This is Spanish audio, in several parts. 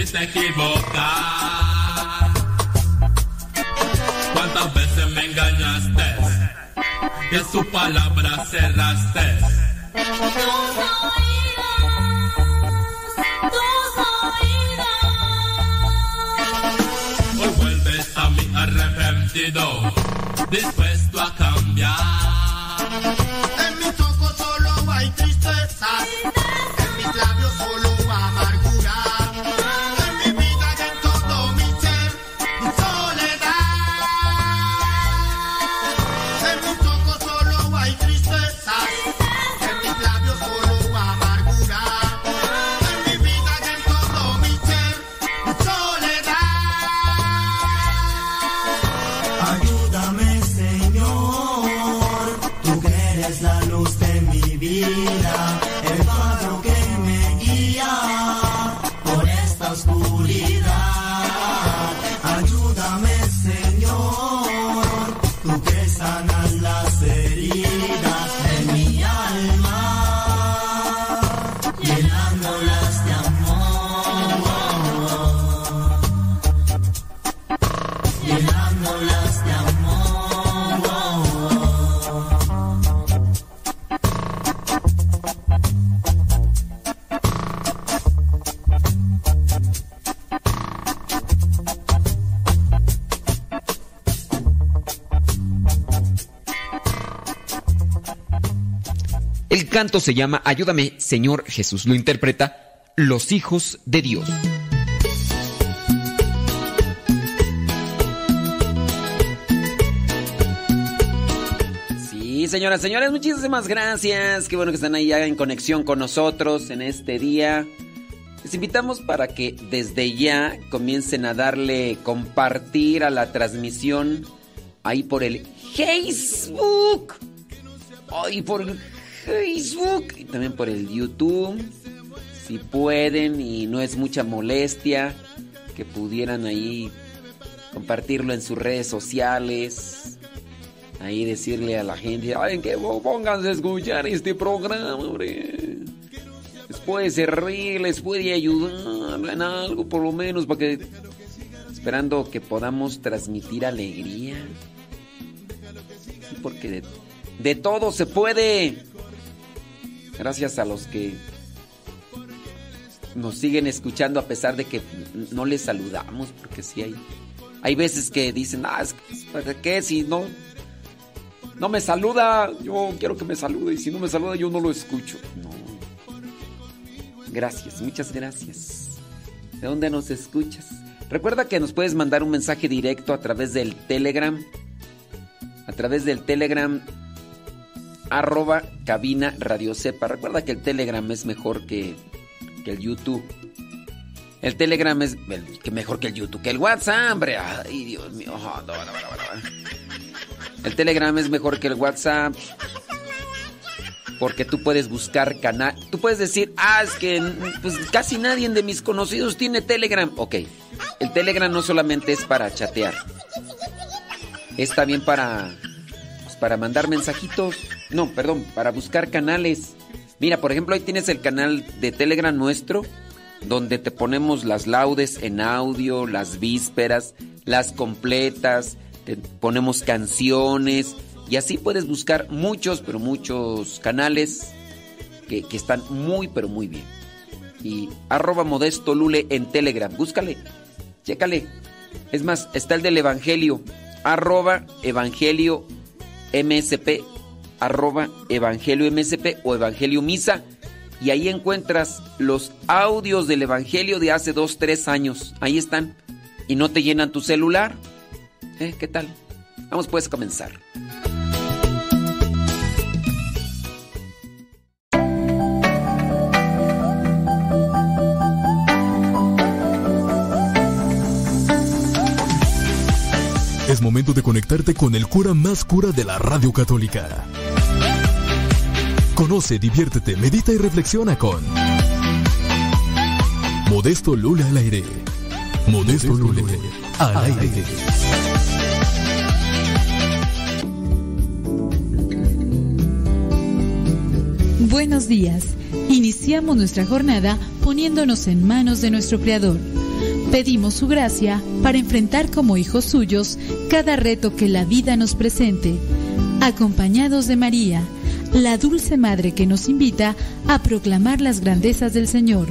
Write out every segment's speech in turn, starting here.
te volviste a equivocar. ¿Cuántas veces me engañaste? A su palabra cerraste. Hoy vuelves a mí arrepentido, dispuesto canto se llama Ayúdame, Señor Jesús. Lo interpreta Los Hijos de Dios. Sí, señoras, señores, muchísimas gracias. Qué bueno que están ahí en conexión con nosotros en este día. Les invitamos para que desde ya comiencen a darle compartir a la transmisión ahí por el Facebook. Ahí por Facebook y también por el YouTube. Si pueden y no es mucha molestia que pudieran ahí compartirlo en sus redes sociales. Ahí decirle a la gente, ay, que pónganse a escuchar este programa. Les puede servir, les puede ayudar en algo por lo menos para que... Esperando que podamos transmitir alegría. Porque de todo se puede. Gracias a los que nos siguen escuchando a pesar de que no les saludamos, porque sí hay, hay veces que dicen, ah, ¿para qué? Si no, no me saluda, yo quiero que me salude, y si no me saluda, yo no lo escucho. No. Gracias, muchas gracias. ¿De dónde nos escuchas? Recuerda que nos puedes mandar un mensaje directo a través del Telegram. A través del Telegram arroba cabina radio sepa. Recuerda que el Telegram es mejor que, que el YouTube. El Telegram es que mejor que el YouTube, que el WhatsApp, hombre. Ay, Dios mío. Ah. El Telegram es mejor que el WhatsApp. Porque tú puedes buscar canal. Tú puedes decir, ah, es que pues, casi nadie de mis conocidos tiene Telegram. Ok. El Telegram no solamente es para chatear. Es también para. pues, para mandar mensajitos. No, perdón, para buscar canales. Mira, por ejemplo, ahí tienes el canal de Telegram nuestro, donde te ponemos las laudes en audio, las vísperas, las completas, te ponemos canciones y así puedes buscar muchos, pero muchos canales que, que están muy, pero muy bien. Y arroba modesto lule en Telegram, búscale, chécale. Es más, está el del Evangelio, arroba Evangelio MSP, arroba Evangelio MSP o Evangelio Misa. Y ahí encuentras los audios del Evangelio de hace dos, tres años. Ahí están. y no te llenan tu celular. ¿Eh? ¿Qué tal? Vamos pues comenzar. Momento de conectarte con el cura más cura de la radio católica. Conoce, diviértete, medita y reflexiona con Modesto Lula al aire. Modesto Lula al aire. Buenos días. Iniciamos nuestra jornada poniéndonos en manos de nuestro Creador. Pedimos su gracia para enfrentar como hijos suyos cada reto que la vida nos presente, acompañados de María, la dulce madre que nos invita a proclamar las grandezas del Señor.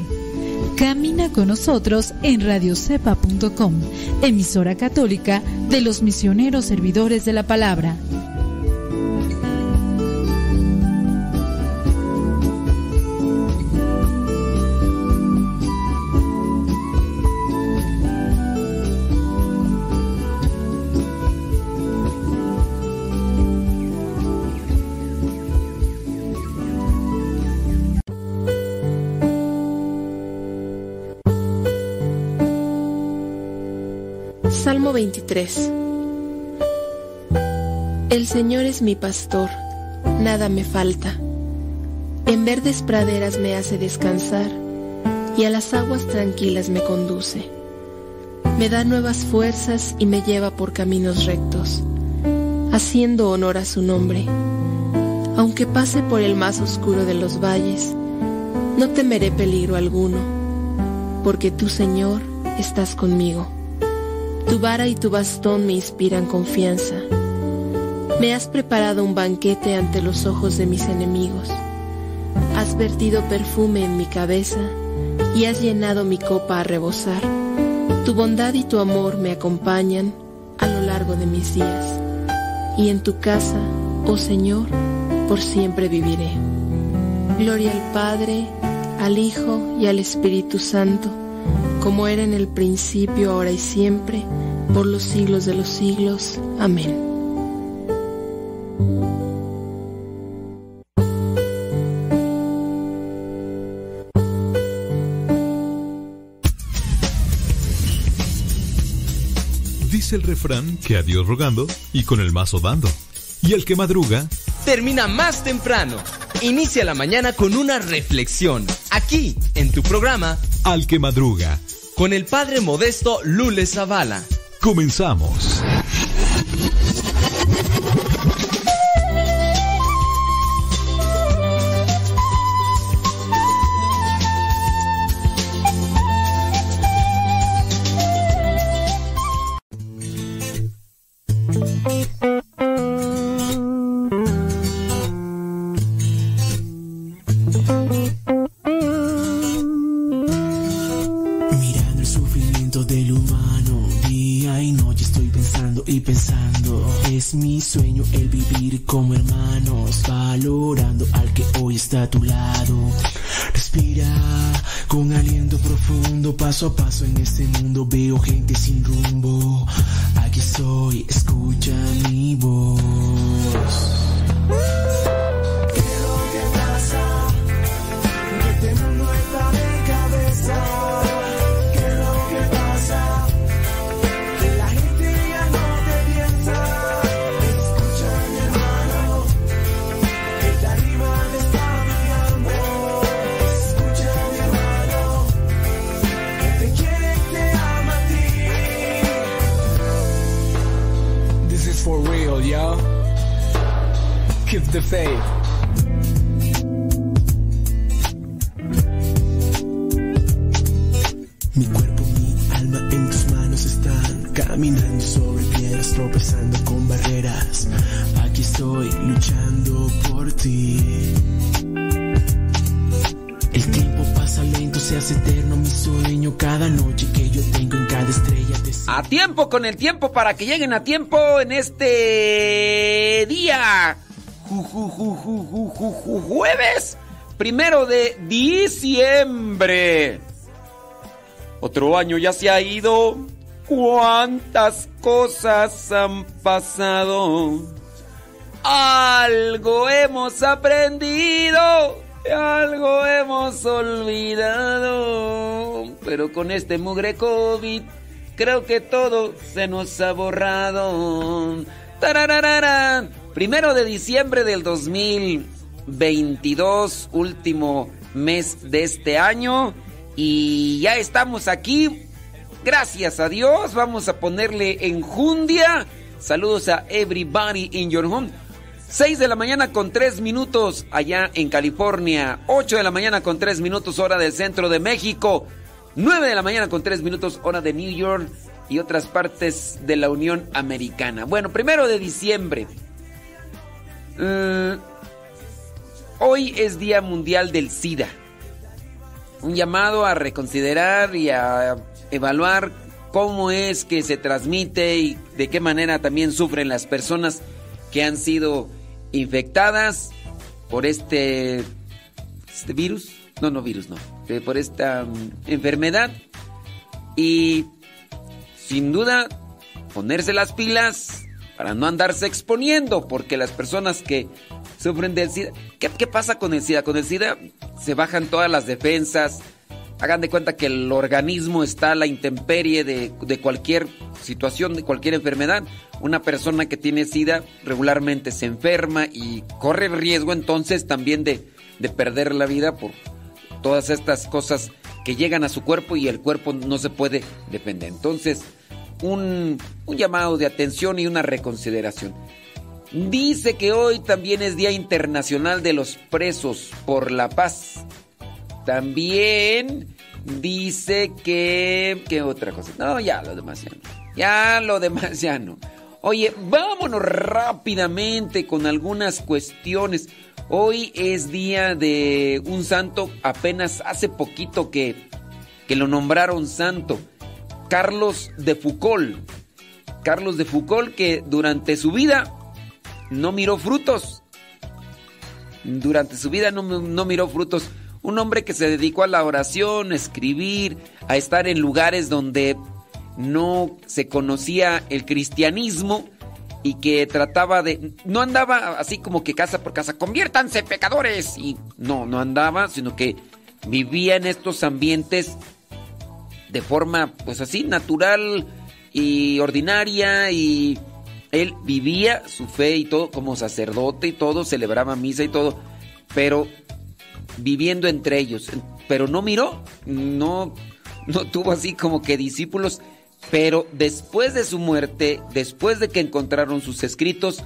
Camina con nosotros en radiocepa.com, emisora católica de los misioneros servidores de la palabra. 23 El Señor es mi pastor, nada me falta. En verdes praderas me hace descansar y a las aguas tranquilas me conduce. Me da nuevas fuerzas y me lleva por caminos rectos, haciendo honor a su nombre. Aunque pase por el más oscuro de los valles, no temeré peligro alguno, porque tú, Señor, estás conmigo. Tu vara y tu bastón me inspiran confianza. Me has preparado un banquete ante los ojos de mis enemigos. Has vertido perfume en mi cabeza y has llenado mi copa a rebosar. Tu bondad y tu amor me acompañan a lo largo de mis días. Y en tu casa, oh Señor, por siempre viviré. Gloria al Padre, al Hijo y al Espíritu Santo como era en el principio, ahora y siempre, por los siglos de los siglos. Amén. Dice el refrán que a Dios rogando y con el mazo dando. Y el que madruga, termina más temprano. Inicia la mañana con una reflexión, aquí, en tu programa, al que madruga. Con el padre modesto Lule Zavala. Comenzamos. El tiempo para que lleguen a tiempo en este día. Ju- ju- ju- ju- ju- ju- ju- Jueves primero de diciembre. Otro año ya se ha ido. cuántas cosas han pasado. Algo hemos aprendido, algo hemos olvidado. Pero con este mugre COVID, creo que todo se nos ha borrado. Tarararara. Primero de diciembre del 2022, último mes de este año. Y ya estamos aquí. Gracias a Dios. Vamos a ponerle enjundia. Saludos a everybody in your home. 6 de la mañana con 3 minutos allá en California. 8 de la mañana con 3 minutos hora del centro de México. 9 de la mañana con 3 minutos hora de New York y otras partes de la Unión Americana. Bueno, primero de diciembre. Mm, hoy es Día Mundial del SIDA. Un llamado a reconsiderar y a evaluar cómo es que se transmite y de qué manera también sufren las personas que han sido infectadas por este, este virus. No, no virus, no. Por esta mm, enfermedad. Y sin duda ponerse las pilas para no andarse exponiendo, porque las personas que sufren del SIDA, ¿qué, qué pasa con el SIDA? Con el SIDA se bajan todas las defensas, hagan de cuenta que el organismo está a la intemperie de, de cualquier situación, de cualquier enfermedad. Una persona que tiene SIDA regularmente se enferma y corre riesgo entonces también de, de perder la vida por todas estas cosas que llegan a su cuerpo y el cuerpo no se puede defender. Entonces, un, un llamado de atención y una reconsideración. Dice que hoy también es Día Internacional de los Presos por la Paz. También dice que... ¿Qué otra cosa? No, ya lo demás ya no. Ya lo demás ya no. Oye, vámonos rápidamente con algunas cuestiones. Hoy es día de un santo, apenas hace poquito que, que lo nombraron santo. Carlos de Foucault. Carlos de Foucault que durante su vida no miró frutos. Durante su vida no, no miró frutos. Un hombre que se dedicó a la oración, a escribir, a estar en lugares donde no se conocía el cristianismo y que trataba de... No andaba así como que casa por casa, conviértanse pecadores. Y no, no andaba, sino que vivía en estos ambientes de forma pues así natural y ordinaria y él vivía su fe y todo como sacerdote y todo, celebraba misa y todo, pero viviendo entre ellos, pero no miró, no no tuvo así como que discípulos, pero después de su muerte, después de que encontraron sus escritos,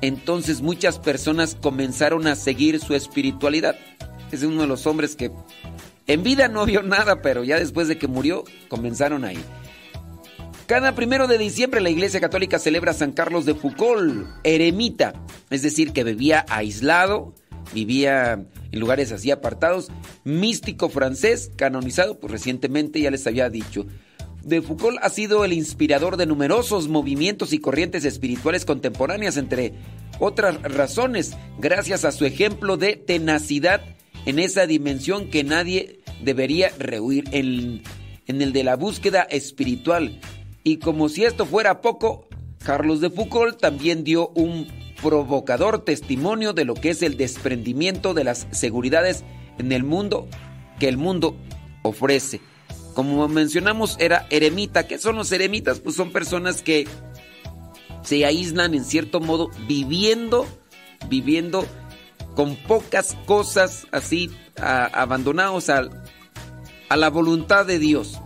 entonces muchas personas comenzaron a seguir su espiritualidad. Es uno de los hombres que en vida no vio nada, pero ya después de que murió, comenzaron ahí. Cada primero de diciembre la Iglesia Católica celebra a San Carlos de Foucault, eremita, es decir, que vivía aislado, vivía en lugares así apartados, místico francés, canonizado pues recientemente, ya les había dicho. De Foucault ha sido el inspirador de numerosos movimientos y corrientes espirituales contemporáneas, entre otras razones, gracias a su ejemplo de tenacidad en esa dimensión que nadie debería rehuir, en, en el de la búsqueda espiritual. Y como si esto fuera poco, Carlos de Foucault también dio un provocador testimonio de lo que es el desprendimiento de las seguridades en el mundo que el mundo ofrece. Como mencionamos, era eremita. ¿Qué son los eremitas? Pues son personas que se aíslan en cierto modo viviendo, viviendo con pocas cosas así, abandonados a, a la voluntad de Dios.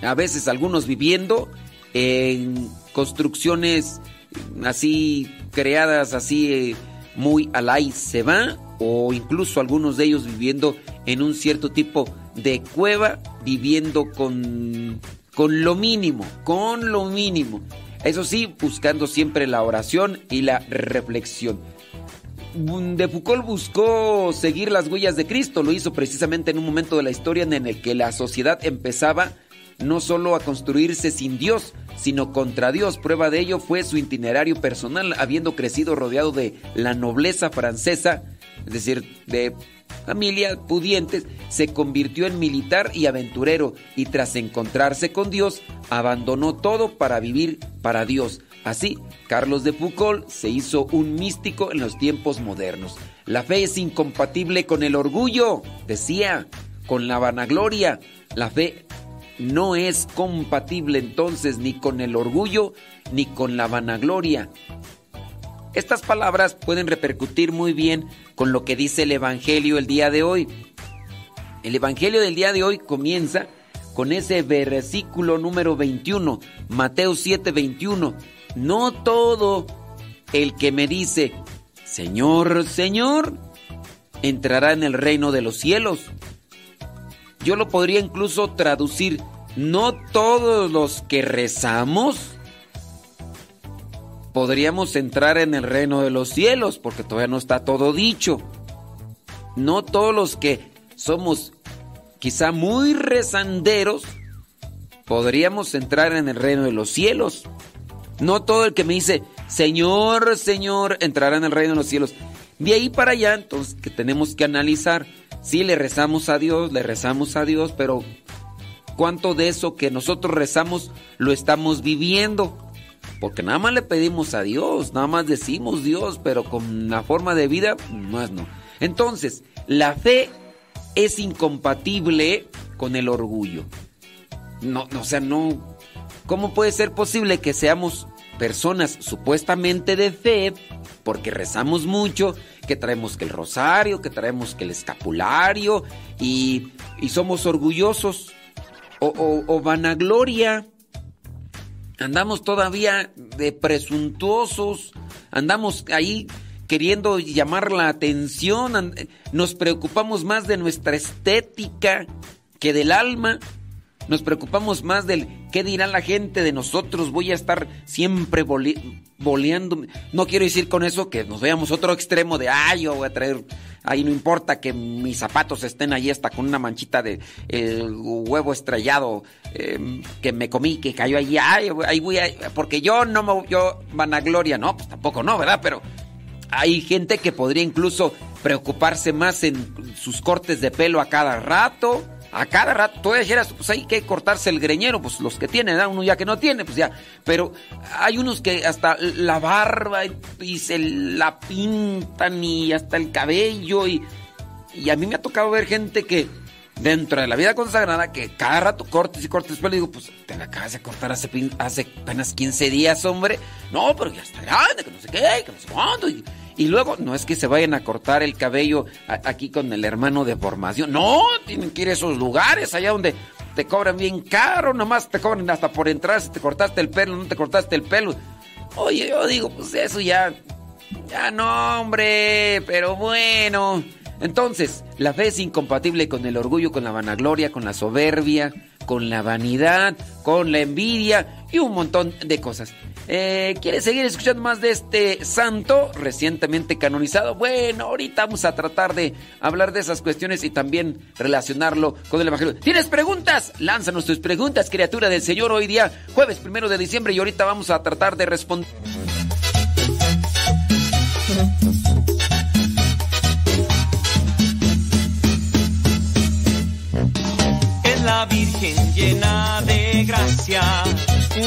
A veces algunos viviendo en construcciones así creadas así eh, muy al aire se va o incluso algunos de ellos viviendo en un cierto tipo de cueva viviendo con con lo mínimo, con lo mínimo. Eso sí, buscando siempre la oración y la reflexión. De Foucault buscó seguir las huellas de Cristo, lo hizo precisamente en un momento de la historia en el que la sociedad empezaba no solo a construirse sin Dios, sino contra Dios. Prueba de ello fue su itinerario personal, habiendo crecido rodeado de la nobleza francesa, es decir, de familia pudientes, se convirtió en militar y aventurero y tras encontrarse con Dios, abandonó todo para vivir para Dios. Así, Carlos de Foucault se hizo un místico en los tiempos modernos. La fe es incompatible con el orgullo, decía, con la vanagloria. La fe no es compatible entonces ni con el orgullo ni con la vanagloria. Estas palabras pueden repercutir muy bien con lo que dice el Evangelio el día de hoy. El Evangelio del día de hoy comienza con ese versículo número 21, Mateo 7, 21. No todo el que me dice, Señor, Señor, entrará en el reino de los cielos. Yo lo podría incluso traducir, no todos los que rezamos podríamos entrar en el reino de los cielos, porque todavía no está todo dicho. No todos los que somos quizá muy rezanderos podríamos entrar en el reino de los cielos. No todo el que me dice, Señor, Señor, entrará en el reino de los cielos. De ahí para allá, entonces, que tenemos que analizar. Sí, le rezamos a Dios, le rezamos a Dios, pero ¿cuánto de eso que nosotros rezamos lo estamos viviendo? Porque nada más le pedimos a Dios, nada más decimos Dios, pero con la forma de vida, más no. Entonces, la fe es incompatible con el orgullo. No, no, o sea, no. ¿Cómo puede ser posible que seamos personas supuestamente de fe, porque rezamos mucho, que traemos que el rosario, que traemos que el escapulario, y, y somos orgullosos o vanagloria? Andamos todavía de presuntuosos, andamos ahí queriendo llamar la atención, nos preocupamos más de nuestra estética que del alma, nos preocupamos más del qué dirá la gente de nosotros, voy a estar siempre boleando. No quiero decir con eso que nos veamos otro extremo de, ay, yo voy a traer, ahí no importa que mis zapatos estén ahí hasta con una manchita de huevo estrellado eh, que me comí, que cayó ahí, ay, ahí voy a, porque yo no me, yo vanagloria, no, pues tampoco no, ¿verdad? Pero hay gente que podría incluso preocuparse más en sus cortes de pelo a cada rato. A cada rato, tú dijeras, pues hay que cortarse el greñero, pues los que tienen, ¿no? uno ya que no tiene, pues ya. Pero hay unos que hasta la barba y se la pintan y hasta el cabello y, y a mí me ha tocado ver gente que dentro de la vida consagrada que cada rato cortes y cortes pelo. Digo, pues te la acabas de cortar hace, hace apenas 15 días, hombre. No, pero ya está grande, que no sé qué, que no sé cuándo. Y, y luego, no es que se vayan a cortar el cabello aquí con el hermano de formación. No, tienen que ir a esos lugares allá donde te cobran bien caro, nomás te cobran hasta por entrar si te cortaste el pelo, no te cortaste el pelo. Oye, yo digo, pues eso ya, ya no, hombre, pero bueno. Entonces, la fe es incompatible con el orgullo, con la vanagloria, con la soberbia, con la vanidad, con la envidia y un montón de cosas. Eh, ¿Quieres seguir escuchando más de este santo recientemente canonizado? Bueno, ahorita vamos a tratar de hablar de esas cuestiones y también relacionarlo con el Evangelio. ¿Tienes preguntas? Lánzanos tus preguntas, criatura del Señor, hoy día, jueves primero de diciembre, y ahorita vamos a tratar de responder. La Virgen llena de gracia,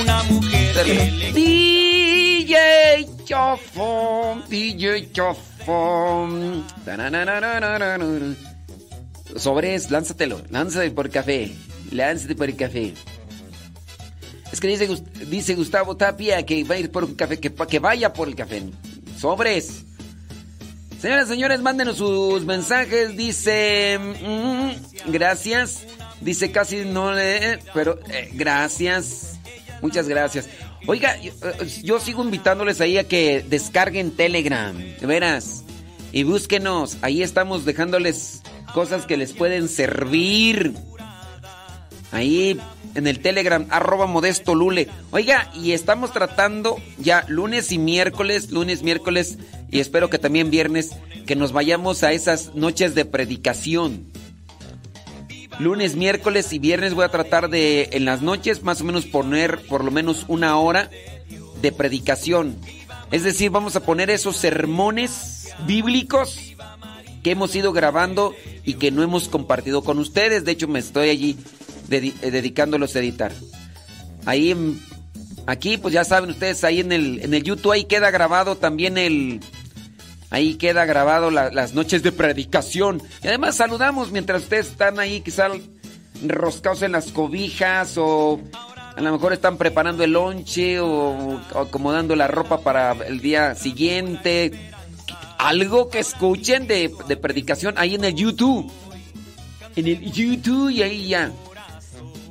una mujer que le... DJ Chofón, DJ Chofón. Sobres, lánzatelo, lánzate por café, lánzate por el café. Es que dice, dice Gustavo Tapia que va a ir por un café, que, que vaya por el café. Sobres. Señoras y señores, mándenos sus mensajes. Dice, mm, gracias. Dice casi no le, pero eh, gracias. Muchas gracias. Oiga, yo, yo, sigo invitándoles ahí a que descarguen Telegram, de veras. Y búsquenos, ahí estamos dejándoles cosas que les pueden servir. Ahí en el Telegram, arroba modesto lule. Oiga, y estamos tratando ya lunes y miércoles, lunes, miércoles, y espero que también viernes, que nos vayamos a esas noches de predicación. Lunes, miércoles y viernes voy a tratar de, en las noches, más o menos poner por lo menos una hora de predicación. Es decir, vamos a poner esos sermones bíblicos que hemos ido grabando y que no hemos compartido con ustedes. De hecho, me estoy allí eh, dedicándolos a editar. Ahí, aquí, pues ya saben ustedes, ahí en el, en el YouTube, ahí queda grabado también el... Ahí queda grabado la- las noches de predicación. Y además saludamos mientras ustedes están ahí, quizá enroscados en las cobijas o a lo mejor están preparando el lonche o acomodando la ropa para el día siguiente. Algo que escuchen de, de predicación ahí en el YouTube. En el YouTube y ahí ya.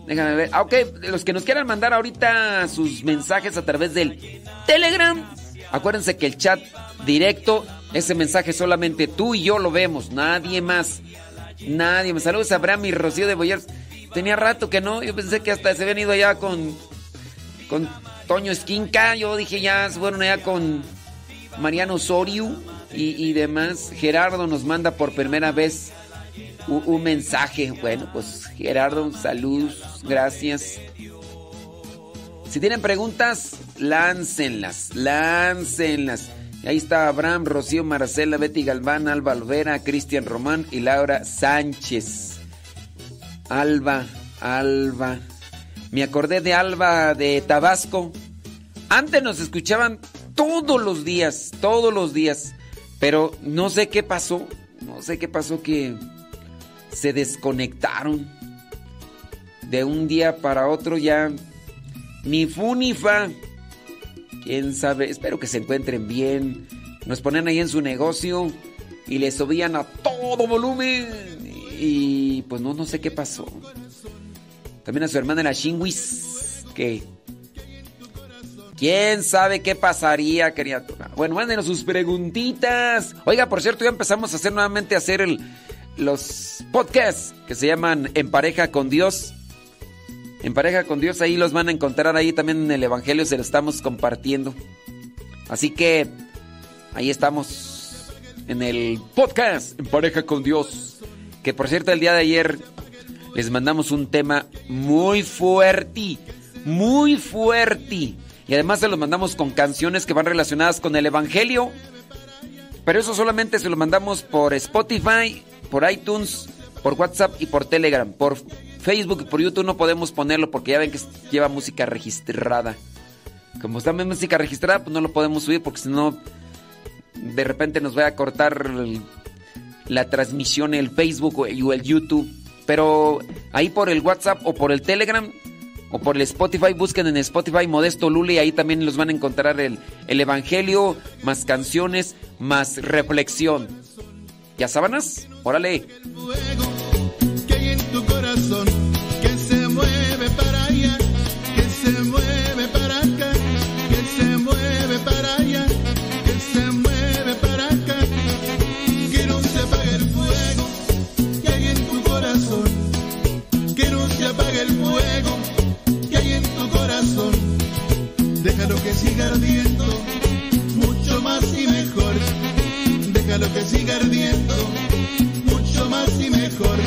Déjame ver. Ah, ok, los que nos quieran mandar ahorita sus mensajes a través del Telegram. Acuérdense que el chat directo, ese mensaje solamente tú y yo lo vemos, nadie más. Nadie. Me saludos a y Rocío de Boyers. Tenía rato que no, yo pensé que hasta se habían ido allá con con Toño Esquinca. Yo dije ya se fueron allá con Mariano Osorio y, y demás. Gerardo nos manda por primera vez un, mensaje. Bueno, pues Gerardo, saludos, gracias. Si tienen preguntas, láncenlas, láncenlas. Ahí está Abraham, Rocío, Marcela, Betty Galván, Alba Alvera, Cristian Román y Laura Sánchez. Alba, Alba. Me acordé de Alba de Tabasco. Antes nos escuchaban todos los días, todos los días. Pero no sé qué pasó. No sé qué pasó que se desconectaron. De un día para otro ya ni fu ni fa. Quién sabe, espero que se encuentren bien. Nos ponen ahí en su negocio y les subían a todo volumen. Y pues no, no sé qué pasó. También a su hermana la Shinwis. Que. ¿Quién sabe qué pasaría, criatura? Bueno, mándenos sus preguntitas. Oiga, por cierto, ya empezamos a hacer nuevamente a hacer el, los podcasts que se llaman En pareja con Dios. En pareja con Dios, ahí los van a encontrar ahí también en el Evangelio, se lo estamos compartiendo. Así que ahí estamos en el podcast En pareja con Dios. Que por cierto, el día de ayer les mandamos un tema muy fuerte, muy fuerte. Y además se los mandamos con canciones que van relacionadas con el Evangelio. Pero eso solamente se lo mandamos por Spotify, por iTunes, por WhatsApp y por Telegram. Por Facebook y por YouTube no podemos ponerlo porque ya ven que lleva música registrada. Como está música registrada, pues no lo podemos subir porque si no, de repente nos va a cortar la transmisión el Facebook o el, YouTube. Pero ahí por el WhatsApp o por el Telegram o por el Spotify, busquen en Spotify Modesto Lule ahí también los van a encontrar el Evangelio, más canciones, más reflexión. ¿Ya sábanas? Órale. que hay en tu corazón, que se mueve para allá, que se mueve para acá, que se mueve para allá, que se mueve para acá, que no se apague el fuego, que hay en tu corazón, que no se apague el fuego, que hay en tu corazón, déjalo que siga ardiendo, mucho más y mejor, déjalo que siga ardiendo, mucho más y mejor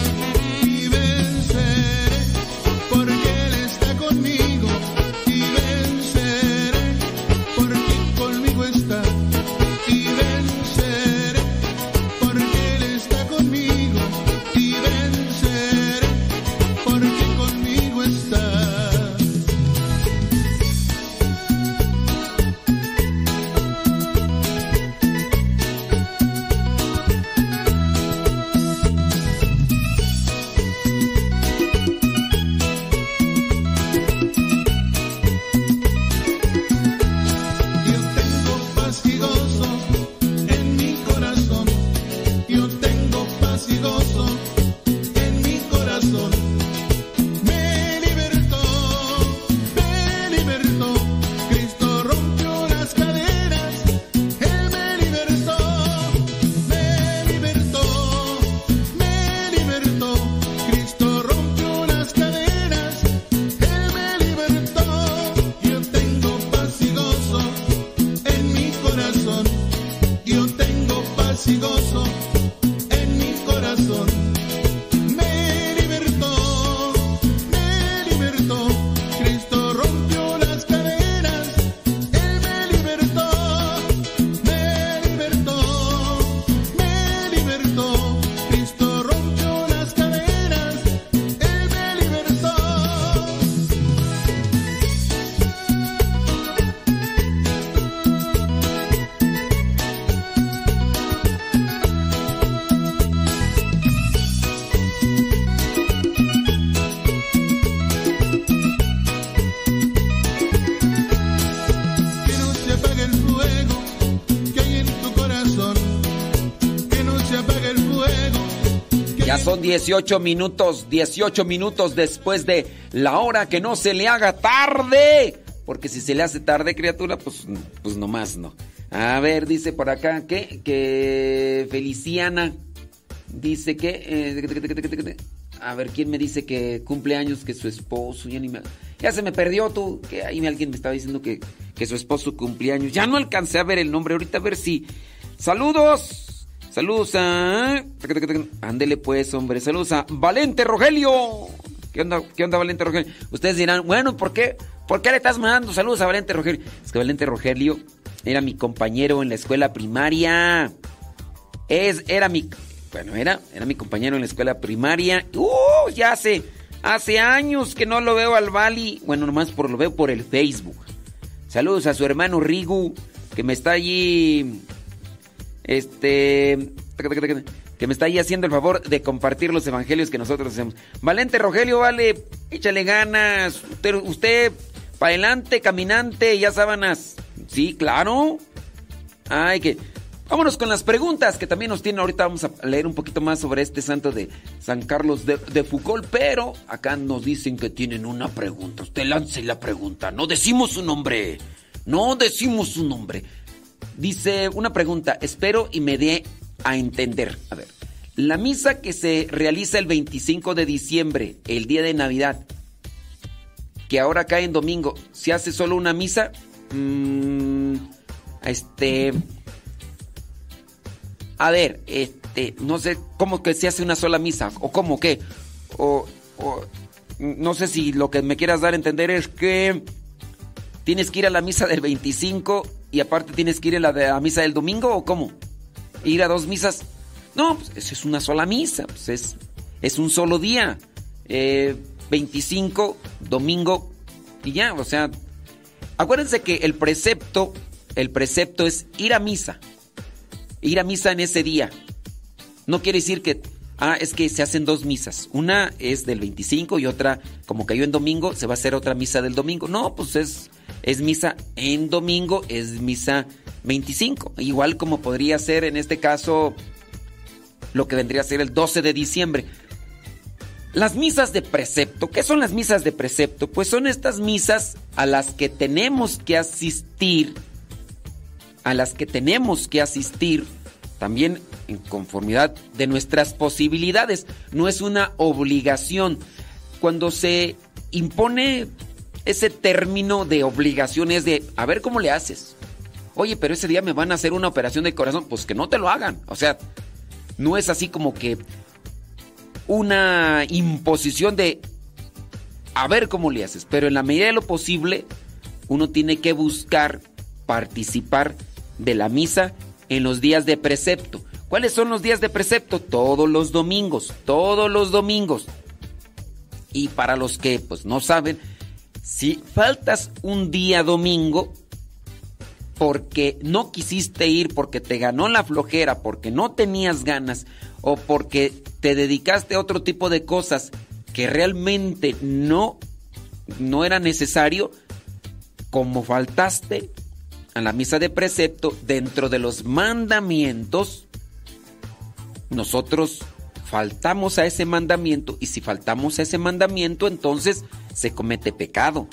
son 18 minutos, 18 minutos después de la hora que no se le haga tarde. Porque si se le hace tarde, criatura, pues, pues nomás no. A ver, dice por acá que, que Feliciana dice que... eh, a ver, ¿quién me dice que cumple años que su esposo? Ya, ya se me perdió tú. Que ahí alguien me estaba diciendo que, que su esposo cumplía años. Ya no alcancé a ver el nombre. Ahorita a ver si... Saludos. Saludos a... Ándele pues, hombre. Saludos a Valente Rogelio. ¿Qué onda, ¿Qué onda, Valente Rogelio? Ustedes dirán, bueno, ¿por qué? ¿Por qué le estás mandando saludos a Valente Rogelio? Es que Valente Rogelio era mi compañero en la escuela primaria. Es, era mi, bueno, era, era mi compañero en la escuela primaria. ¡Uh! Ya hace, hace años que no lo veo al Bali. Bueno, nomás por, lo veo por el Facebook. Saludos a su hermano Rigu, que me está allí, este, que me está ahí haciendo el favor de compartir los evangelios que nosotros hacemos. Valente Rogelio, vale, échale ganas. Usted, usted para adelante, caminante, ya sábanas. Sí, claro. Ay, que. Vámonos con las preguntas que también nos tienen. Ahorita vamos a leer un poquito más sobre este santo de San Carlos de, de Foucault, pero acá nos dicen que tienen una pregunta. Usted lance la pregunta. No decimos su nombre. No decimos su nombre. Dice una pregunta. Espero y me dé a entender. A ver. La misa que se realiza el 25 de diciembre, el día de Navidad, que ahora cae en domingo, ¿se hace solo una misa? Mm, este. A ver, este, no sé cómo que se hace una sola misa, o cómo que, o, no sé si lo que me quieras dar a entender es que tienes que ir a la misa del 25 y aparte tienes que ir a la, misa del domingo, o cómo, ir a dos misas. No, pues eso es una sola misa, pues es, es un solo día. Eh, 25, domingo y ya, o sea, acuérdense que el precepto, el precepto es ir a misa. Ir a misa en ese día. No quiere decir que, ah, es que se hacen dos misas. Una es del 25 y otra, como cayó en domingo, se va a hacer otra misa del domingo. No, pues es, es misa en domingo, es misa 25. Igual como podría ser en este caso lo que vendría a ser el 12 de diciembre. Las misas de precepto, ¿qué son las misas de precepto? Pues son estas misas a las que tenemos que asistir, a las que tenemos que asistir también en conformidad de nuestras posibilidades. No es una obligación. Cuando se impone ese término de obligaciones de, a ver cómo le haces. Oye, pero ese día me van a hacer una operación de corazón, pues que no te lo hagan. O sea, no es así como que una imposición de a ver cómo le haces, pero en la medida de lo posible uno tiene que buscar participar de la misa en los días de precepto. ¿Cuáles son los días de precepto? Todos los domingos, todos los domingos. Y para los que pues no saben, si faltas un día domingo porque no quisiste ir, porque te ganó la flojera, porque no tenías ganas o porque te dedicaste a otro tipo de cosas que realmente no no era necesario, como faltaste a la misa de precepto dentro de los mandamientos, nosotros faltamos a ese mandamiento y si faltamos a ese mandamiento entonces se comete pecado.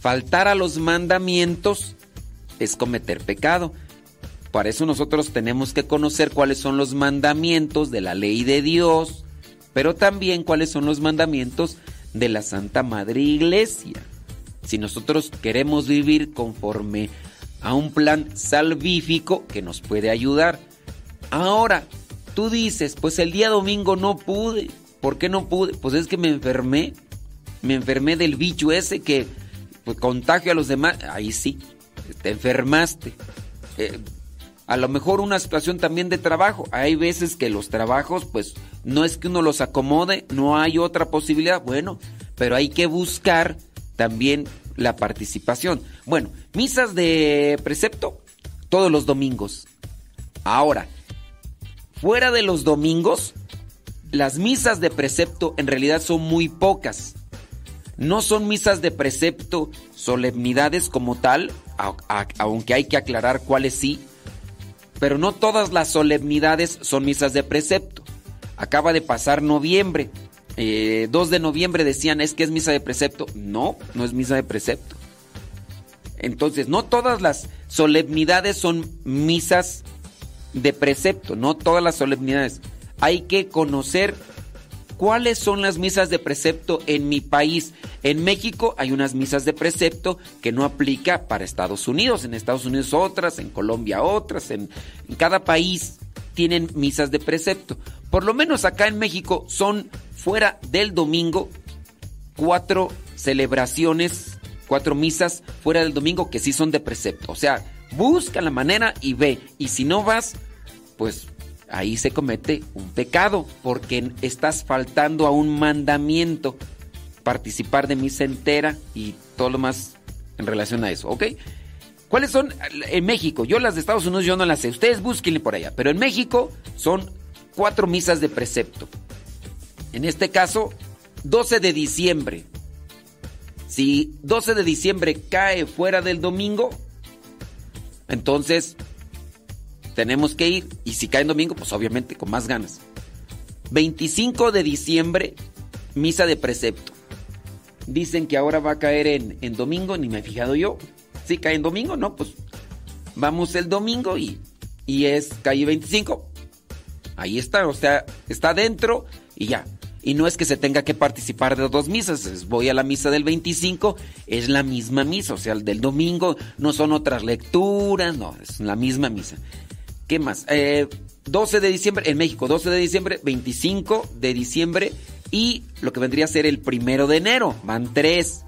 Faltar a los mandamientos es cometer pecado. Para eso nosotros tenemos que conocer cuáles son los mandamientos de la ley de Dios, pero también cuáles son los mandamientos de la Santa Madre Iglesia. Si nosotros queremos vivir conforme a un plan salvífico que nos puede ayudar. Ahora, tú dices, pues el día domingo no pude. ¿Por qué no pude? Pues es que me enfermé. Me enfermé del bicho ese que pues, contagia a los demás. Ahí sí, te enfermaste. Eh, a lo mejor una situación también de trabajo. Hay veces que los trabajos, pues, no es que uno los acomode, no hay otra posibilidad. Bueno, pero hay que buscar también la participación. Bueno, misas de precepto todos los domingos. Ahora, fuera de los domingos, las misas de precepto en realidad son muy pocas. No son misas de precepto, solemnidades como tal, aunque hay que aclarar cuáles sí, pero no todas las solemnidades son misas de precepto. Acaba de pasar noviembre. Eh, 2 de noviembre decían, es que es misa de precepto. No, no es misa de precepto. Entonces, no todas las solemnidades son misas de precepto, no todas las solemnidades. Hay que conocer cuáles son las misas de precepto en mi país. En México hay unas misas de precepto que no aplica para Estados Unidos. En Estados Unidos otras, en Colombia otras, en, cada país tienen misas de precepto. Por lo menos acá en México son fuera del domingo cuatro celebraciones, cuatro misas fuera del domingo que sí son de precepto. O sea, busca la manera y ve. Y si no vas, pues ahí se comete un pecado porque estás faltando a un mandamiento. Participar de misa entera y todo lo más en relación a eso, ¿ok? ¿Cuáles son en México? Yo las de Estados Unidos yo no las sé. Ustedes búsquenle por allá. Pero en México son cuatro misas de precepto. En este caso, 12 de diciembre. Si 12 de diciembre cae fuera del domingo, entonces tenemos que ir. Y si cae en domingo, pues obviamente con más ganas. 25 de diciembre, misa de precepto. Dicen que ahora va a caer en, en domingo, ni me he fijado yo. Si cae en domingo, no, pues vamos el domingo y, y es calle 25. Ahí está, o sea, está dentro y ya. Y no es que se tenga que participar de dos misas, voy a la misa del 25, es la misma misa, o sea, el del domingo no son otras lecturas, no, es la misma misa. ¿Qué más? Eh, 12 de diciembre, en México, 12 de diciembre, 25 de diciembre y lo que vendría a ser el primero de enero, van tres.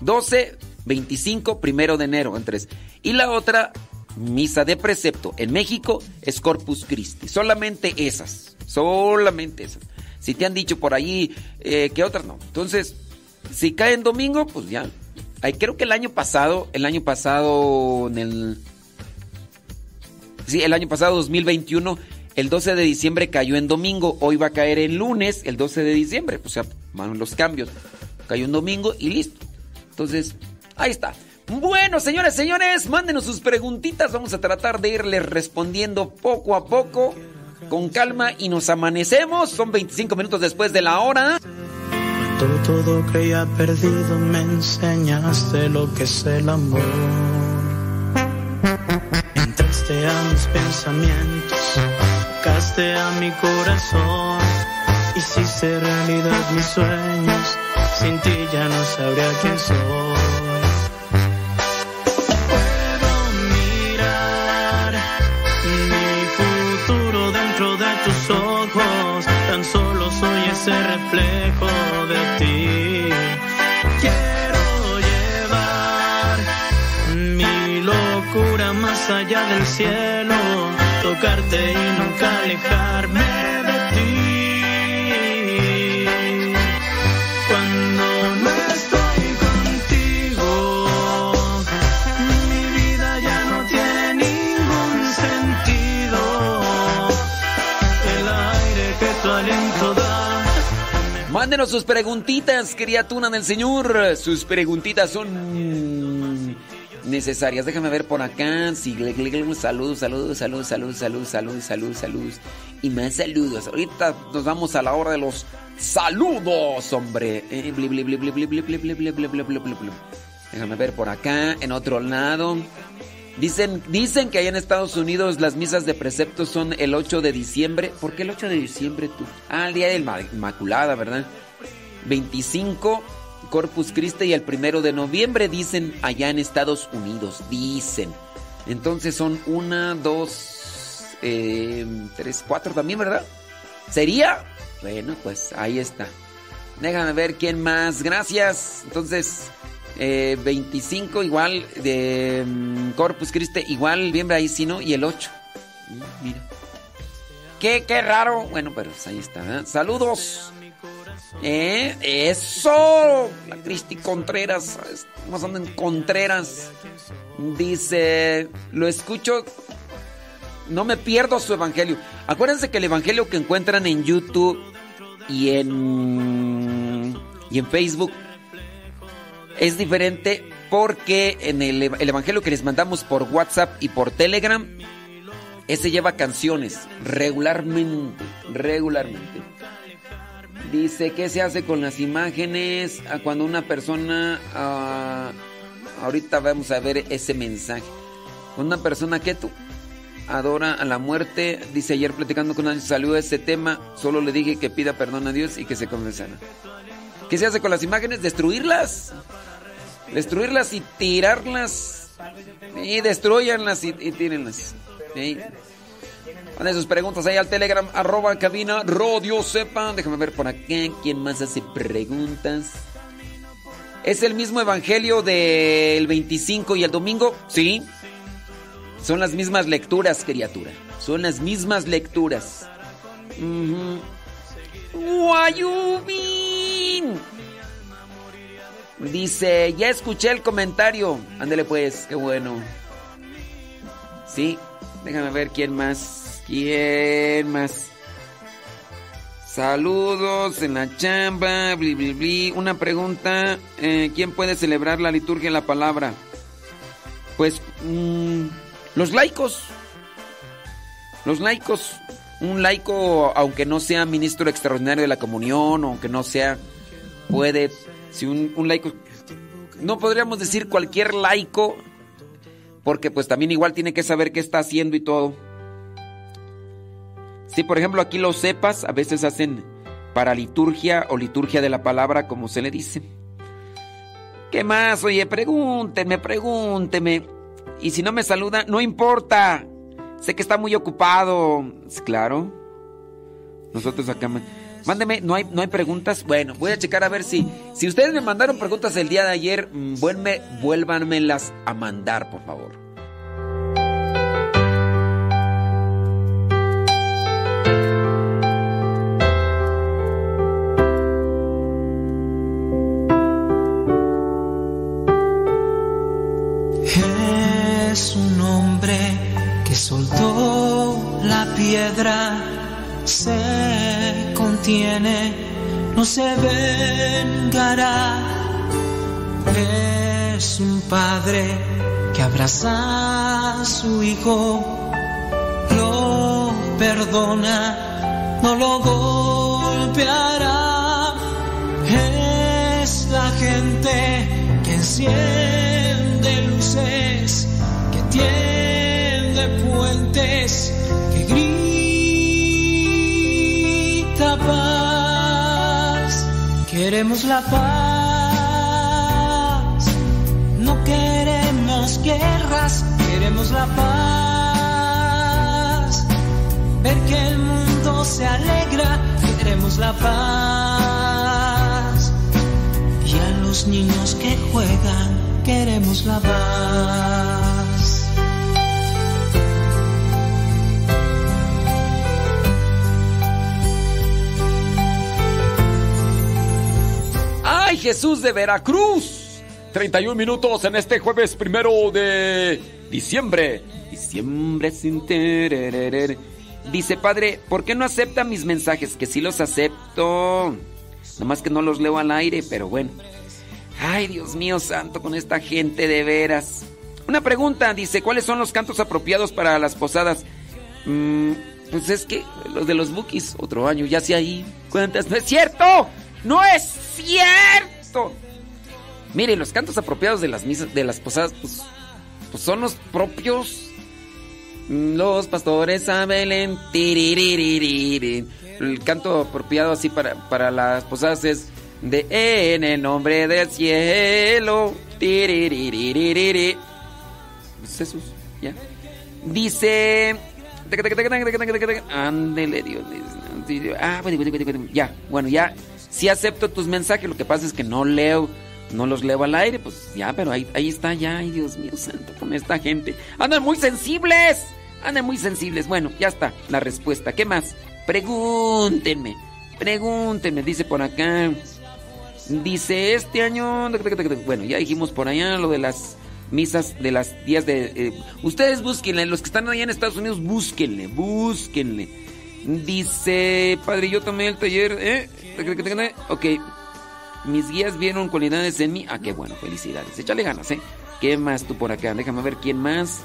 12, 25, primero de enero, en tres. Y la otra, misa de precepto en México, es Corpus Christi. Solamente esas, solamente esas. Si te han dicho por ahí eh, que otras no. Entonces, si cae en domingo, pues ya. Ay, creo que el año pasado, el año pasado, en el. Sí, el año pasado, 2021, el 12 de diciembre cayó en domingo. Hoy va a caer en lunes, el 12 de diciembre. O sea, van los cambios. Cayó en domingo y listo. Entonces, ahí está. Bueno, señores, señores, mándenos sus preguntitas. Vamos a tratar de irles respondiendo poco a poco con calma y nos amanecemos. Son 25 minutos después de la hora. Cuando todo creía perdido me enseñaste lo que es el amor. Entraste a mis pensamientos, tocaste a mi corazón, hiciste realidad mis sueños, sin ti ya no sabría quién soy. Ese reflejo de ti. Quiero llevar mi locura más allá del cielo, tocarte y nunca alejarme Mándenos sus preguntitas, criatura del Señor. Sus preguntitas son necesarias. Déjame ver por acá. Sí, saludos, saludos, saludos, saludos, saludos, saludos, saludos, saludos. Y más saludos. Ahorita nos vamos a la hora de los saludos, hombre. Eh. Déjame ver por acá, en otro lado. Dicen, dicen que allá en Estados Unidos las misas de precepto son el 8 de diciembre. ¿Por qué el 8 de diciembre tú? Ah, el día de la Inmaculada, ¿verdad? 25 Corpus Christi y el primero de noviembre dicen allá en Estados Unidos. Dicen. Entonces son una, dos, eh, tres, cuatro también, ¿verdad? ¿Sería? Bueno, pues ahí está. Déjame ver quién más. Gracias. Entonces, eh, 25 igual de mm, Corpus Christi, igual bien ahí sí, ¿no? Y el 8. Mm, Mira. Qué, qué raro. Bueno, pero pues ahí está. ¿eh? Saludos. Eh, eso. La Cristi Contreras. Estamos andando en Contreras. Dice, lo escucho. No me pierdo su evangelio. Acuérdense que el evangelio que encuentran en YouTube y en y en Facebook es diferente porque en el, el evangelio que les mandamos por WhatsApp y por Telegram Ese lleva canciones regularmente, regularmente. Dice, ¿qué se hace con las imágenes a cuando una persona... ah, ahorita vamos a ver ese mensaje. Una persona que adora a la muerte, dice ayer platicando con alguien, salió ese tema, solo le dije que pida perdón a Dios y que se confesara. ¿Qué se hace con las imágenes? Destruirlas. Destruirlas y tirarlas. Y destruyanlas y, y tírenlas. Sí. Sus preguntas ahí al Telegram, arroba cabina, radio sepa. Déjame ver por acá quién más hace preguntas. ¿Es el mismo evangelio del 25 y el domingo? Sí. Son las mismas lecturas, criatura. Son las mismas lecturas. Guayubín. Dice, ya escuché el comentario. Ándele pues, qué bueno. Sí, déjame ver quién más. ¿Quién más? Saludos en la chamba, bli, bli, bli. Una pregunta, eh, ¿quién puede celebrar la liturgia en la palabra? Pues mm, los laicos. Los laicos. Un laico, aunque no sea ministro extraordinario de la comunión, aunque no sea, puede, si un, laico, no podríamos decir cualquier laico, porque pues también igual tiene que saber qué está haciendo y todo. Si por ejemplo aquí los sepas, a veces hacen para liturgia o liturgia de la palabra, como se le dice. ¿Qué más? Oye, pregúntenme, pregúntenme. Y si no me saluda, no importa. Sé que está muy ocupado. Claro. Nosotros acá. Mándeme, ¿no hay, no hay preguntas? Bueno, voy a checar a ver si. Si ustedes me mandaron preguntas el día de ayer, mm, vuelme, vuélvanmelas a mandar, por favor. Es un hombre que soltó la piedra, se contiene, no se vengará. Es un padre que abraza a su hijo, lo perdona, no lo golpeará. Es la gente que enciende luces, que tiende Queremos la paz, no queremos guerras, queremos la paz. Ver que el mundo se alegra, queremos la paz. Y a los niños que juegan, queremos la paz. ¡Ay, Jesús de Veracruz! 31 minutos en este jueves primero de diciembre. Diciembre sin terererer. Dice, padre, ¿por qué no acepta mis mensajes? Que sí los acepto. Nomás que no los leo al aire, pero bueno. Ay, Dios mío santo, con esta gente de veras. Una pregunta, dice, ¿cuáles son los cantos apropiados para las posadas? Mm, pues es que los de los bookies, otro año, ya sé ahí. ¿Cuántas? ¡No es cierto! ¡No es cierto! Mire, los cantos apropiados de las misas, de las posadas, pues, pues son los propios. Los pastores a Belén. El canto apropiado así para, para las posadas es de en el nombre del cielo. tiririririri. Pues Jesús, ya. Dice. Ándele, Dios. Ah, ya, bueno, ya. Sí acepto tus mensajes, lo que pasa es que no leo, no los leo al aire, pues ya, pero ahí, ahí está, ya, ay Dios mío santo, con esta gente. Andan muy sensibles, andan muy sensibles. Bueno, ya está la respuesta. ¿Qué más? Pregúntenme, pregúntenme, dice por acá. Dice este año, bueno, ya dijimos por allá lo de las misas de las días de... eh, ustedes búsquenle, los que están allá en Estados Unidos, búsquenle, búsquenle. Dice, padre, yo tomé el taller, ¿eh? Ok, mis guías vieron cualidades en mí. Ah, qué bueno, felicidades. Échale ganas, ¿eh? ¿Qué más tú por acá? Déjame ver quién más.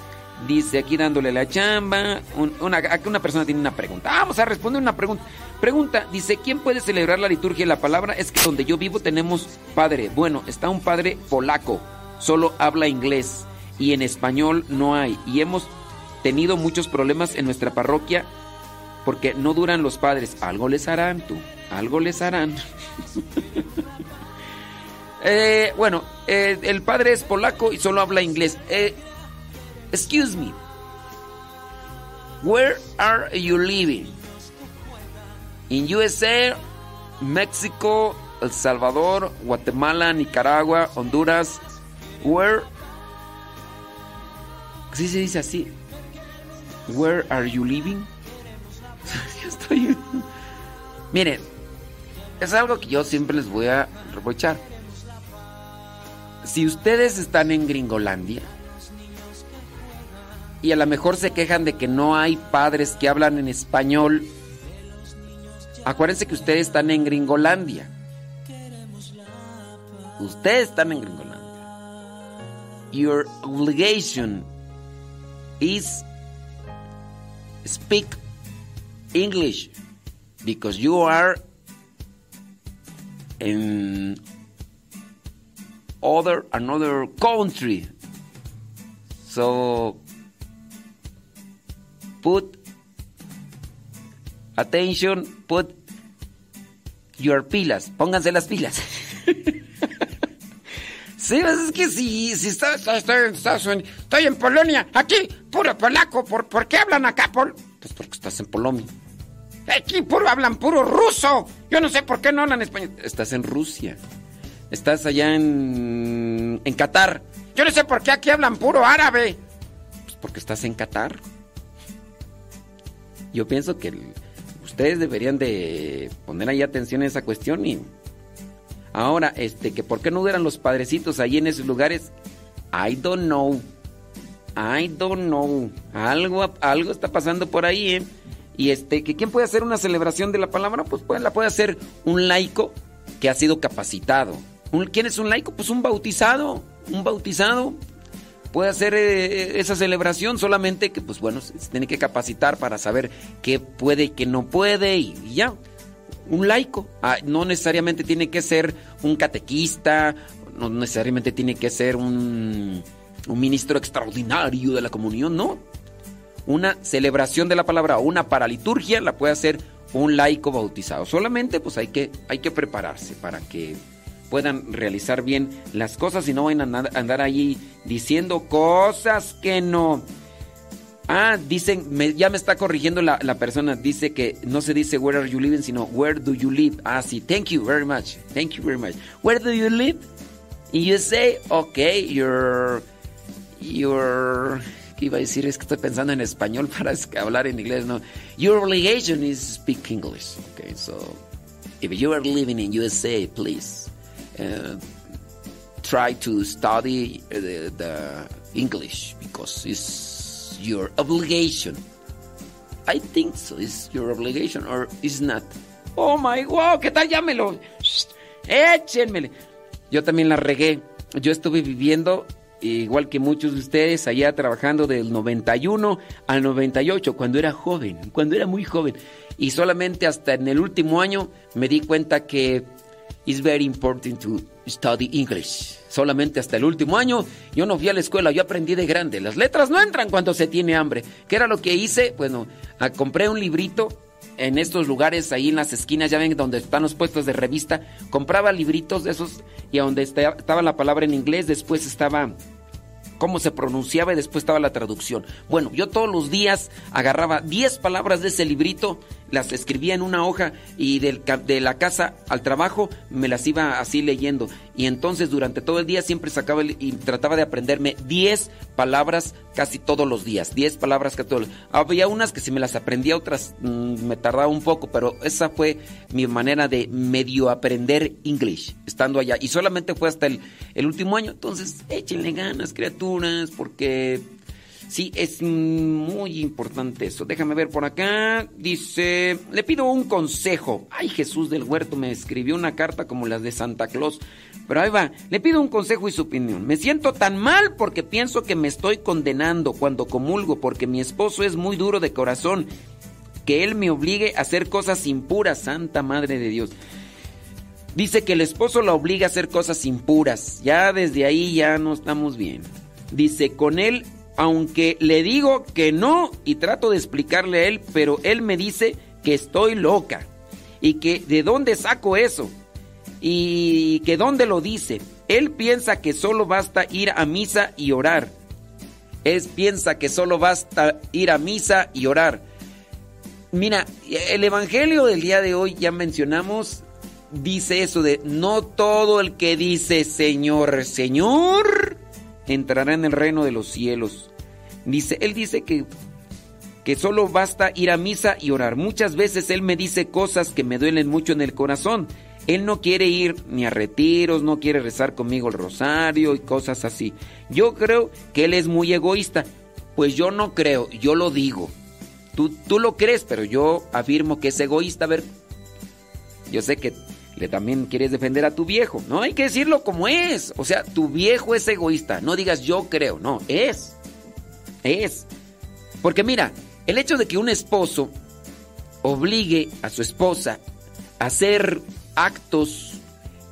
Dice aquí dándole la chamba. un- una, una persona tiene una pregunta. Ah, Vamos a responder una pregunta. Pregunta, dice, ¿quién puede celebrar la liturgia la palabra? Es que donde yo vivo tenemos padre. Bueno, está un padre polaco, solo habla inglés y en español no hay. Y hemos tenido muchos problemas en nuestra parroquia porque no duran los padres. Algo les harán tú, algo les harán. Eh, bueno, eh, el padre es polaco y solo habla inglés. Eh, excuse me. Where are you living? In USA, México, El Salvador, Guatemala, Nicaragua, Honduras. Where? Sí se dice así. Where are you living? Miren, es algo que yo siempre les voy a reprochar. Si ustedes están en Gringolandia y a lo mejor se quejan de que no hay padres que hablan en español, acuérdense que ustedes están en Gringolandia. Ustedes están en Gringolandia. Your obligation is speak English because you are in other another country. So put attention, put your pilas, pónganse las pilas. Sí, pues es que si, si está- está- Estados Unidos, estoy en Polonia, aquí, puro polaco, ¿por, por qué hablan acá? Pol? Pues porque estás en Polonia. Aquí puro hablan puro ruso. Yo no sé por qué no hablan español. Estás en Rusia. Estás allá en, en Qatar. Yo no sé por qué aquí hablan puro árabe. Pues porque estás en Qatar. Yo pienso que el- ustedes deberían de poner ahí atención a esa cuestión y ahora, este, que por qué no hubieran los padrecitos ahí en esos lugares. I don't know. I don't know. Algo, algo está pasando por ahí, ¿eh? Y este, que quién puede hacer una celebración de la palabra, pues puede- la puede hacer un laico que ha sido capacitado. ¿Quién es un laico? Pues un bautizado. Un bautizado puede hacer eh, esa celebración, solamente que, pues bueno, se, tiene que capacitar para saber qué puede y qué no puede y, y ya. Un laico. Ah, no necesariamente tiene que ser un catequista, no necesariamente tiene que ser un, un ministro extraordinario de la comunión, no. Una celebración de la palabra o una paraliturgia la puede hacer un laico bautizado. Solamente pues hay que, hay que prepararse para que puedan realizar bien las cosas y no vayan a andar, allí diciendo cosas que no. Ah, dicen, me- ya me está corrigiendo la, la persona, dice que no se dice where are you living, sino where do you live. Ah, sí, thank you very much, thank you very much. Where do you live? And you say, okay, you're, you're, ¿qué iba a decir? Es que estoy pensando en español para hablar en inglés, no. Your obligation is speak English, okay, so if you are living in USA, please, uh, try to study uh, the, the English because it's your obligation. I think so. It's your obligation or it's not. Oh my wow, ¿qué tal? Llámelo. Shh, Échenmele. Yo también la regué. Yo estuve viviendo igual que muchos de ustedes allá trabajando del 91 al 98 cuando era joven, cuando era muy joven y solamente hasta en el último año me di cuenta que It's very important to study English. Solamente hasta el último año yo no fui a la escuela, yo aprendí de grande. Las letras no entran cuando se tiene hambre. ¿Qué era lo que hice? Bueno, ah, compré un librito en estos lugares ahí en las esquinas, ya ven donde están los puestos de revista. Compraba libritos de esos y donde esta- estaba la palabra en inglés, después estaba cómo se pronunciaba y después estaba la traducción. Bueno, yo todos los días agarraba 10 palabras de ese librito, las escribía en una hoja y del de la casa al trabajo me las iba así leyendo. Y entonces durante todo el día siempre sacaba y trataba de aprenderme 10 palabras casi todos los días. 10 palabras casi todos los Había unas que si me las aprendía, otras mm, me tardaba un poco, pero esa fue mi manera de medio aprender English estando allá. Y solamente fue hasta el, el último año. Entonces, échenle ganas, criaturas, porque Sí, es muy importante eso. Déjame ver por acá. Dice, le pido un consejo. Ay, Jesús del Huerto me escribió una carta como las de Santa Claus. Pero ahí va, le pido un consejo y su opinión. Me siento tan mal porque pienso que me estoy condenando cuando comulgo porque mi esposo es muy duro de corazón. Que él me obligue a hacer cosas impuras, Santa Madre de Dios. Dice que el esposo la obliga a hacer cosas impuras. Ya desde ahí ya no estamos bien. Dice, con él, aunque le digo que no y trato de explicarle a él, pero él me dice que estoy loca. Y que de dónde saco eso y que dónde lo dice. Él piensa que solo basta ir a misa y orar. Él piensa que solo basta ir a misa y orar. Mira, el Evangelio del día de hoy ya mencionamos, dice eso de no todo el que dice Señor, Señor, entrará en el reino de los cielos. Dice, él dice que que solo basta ir a misa y orar. Muchas veces él me dice cosas que me duelen mucho en el corazón él no quiere ir ni a retiros, no quiere rezar conmigo el rosario y cosas así. Yo creo que él es muy egoísta. Pues yo no creo, yo lo digo. Tú, tú lo crees, pero yo afirmo que es egoísta. A ver, yo sé que le también quieres defender a tu viejo. No hay que decirlo como es. O sea, tu viejo es egoísta. No digas yo creo. No, es. Es. Porque mira, el hecho de que un esposo obligue a su esposa a hacer actos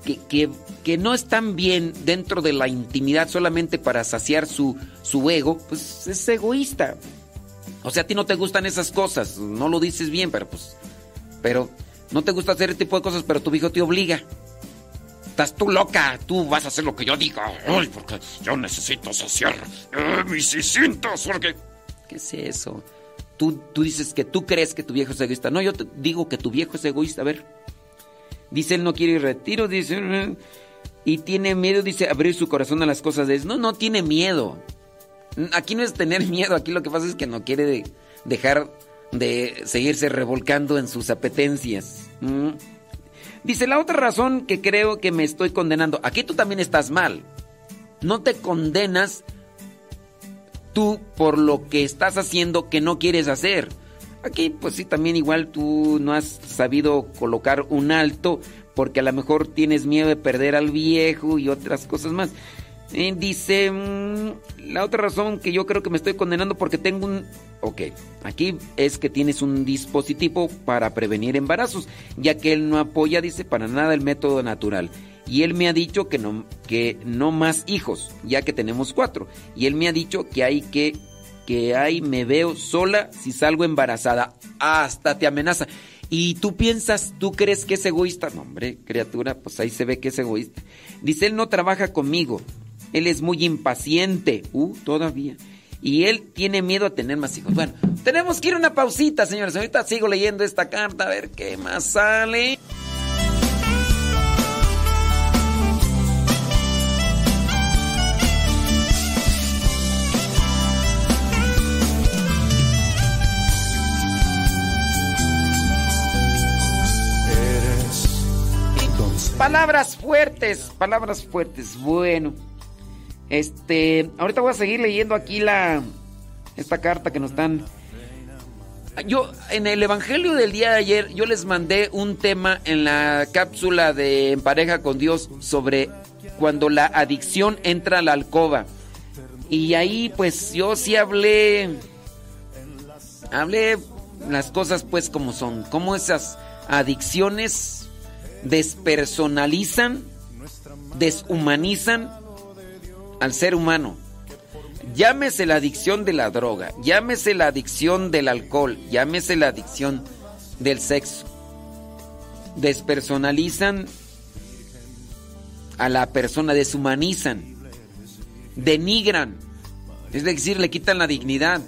que, que, no están bien dentro de la intimidad solamente para saciar su, su ego, pues es egoísta. O sea, a ti no te gustan esas cosas, no lo dices bien, pero pues, pero no te gusta hacer este tipo de cosas, pero tu hijo te obliga. Estás tú loca, tú vas a hacer lo que yo diga. Ay, porque yo necesito saciar eh, mis instintos, porque... ¿Qué es eso? Tú, tú dices que tú crees que tu viejo es egoísta. No, yo te digo que tu viejo es egoísta. A ver, Dice, él no quiere ir retiro, dice, mm", y tiene miedo, dice, abrir su corazón a las cosas de No, no tiene miedo. Aquí no es tener miedo, aquí lo que pasa es que no quiere dejar de seguirse revolcando en sus apetencias. Dice, la otra razón que creo que me estoy condenando, aquí tú también estás mal. No te condenas tú por lo que estás haciendo que no quieres hacer. Aquí, pues sí, también igual tú no has sabido colocar un alto porque a lo mejor tienes miedo de perder al viejo y otras cosas más. Eh, dice, mm, la otra razón que yo creo que me estoy condenando porque tengo un... Ok, aquí es que tienes un dispositivo para prevenir embarazos, ya que él no apoya, dice, para nada el método natural. Y él me ha dicho que no, que no más hijos, ya que tenemos cuatro. Y él me ha dicho que hay que que hay me veo sola si salgo embarazada. Hasta te amenaza. Y tú piensas, tú crees que es egoísta. No, hombre, criatura, pues ahí se ve que es egoísta. Dice, él no trabaja conmigo. Él es muy impaciente. Uh, todavía. Y él tiene miedo a tener más hijos. Bueno, tenemos que ir a una pausita, señores. Ahorita sigo leyendo esta carta a ver qué más sale. Palabras fuertes, palabras fuertes. Bueno, este, ahorita voy a seguir leyendo aquí la esta carta que nos están yo en el evangelio del día de ayer yo les mandé un tema en la cápsula de en pareja con Dios sobre cuando la adicción entra a la alcoba. Y ahí pues yo sí hablé hablé las cosas pues como son, como esas adicciones despersonalizan, deshumanizan al ser humano. Llámese la adicción de la droga, llámese la adicción del alcohol, llámese la adicción del sexo. Despersonalizan a la persona, deshumanizan, denigran, es decir, le quitan la dignidad.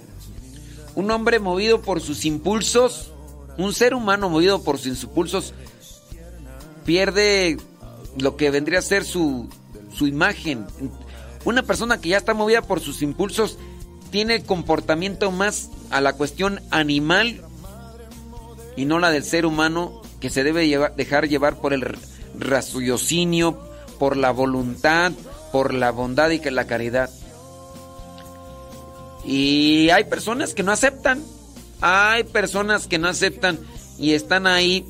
Un hombre movido por sus impulsos, un ser humano movido por sus impulsos, pierde lo que vendría a ser su, su imagen. Una persona que ya está movida por sus impulsos tiene comportamiento más a la cuestión animal y no la del ser humano que se debe dejar llevar por el raciocinio, por la voluntad, por la bondad y la caridad. Y hay personas que no aceptan. Hay personas que no aceptan y están ahí.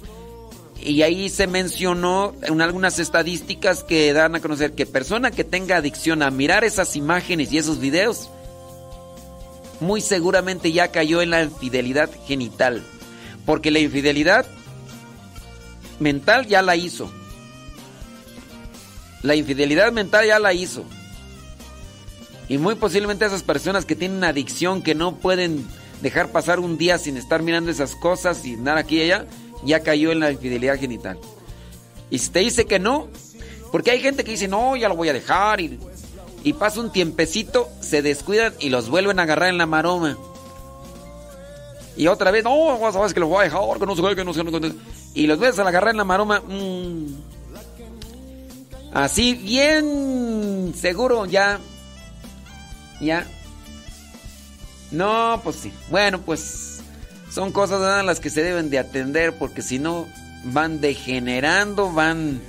Y ahí se mencionó en algunas estadísticas que dan a conocer que persona que tenga adicción a mirar esas imágenes y esos videos, muy seguramente ya cayó en la infidelidad genital. Porque la infidelidad mental ya la hizo. La infidelidad mental ya la hizo. Y muy posiblemente esas personas que tienen adicción, que no pueden dejar pasar un día sin estar mirando esas cosas y nada aquí y allá, ya cayó en la infidelidad genital. Y si te dice que no, porque hay gente que dice, no, ya lo voy a dejar, y, y pasa un tiempecito, se descuidan y los vuelven a agarrar en la maroma. Y otra vez, no, sabes que lo voy a dejar, que no qué, que no. Y los vuelves a agarrar en la maroma. mm. Así, bien seguro, ya. Ya. No, pues sí. Bueno, pues son cosas ¿verdad? las que se deben de atender porque si no van degenerando, van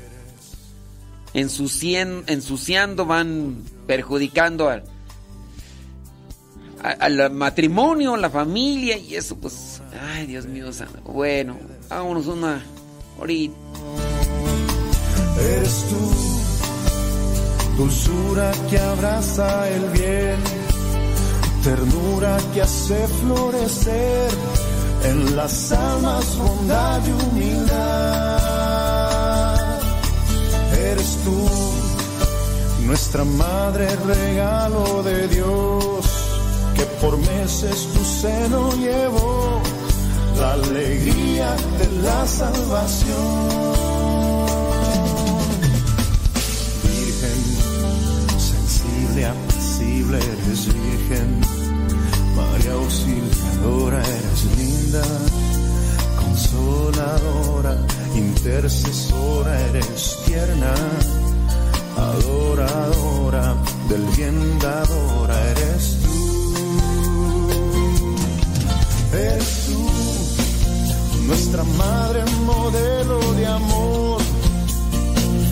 ensuciando, van perjudicando al, a- al matrimonio, la familia y eso pues, ay Dios mío, bueno, vámonos una ahorita. Eres tú, dulzura que abraza el bien, ternura que hace florecer en las almas bondad y humildad. Eres tú, nuestra madre regalo de Dios, que por meses tu seno llevó la alegría de la salvación. Virgen, sensible, apacible, eres virgen. María auxiliadora, eres Consoladora, intercesora, eres tierna. Adoradora, del bien dadora, eres tú. Eres tú, nuestra madre modelo de amor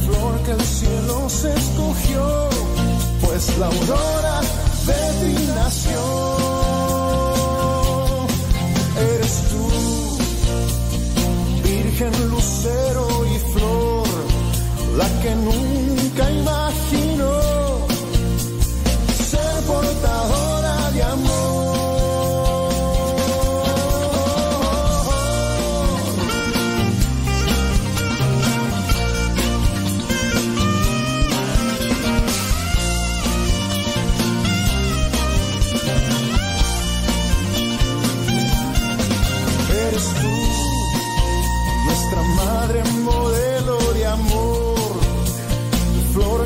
flor que el cielo se escogió, pues la aurora de ti nació. Virgen lucero y flor, la que nunca imaginó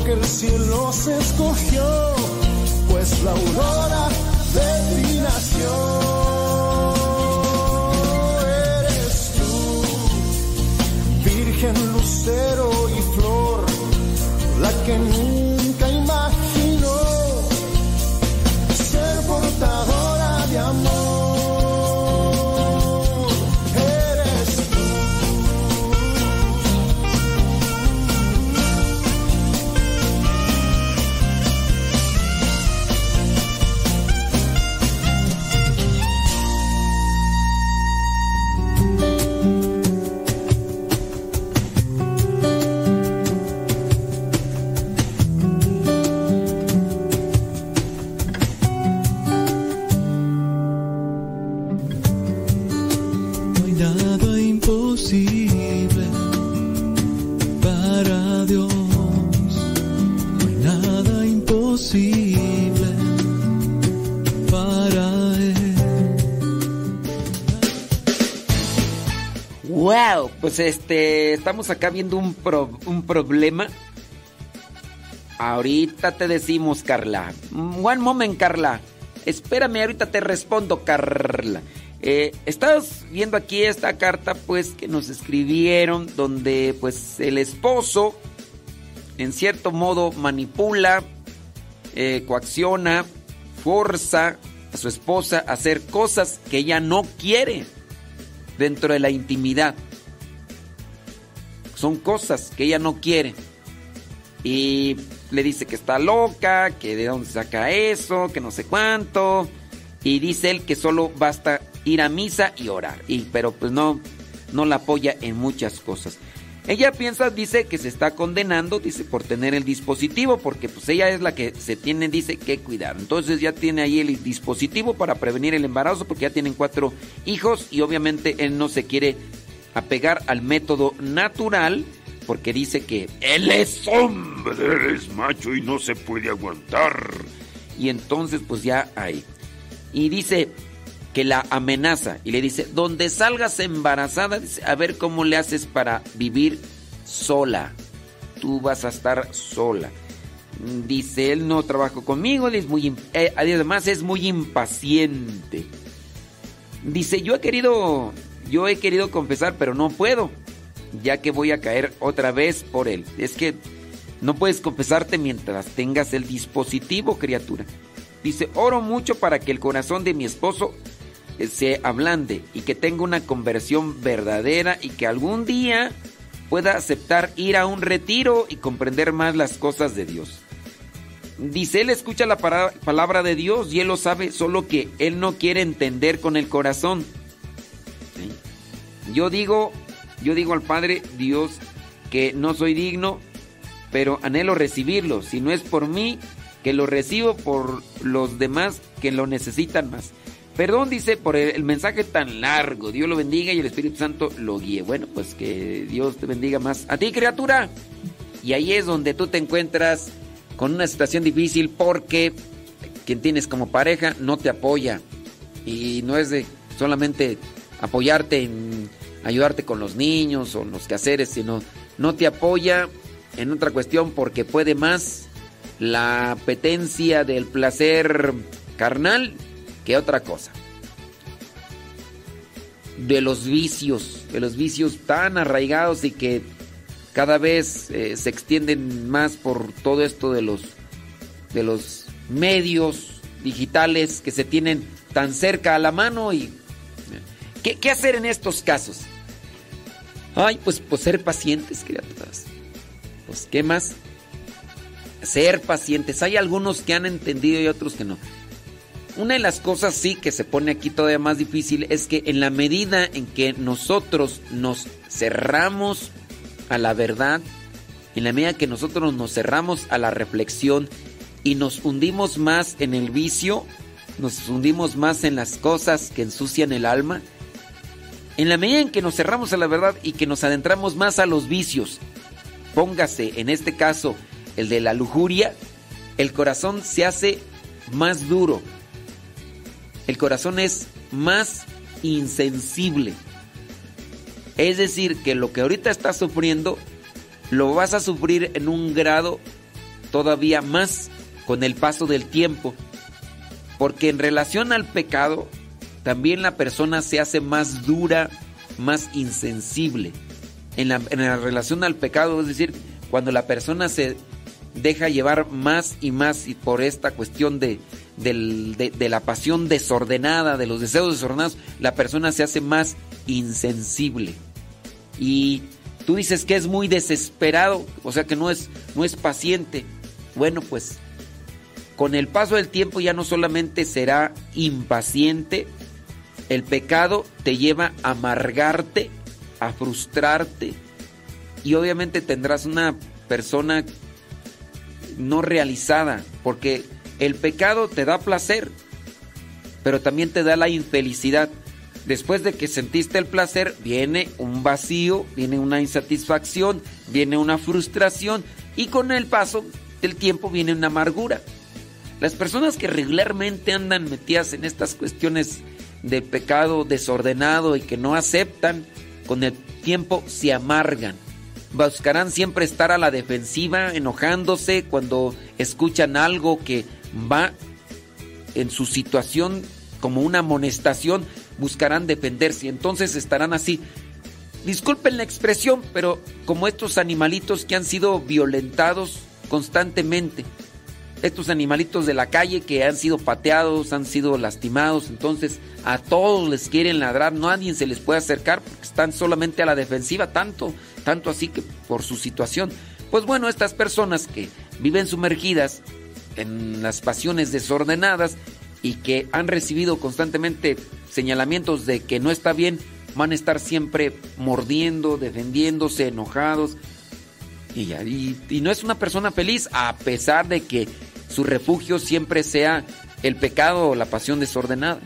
flor que el cielo se escogió, pues la aurora de ti nació. Eres tú, virgen lucero y flor, la que nunca este, estamos acá viendo un, un problema. Ahorita te decimos, Carla. Mm, One moment, Carla. Espérame, ahorita te respondo, Carla. Eh, estás viendo aquí esta carta, pues, que nos escribieron, donde, pues, el esposo, en cierto modo, manipula, eh, coacciona, forza a su esposa a hacer cosas que ella no quiere dentro de la intimidad. Son cosas que ella no quiere. Y le dice que está loca, que de dónde saca eso, que no sé cuánto. Y dice él que solo basta ir a misa y orar. Y, pero pues no, no la apoya en muchas cosas. Ella piensa, dice que se está condenando, dice, por tener el dispositivo, porque pues ella es la que se tiene, dice, que cuidar. Entonces ya tiene ahí el dispositivo para prevenir el embarazo, porque ya tienen cuatro hijos y obviamente él no se quiere apegar al método natural, porque dice que él es hombre, es macho y no se puede aguantar. Y entonces pues ya ahí. Y dice que la amenaza y le dice, donde salgas embarazada, dice, a ver cómo le haces para vivir sola. Tú vas a estar sola. Dice, él no trabaja conmigo, es muy, eh, además es muy impaciente. Dice, yo he querido, yo he querido confesar, pero no puedo, ya que voy a caer otra vez por él. Es que no puedes confesarte mientras tengas el dispositivo, criatura. Dice, oro mucho para que el corazón de mi esposo eh, se ablande y que tenga una conversión verdadera y que algún día pueda aceptar ir a un retiro y comprender más las cosas de Dios. Dice, él escucha la palabra de Dios y él lo sabe, solo que él no quiere entender con el corazón. Yo digo, yo digo al Padre Dios que no soy digno, pero anhelo recibirlo. Si no es por mí, que lo recibo por los demás que lo necesitan más. Perdón, dice, por el mensaje tan largo. Dios lo bendiga y el Espíritu Santo lo guíe. Bueno, pues que Dios te bendiga más. A ti, criatura. Y ahí es donde tú te encuentras con una situación difícil porque quien tienes como pareja no te apoya. Y no es de solamente apoyarte en ayudarte con los niños o los quehaceres, sino no te apoya en otra cuestión porque puede más la apetencia del placer carnal que otra cosa. De los vicios, de los vicios tan arraigados y que cada vez eh, se extienden más por todo esto de los de los medios digitales que se tienen tan cerca a la mano y ¿qué, hacer en estos casos? Ay, pues, pues ser pacientes, criaturas. Pues, ¿qué más? Ser pacientes. Hay algunos que han entendido y otros que no. Una de las cosas sí que se pone aquí todavía más difícil es que en la medida en que nosotros nos cerramos a la verdad, en la medida que nosotros nos cerramos a la reflexión y nos hundimos más en el vicio, nos hundimos más en las cosas que ensucian el alma, en la medida en que nos cerramos a la verdad y que nos adentramos más a los vicios, póngase en este caso el de la lujuria, el corazón se hace más duro, el corazón es más insensible. Es decir, que lo que ahorita estás sufriendo, lo vas a sufrir en un grado todavía más con el paso del tiempo. Porque en relación al pecado, también la persona se hace más dura, más insensible. En la, en la relación al pecado, es decir, cuando la persona se deja llevar más y más y por esta cuestión de, de la pasión desordenada, de los deseos desordenados, la persona se hace más insensible. Y tú dices que es muy desesperado, o sea que no es, no es paciente. Bueno, pues con el paso del tiempo ya no solamente será impaciente, el pecado te lleva a amargarte, a frustrarte y obviamente tendrás una persona no realizada, porque el pecado te da placer, pero también te da la infelicidad. Después de que sentiste el placer, viene un vacío, viene una insatisfacción, viene una frustración y con el paso del tiempo viene una amargura. Las personas que regularmente andan metidas en estas cuestiones de pecado desordenado y que no aceptan, con el tiempo se amargan. Buscarán siempre estar a la defensiva, enojándose cuando escuchan algo que va en su situación como una amonestación, buscarán defenderse. Entonces estarán así. Disculpen la expresión, pero como estos animalitos que han sido violentados constantemente. Estos animalitos de la calle que han sido pateados, han sido lastimados, entonces a todos les quieren ladrar, no nadie se les puede acercar porque están solamente a la defensiva, tanto, tanto así que por su situación. Pues bueno, estas personas que viven sumergidas en las pasiones desordenadas, y que han recibido constantemente señalamientos de que no está bien, van a estar siempre mordiendo, defendiéndose, enojados. Y, y, y no es una persona feliz a pesar de que su refugio siempre sea el pecado o la pasión desordenada.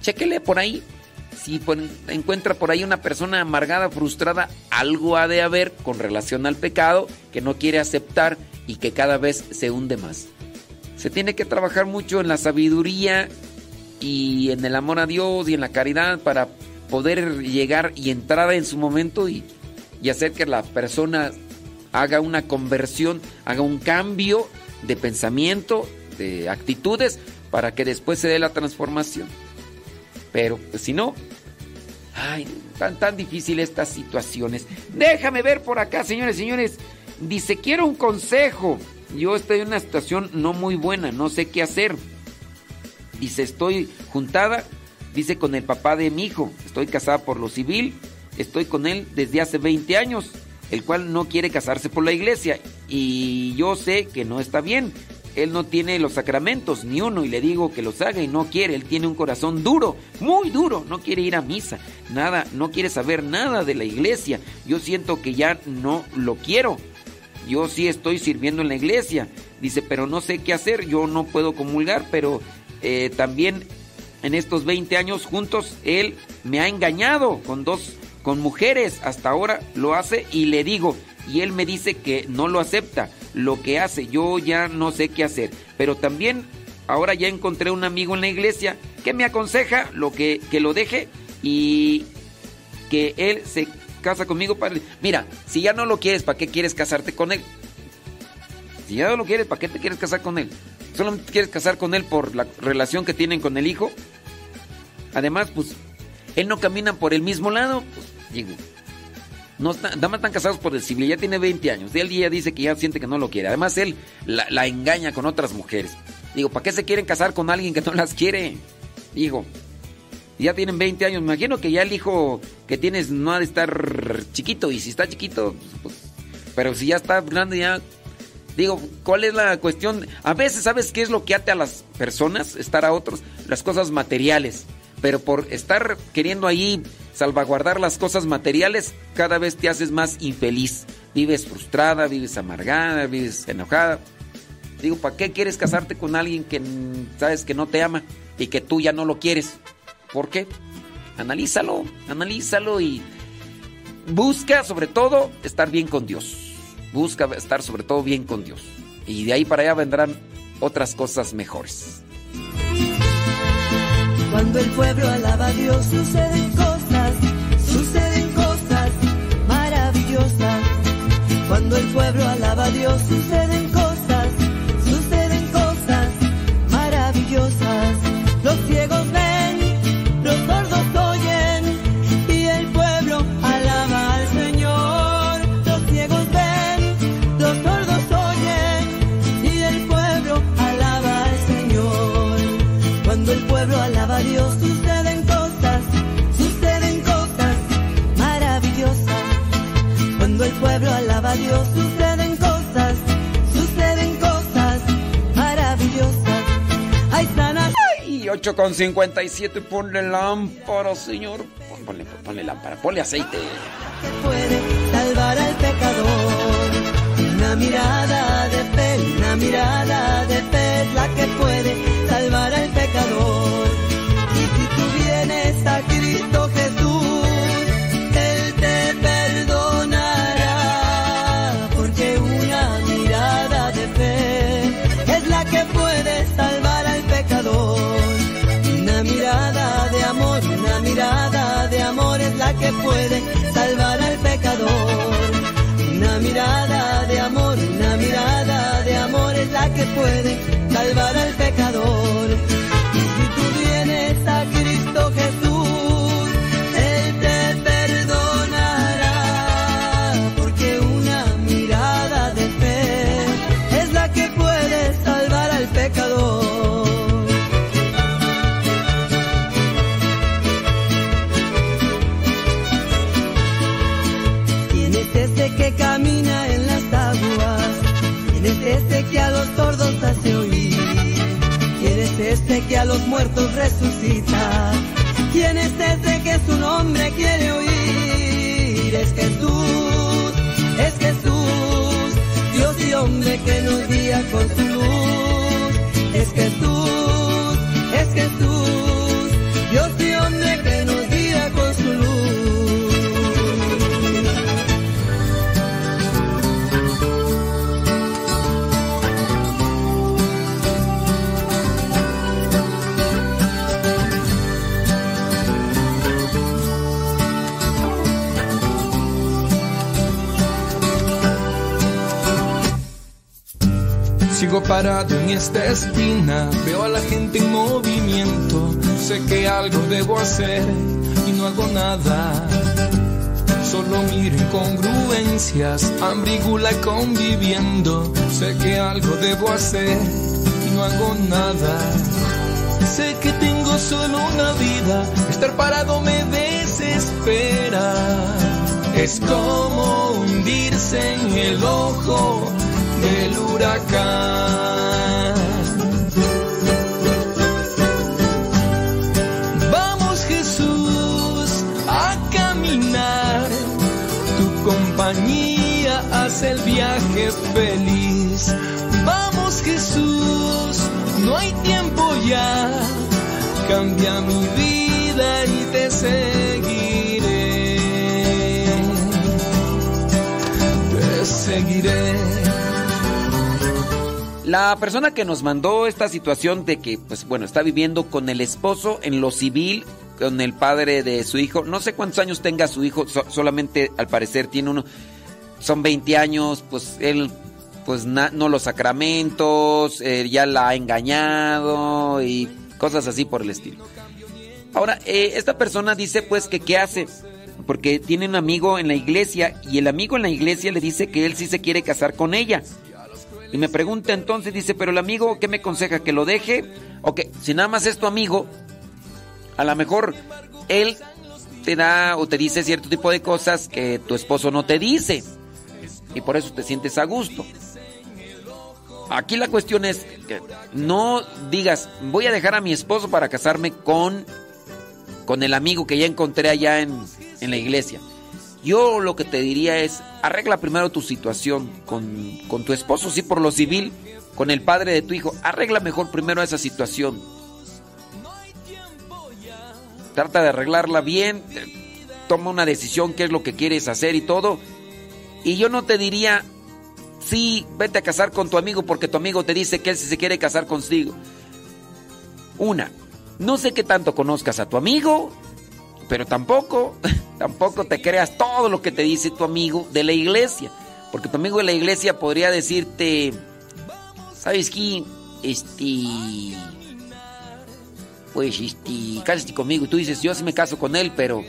Chéquele por ahí. Si encuentra por ahí una persona amargada, frustrada, algo ha de haber con relación al pecado que no quiere aceptar y que cada vez se hunde más. Se tiene que trabajar mucho en la sabiduría y en el amor a Dios y en la caridad para poder llegar y entrar en su momento y, y hacer que la persona haga una conversión, haga un cambio de pensamiento, de actitudes, para que después se dé la transformación. Pero pues, si no, ay, tan tan difícil estas situaciones. Déjame ver por acá, señores, señores. Dice, quiero un consejo. Yo estoy en una situación no muy buena, no sé qué hacer. Dice, estoy juntada, dice, con el papá de mi hijo. Estoy casada por lo civil, estoy con él desde hace 20 años, el cual no quiere casarse por la iglesia. Y yo sé que no está bien. Él no tiene los sacramentos, ni uno, y le digo que los haga y no quiere. Él tiene un corazón duro, muy duro, no quiere ir a misa, nada, no quiere saber nada de la iglesia. Yo siento que ya no lo quiero. Yo sí estoy sirviendo en la iglesia. Dice, pero no sé qué hacer, yo no puedo comulgar, pero eh, también en estos 20 años juntos, él me ha engañado con dos, con mujeres, hasta ahora lo hace y le digo, y él me dice que no lo acepta lo que hace. Yo ya no sé qué hacer. Pero también ahora ya encontré un amigo en la iglesia que me aconseja lo que, que lo deje y que él se casa conmigo para... Mira, si ya no lo quieres, ¿para qué quieres casarte con él? Si ya no lo quieres, ¿para qué te quieres casar con él? ¿Solamente quieres casar con él por la relación que tienen con el hijo? Además, pues, él no camina por el mismo lado. Pues, digo, no está, están casados por el civil, ya tiene 20 años. De él ya dice que ya siente que no lo quiere. Además, él la, la engaña con otras mujeres. Digo, ¿para qué se quieren casar con alguien que no las quiere? Digo, ya tienen 20 años. Me imagino que ya el hijo que tienes no ha de estar chiquito. Y si está chiquito, pues, pero si ya está grande, ya. Digo, ¿cuál es la cuestión? A veces, ¿sabes qué es lo que ate a las personas? Estar a otros, las cosas materiales. Pero por estar queriendo ahí salvaguardar las cosas materiales, cada vez te haces más infeliz. Vives frustrada, vives amargada, vives enojada. Digo, ¿para qué quieres casarte con alguien que sabes que no te ama y que tú ya no lo quieres? ¿Por qué? Analízalo, analízalo y busca sobre todo estar bien con Dios. Busca estar sobre todo bien con Dios. Y de ahí para allá vendrán otras cosas mejores. Cuando el pueblo alaba a Dios suceden cosas, suceden cosas maravillosas. Cuando el pueblo alaba a Dios suceden cosas, suceden cosas maravillosas. Los ciegos ven, Dios suceden cosas, suceden cosas maravillosas. Cuando el pueblo alaba a Dios suceden cosas, suceden cosas maravillosas. Hay sanas. Y 8 con 57, ponle lámpara, señor. Pon- Ponle, ponle lámpara, ponle aceite. que puede salvar al pecador. Una mirada de fe, una mirada de fe es la que puede salvar al pecador. Puede los muertos resucita. Parado en esta esquina, veo a la gente en movimiento, sé que algo debo hacer y no hago nada. Solo miro incongruencias, hambre y gula conviviendo, sé que algo debo hacer y no hago nada. Sé que tengo solo una vida, estar parado me desespera. Es como hundirse en el ojo del huracán. Vamos Jesús a caminar, tu compañía hace el viaje feliz. Vamos Jesús, no hay tiempo ya, cambia mi vida y te seguiré. Te seguiré. La persona que nos mandó esta situación de que, pues bueno, está viviendo con el esposo en lo civil, con el padre de su hijo. No sé cuántos años tenga su hijo, so- solamente al parecer tiene uno. Son 20 años, pues él, pues no los sacramentos, ya la ha engañado y cosas así por el estilo. Ahora, eh, esta persona dice pues que qué hace, porque tiene un amigo en la iglesia y el amigo en la iglesia le dice que él sí se quiere casar con ella. Y me pregunta entonces, dice, pero el amigo, ¿qué me aconseja? ¿Que lo deje? O que si nada más es tu amigo, a lo mejor él te da o te dice cierto tipo de cosas que tu esposo no te dice. Y por eso te sientes a gusto. Aquí la cuestión es que no digas, voy a dejar a mi esposo para casarme con, con el amigo que ya encontré allá en, en la iglesia. Yo lo que te diría es, arregla primero tu situación con, con tu esposo, sí, por lo civil, con el padre de tu hijo. Arregla mejor primero esa situación. Trata de arreglarla bien, toma una decisión, qué es lo que quieres hacer y todo. Y yo no te diría, sí, vete a casar con tu amigo porque tu amigo te dice que él se quiere casar contigo. Una, no sé qué tanto conozcas a tu amigo, pero tampoco, tampoco te creas todo lo que te dice tu amigo de la iglesia. Porque tu amigo de la iglesia podría decirte, ¿sabes qué? Este, pues, este, cásate conmigo. Y tú dices, yo sí me caso con él, pero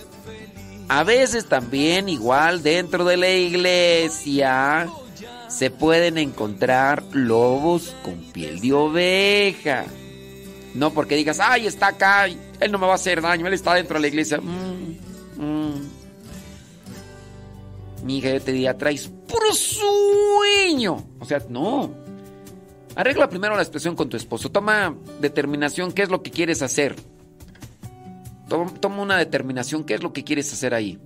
a veces también, igual dentro de la iglesia, se pueden encontrar lobos con piel de oveja. No porque digas, ay, está acá, él no me va a hacer daño, él está dentro de la iglesia. Mm, mm. Mi hija, yo te diría, traes puro sueño. O sea, no. Arregla primero la situación con tu esposo. Toma determinación, qué es lo que quieres hacer. Toma, toma una determinación, qué es lo que quieres hacer ahí.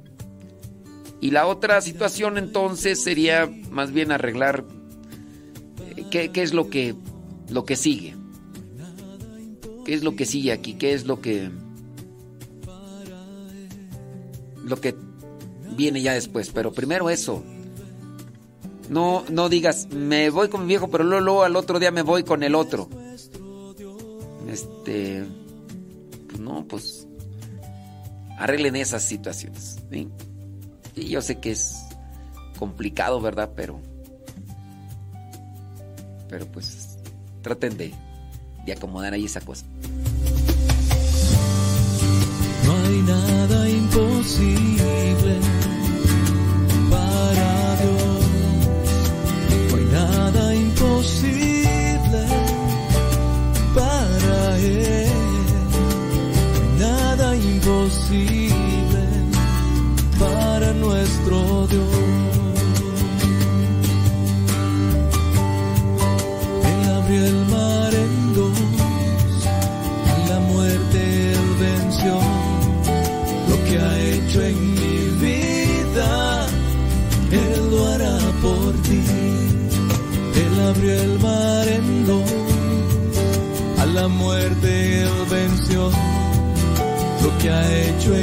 Y la otra situación entonces sería más bien arreglar eh, qué, qué es lo que, lo que sigue. ¿Qué es lo que sigue aquí? ¿Qué es lo que... Lo que viene ya después? Pero primero eso. No, no digas, me voy con mi viejo, pero luego, al otro día me voy con el otro. Este... Pues no, pues... Arreglen esas situaciones. Y yo sé que es complicado, ¿verdad? Pero... Pero pues traten de, de acomodar ahí esa cosa. No hay nada imposible para Dios. No hay nada imposible para Él. Nada imposible para nuestro Dios. Que ha hecho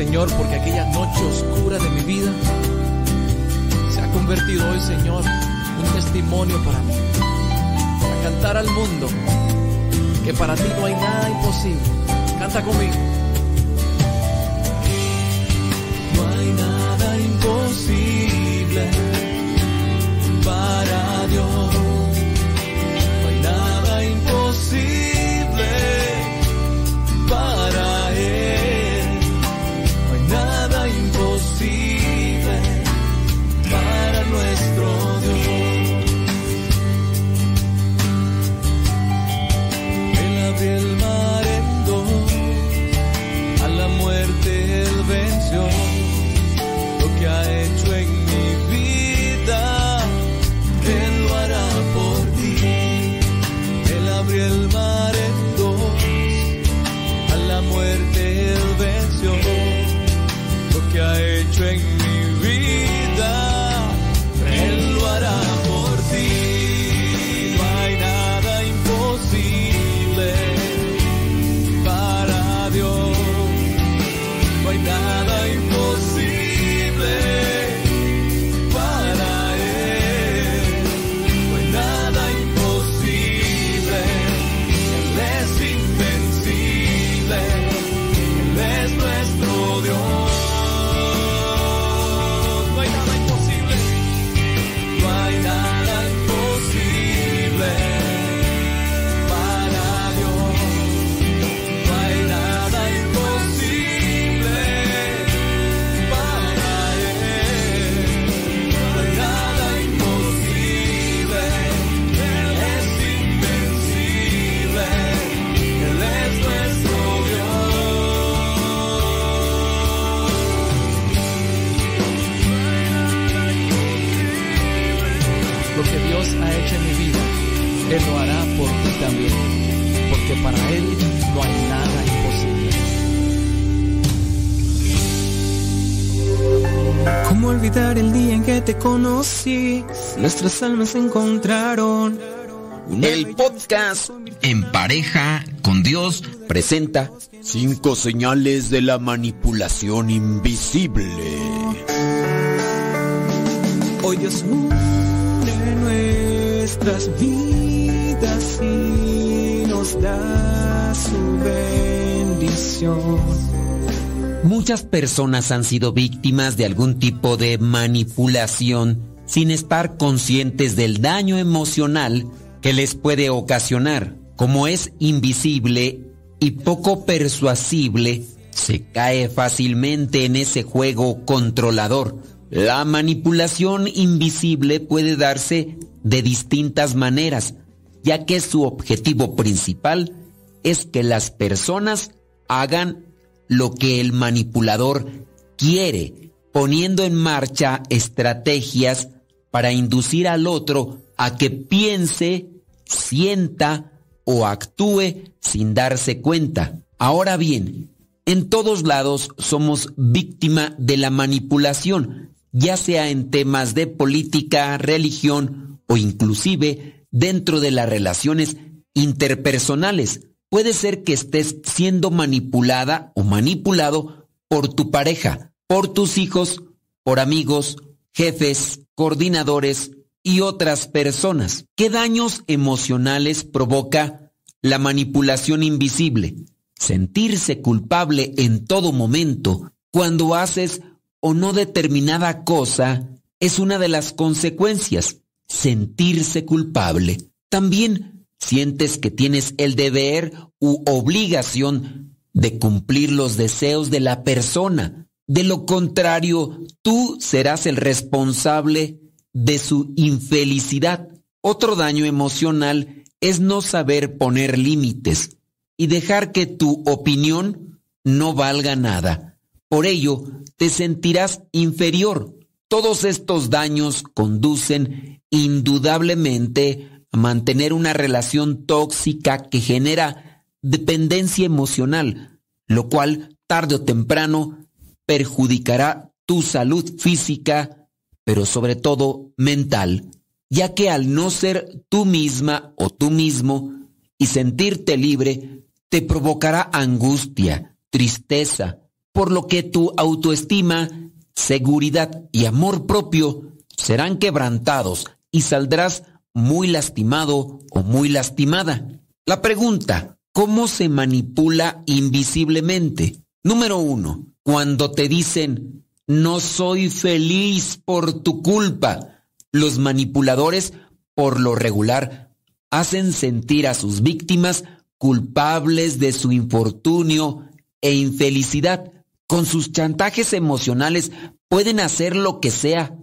Señor porque aquella noche oscura de mi vida se ha convertido hoy Señor un testimonio para mí. Para cantar al mundo que para ti no hay nada imposible. Canta conmigo. No hay nada imposible para Dios. Olvidar el día en que te conocí? Nuestras almas se encontraron. El podcast En pareja con Dios presenta cinco señales de la manipulación invisible. Hoy Dios une nuestras vidas y nos da su bendición. Muchas personas han sido víctimas de algún tipo de manipulación sin estar conscientes del daño emocional que les puede ocasionar. Como es invisible y poco persuasible, se cae fácilmente en ese juego controlador. La manipulación invisible puede darse de distintas maneras, ya que su objetivo principal es que las personas hagan lo que el manipulador quiere, poniendo en marcha estrategias para inducir al otro a que piense, sienta o actúe sin darse cuenta. Ahora bien, en todos lados somos víctima de la manipulación, ya sea en temas de política, religión o inclusive dentro de las relaciones interpersonales. Puede ser que estés siendo manipulada o manipulado por tu pareja, por tus hijos, por amigos, jefes, coordinadores y otras personas. ¿Qué daños emocionales provoca la manipulación invisible? Sentirse culpable en todo momento cuando haces o no determinada cosa es una de las consecuencias. Sentirse culpable. También sientes que tienes el deber u obligación de cumplir los deseos de la persona. De lo contrario, tú serás el responsable de su infelicidad. Otro daño emocional es no saber poner límites y dejar que tu opinión no valga nada. Por ello, te sentirás inferior. Todos estos daños conducen indudablemente mantener una relación tóxica que genera dependencia emocional, lo cual tarde o temprano perjudicará tu salud física, pero sobre todo mental, ya que al no ser tú misma o tú mismo y sentirte libre, te provocará angustia, tristeza, por lo que tu autoestima, seguridad y amor propio serán quebrantados y saldrás muy lastimado o muy lastimada. La pregunta, ¿cómo se manipula invisiblemente? Número uno, cuando te dicen, no soy feliz por tu culpa. Los manipuladores, por lo regular, hacen sentir a sus víctimas culpables de su infortunio e infelicidad. Con sus chantajes emocionales pueden hacer lo que sea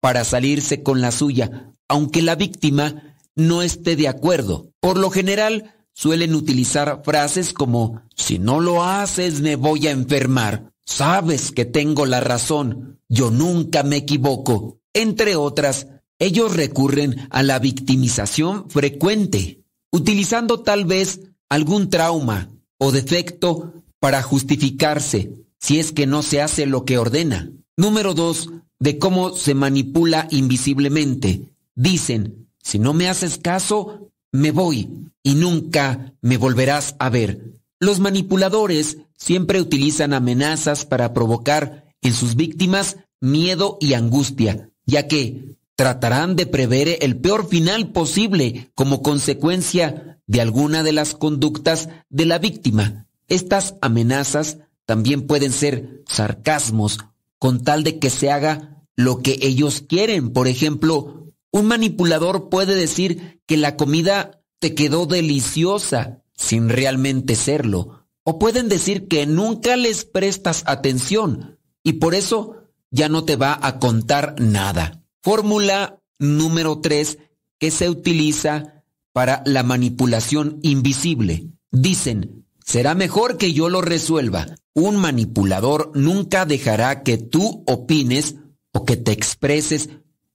para salirse con la suya, aunque la víctima no esté de acuerdo. Por lo general, suelen utilizar frases como, si no lo haces me voy a enfermar, sabes que tengo la razón, yo nunca me equivoco. Entre otras, ellos recurren a la victimización frecuente, utilizando tal vez algún trauma o defecto para justificarse si es que no se hace lo que ordena. Número dos, de cómo se manipula invisiblemente. Dicen, si no me haces caso, me voy y nunca me volverás a ver. Los manipuladores siempre utilizan amenazas para provocar en sus víctimas miedo y angustia, ya que tratarán de prever el peor final posible como consecuencia de alguna de las conductas de la víctima. Estas amenazas también pueden ser sarcasmos con tal de que se haga lo que ellos quieren. Por ejemplo, un manipulador puede decir que la comida te quedó deliciosa sin realmente serlo. O pueden decir que nunca les prestas atención y por eso ya no te va a contar nada. Fórmula número 3 que se utiliza para la manipulación invisible. Dicen, será mejor que yo lo resuelva. Un manipulador nunca dejará que tú opines o que te expreses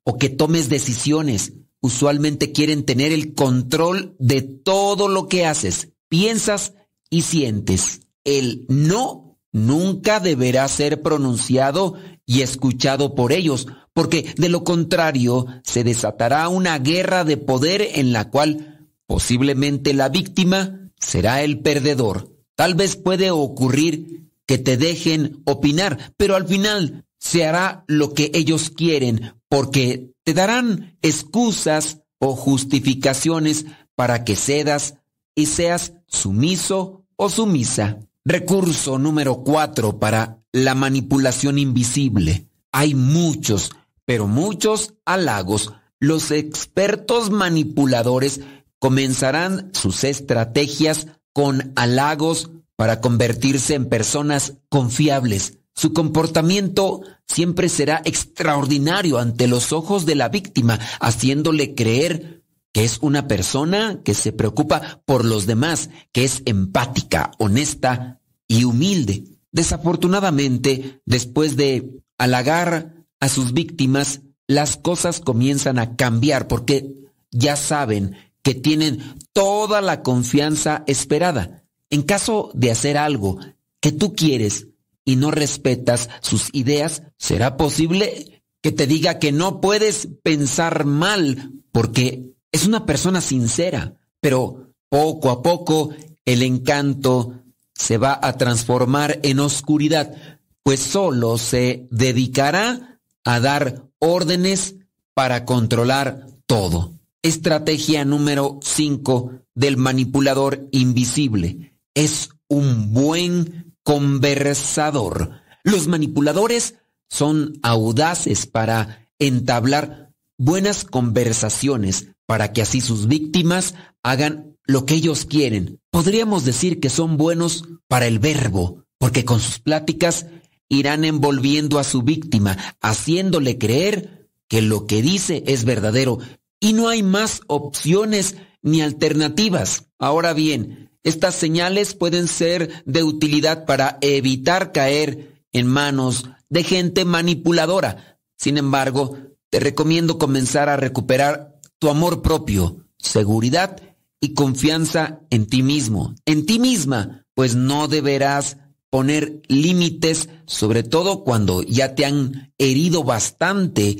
o que tomes decisiones. Usualmente quieren tener el control de todo lo que haces, piensas y sientes. El no nunca deberá ser pronunciado y escuchado por ellos, porque de lo contrario se desatará una guerra de poder en la cual posiblemente la víctima será el perdedor. Tal vez puede ocurrir que te dejen opinar, pero al final se hará lo que ellos quieren, porque te darán excusas o justificaciones para que cedas y seas sumiso o sumisa. Recurso número cuatro para la manipulación invisible. Hay muchos, pero muchos halagos. Los expertos manipuladores comenzarán sus estrategias con halagos para convertirse en personas confiables. Su comportamiento siempre será extraordinario ante los ojos de la víctima, haciéndole creer que es una persona que se preocupa por los demás, que es empática, honesta y humilde. Desafortunadamente, después de halagar a sus víctimas, las cosas comienzan a cambiar porque ya saben que tienen toda la confianza esperada. En caso de hacer algo que tú quieres y no respetas sus ideas, será posible que te diga que no puedes pensar mal porque es una persona sincera, pero poco a poco el encanto se va a transformar en oscuridad, pues solo se dedicará a dar órdenes para controlar todo. Estrategia número 5 del manipulador invisible. Es un buen conversador. Los manipuladores son audaces para entablar buenas conversaciones, para que así sus víctimas hagan lo que ellos quieren. Podríamos decir que son buenos para el verbo, porque con sus pláticas irán envolviendo a su víctima, haciéndole creer que lo que dice es verdadero y no hay más opciones ni alternativas. Ahora bien, estas señales pueden ser de utilidad para evitar caer en manos de gente manipuladora. Sin embargo, te recomiendo comenzar a recuperar tu amor propio, seguridad y confianza en ti mismo, en ti misma, pues no deberás poner límites, sobre todo cuando ya te han herido bastante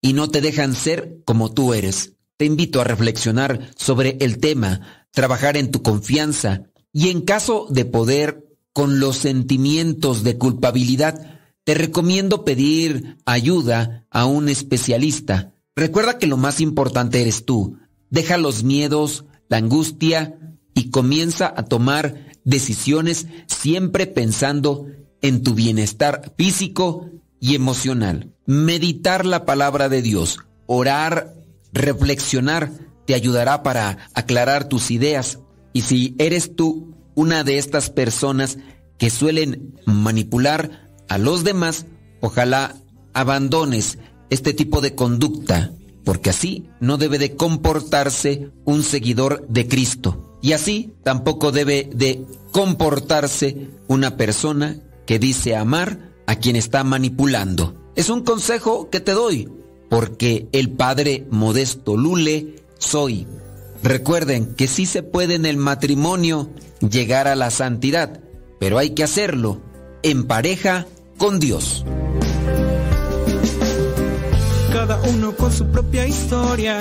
y no te dejan ser como tú eres. Te invito a reflexionar sobre el tema, trabajar en tu confianza y en caso de poder con los sentimientos de culpabilidad, te recomiendo pedir ayuda a un especialista. Recuerda que lo más importante eres tú. Deja los miedos, la angustia y comienza a tomar decisiones siempre pensando en tu bienestar físico y emocional. Meditar la palabra de Dios, orar, reflexionar, te ayudará para aclarar tus ideas. Y si eres tú una de estas personas que suelen manipular a los demás, ojalá abandones este tipo de conducta, porque así no debe de comportarse un seguidor de Cristo. Y así tampoco debe de comportarse una persona que dice amar a quien está manipulando. Es un consejo que te doy, porque el padre Modesto Lule soy. Recuerden que sí se puede en el matrimonio llegar a la santidad, pero hay que hacerlo en pareja con Dios. Cada uno con su propia historia,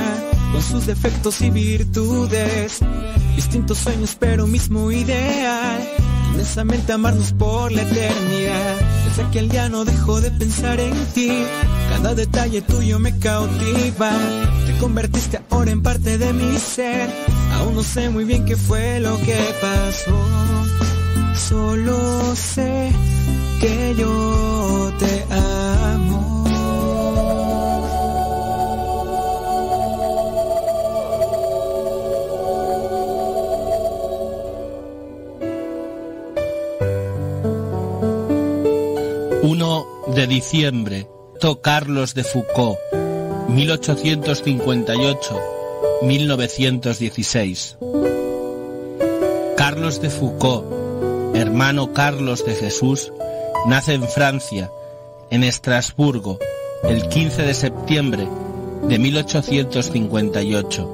con sus defectos y virtudes. Distintos sueños, pero mismo ideal. Inmensamente amarnos por la eternidad. Desde aquel día no dejo de pensar en ti. Cada detalle tuyo me cautiva. Te convertiste ahora en parte de mi ser. Aún no sé muy bien qué fue lo que pasó. Solo sé que yo te amo. de diciembre, To Carlos de Foucault, 1858-1916. Carlos de Foucault, hermano Carlos de Jesús, nace en Francia, en Estrasburgo, el 15 de septiembre de 1858.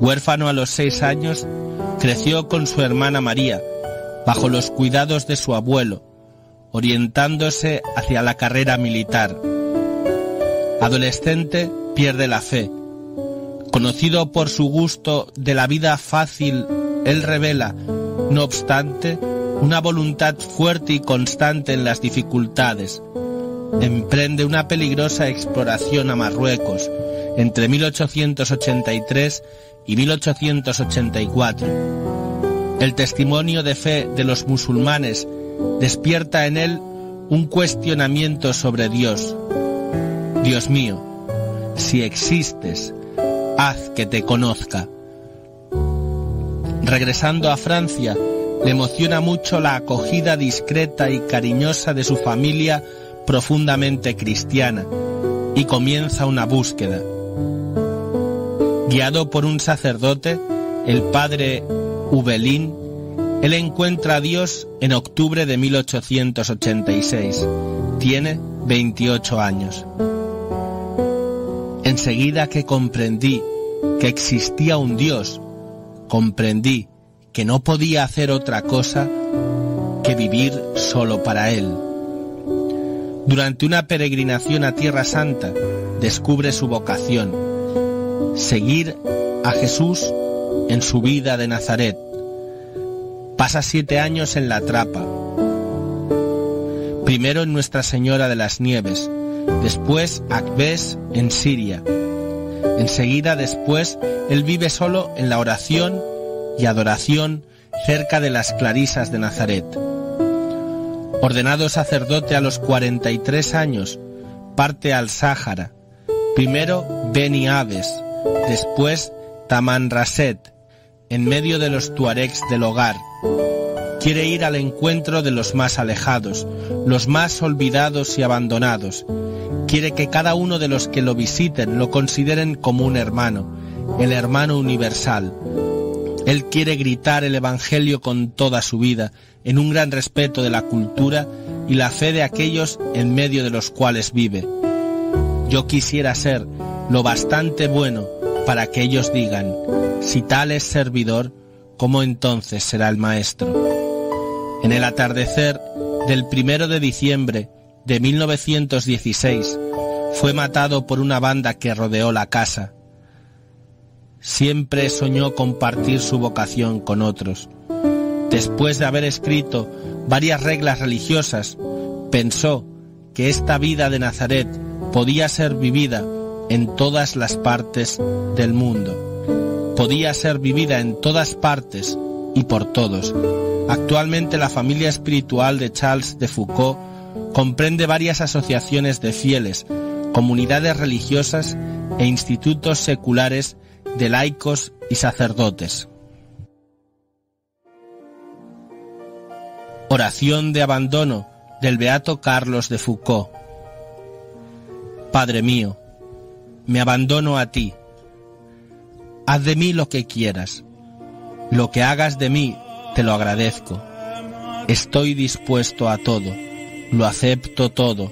Huérfano a los seis años, creció con su hermana María, bajo los cuidados de su abuelo, orientándose hacia la carrera militar. Adolescente, pierde la fe. Conocido por su gusto de la vida fácil, él revela, no obstante, una voluntad fuerte y constante en las dificultades. Emprende una peligrosa exploración a Marruecos entre 1883 y 1884. El testimonio de fe de los musulmanes despierta en él un cuestionamiento sobre Dios. Dios mío, si existes, haz que te conozca. Regresando a Francia, le emociona mucho la acogida discreta y cariñosa de su familia profundamente cristiana y comienza una búsqueda. Guiado por un sacerdote, el padre Ubelín, él encuentra a Dios en octubre de 1886. Tiene 28 años. Enseguida que comprendí que existía un Dios, comprendí que no podía hacer otra cosa que vivir solo para Él. Durante una peregrinación a Tierra Santa, descubre su vocación, seguir a Jesús en su vida de Nazaret Pasa siete años en la trapa. Primero en Nuestra Señora de las Nieves, después Akbes en Siria. Enseguida después él vive solo en la oración y adoración cerca de las Clarisas de Nazaret. Ordenado sacerdote a los 43 años, parte al Sáhara. Primero Beni Aves, Después Tamanrasset, en medio de los tuaregs del hogar. Quiere ir al encuentro de los más alejados, los más olvidados y abandonados. Quiere que cada uno de los que lo visiten lo consideren como un hermano, el hermano universal. Él quiere gritar el Evangelio con toda su vida, en un gran respeto de la cultura y la fe de aquellos en medio de los cuales vive. Yo quisiera ser lo bastante bueno para que ellos digan, si tal es servidor, ¿cómo entonces será el maestro? En el atardecer del primero de diciembre de 1916 fue matado por una banda que rodeó la casa. Siempre soñó compartir su vocación con otros. Después de haber escrito varias reglas religiosas, pensó que esta vida de Nazaret podía ser vivida en todas las partes del mundo. Podía ser vivida en todas partes y por todos. Actualmente la familia espiritual de Charles de Foucault comprende varias asociaciones de fieles, comunidades religiosas e institutos seculares de laicos y sacerdotes. Oración de abandono del Beato Carlos de Foucault. Padre mío, me abandono a ti. Haz de mí lo que quieras. Lo que hagas de mí, te lo agradezco. Estoy dispuesto a todo, lo acepto todo,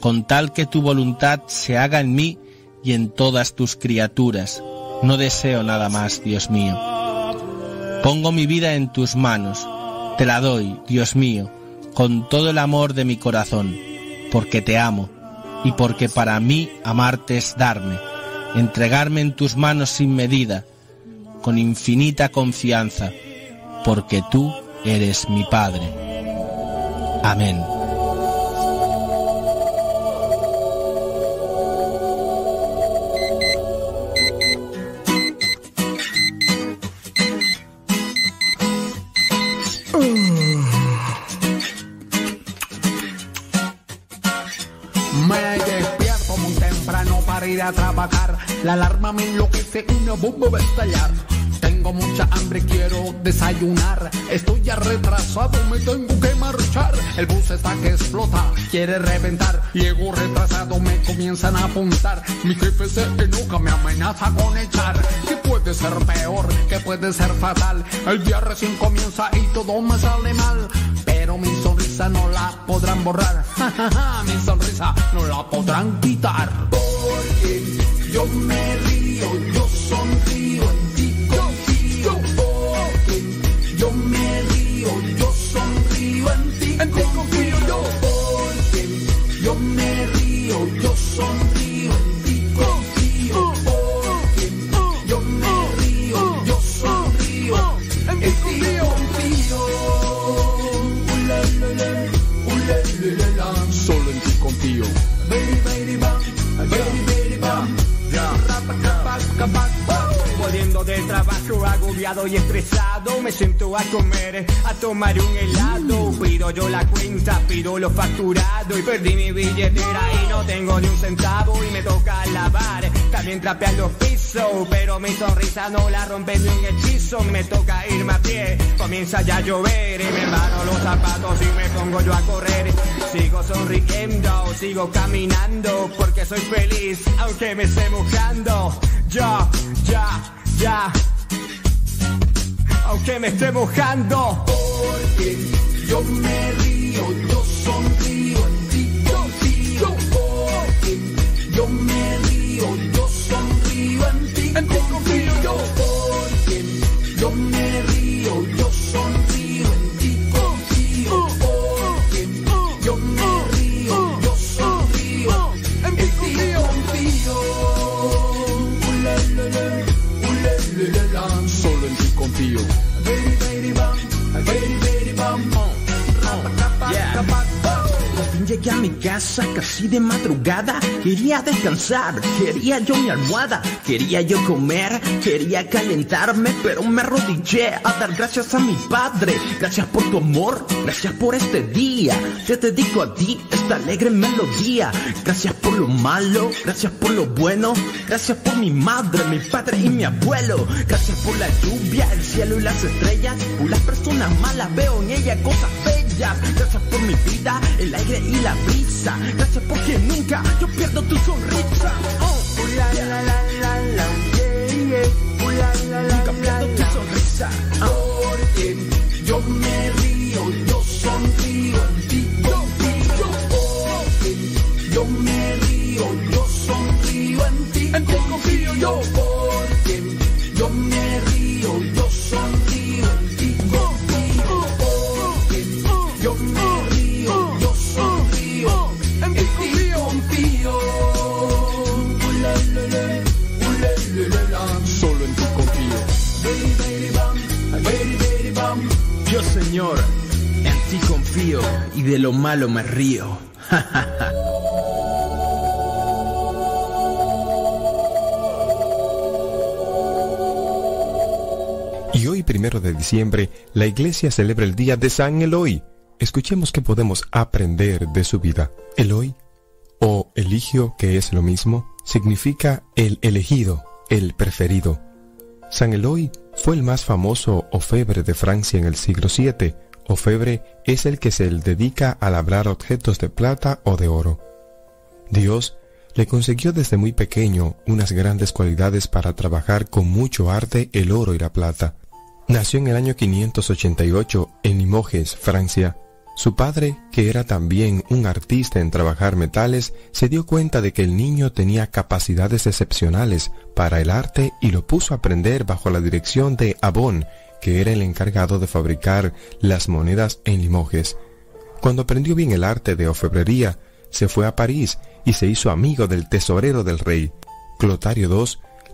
con tal que tu voluntad se haga en mí y en todas tus criaturas. No deseo nada más, Dios mío. Pongo mi vida en tus manos, te la doy, Dios mío, con todo el amor de mi corazón, porque te amo y porque para mí amarte es darme, entregarme en tus manos sin medida, con infinita confianza, porque tú eres mi Padre. Amén. Enloquece, una bomba va a estallar. Tengo mucha hambre, quiero desayunar. Estoy ya retrasado, me tengo que marchar. El bus está que explota, quiere reventar. Llego retrasado, me comienzan a apuntar. Mi jefe se enoja, me amenaza con echar. ¿Qué puede ser peor? ¿Qué puede ser fatal? El día recién comienza y todo me sale mal. Pero mi no la podrán borrar. mi sonrisa no la podrán quitar. Porque yo me río, yo sonrío, en ti confío. Porque yo me río, yo sonrío, en ti en ti confío. Porque yo me río, yo sonrío, agobiado y estresado Me siento a comer, a tomar un helado. Pido yo la cuenta, pido lo facturado Y perdí mi billetera y no tengo ni un centavo Y me toca lavar, también trapear los pisos Pero mi sonrisa no la rompe ni un hechizo. Me toca irme a pie, comienza ya a llover Y me embaro los zapatos y me pongo yo a correr. Sigo sonriendo, sigo caminando Porque soy feliz, aunque me esté mojando. Ya, ya, ya Aunque me esté mojando Porque yo me río, yo sonrío, en ti confío. Porque yo me río, yo sonrío, en ti confío yo. Porque yo me llegué a mi casa casi de madrugada. Quería descansar, quería yo mi almohada, quería yo comer, quería calentarme, pero me arrodillé a dar gracias a mi padre. Gracias por tu amor, gracias por este día. Te dedico a ti esta alegre melodía. Gracias por lo malo, gracias por lo bueno, gracias por mi madre, mi padre y mi abuelo. Gracias por la lluvia, el cielo y las estrellas. Por las personas malas veo en ella cosas bellas. Gracias por mi vida, el aire y la brisa. Gracias porque nunca yo pierdo tu sonrisa. Oh, la, la, la, la, la, la, la, la, nunca pierdo tu sonrisa. Porque yo me río, yo sonrío en ti. Porque yo me río, yo sonrío en ti. Porque yo me río, yo sonrío y de lo malo me río. Y hoy, primero de diciembre, la iglesia celebra el día de San Eloy. Escuchemos qué podemos aprender de su vida. Eloy, o eligio, que es lo mismo, significa el elegido, el preferido. San Eloy fue el más famoso orfebre de Francia en el siglo VII. Orfebre es el que se dedica a labrar objetos de plata o de oro. Dios le consiguió desde muy pequeño unas grandes cualidades para trabajar con mucho arte el oro y la plata. Nació en el año 588 en Limoges, Francia. Su padre, que era también un artista en trabajar metales, se dio cuenta de que el niño tenía capacidades excepcionales para el arte y lo puso a aprender bajo la dirección de Abon, que era el encargado de fabricar las monedas en Limoges. Cuando aprendió bien el arte de orfebrería, se fue a París y se hizo amigo del tesorero del rey. Clotario II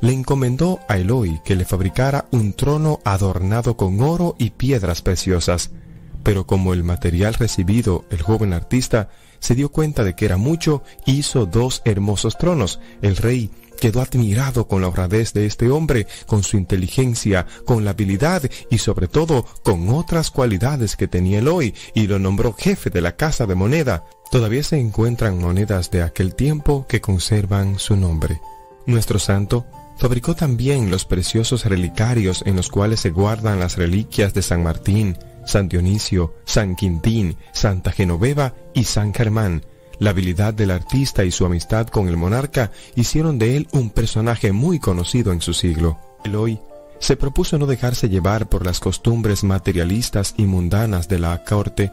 le encomendó a Eloy que le fabricara un trono adornado con oro y piedras preciosas. Pero como el material recibido, el joven artista se dio cuenta de que era mucho, hizo dos hermosos tronos. El rey quedó admirado con la honradez de este hombre, con su inteligencia, con la habilidad y sobre todo con otras cualidades que tenía Eloy y lo nombró jefe de la casa de moneda. Todavía se encuentran monedas de aquel tiempo que conservan su nombre. Nuestro santo fabricó también los preciosos relicarios en los cuales se guardan las reliquias de San Martín, San Dionisio, San Quintín, Santa Genoveva y San Germán. La habilidad del artista y su amistad con el monarca hicieron de él un personaje muy conocido en su siglo. Eloy se propuso no dejarse llevar por las costumbres materialistas y mundanas de la corte,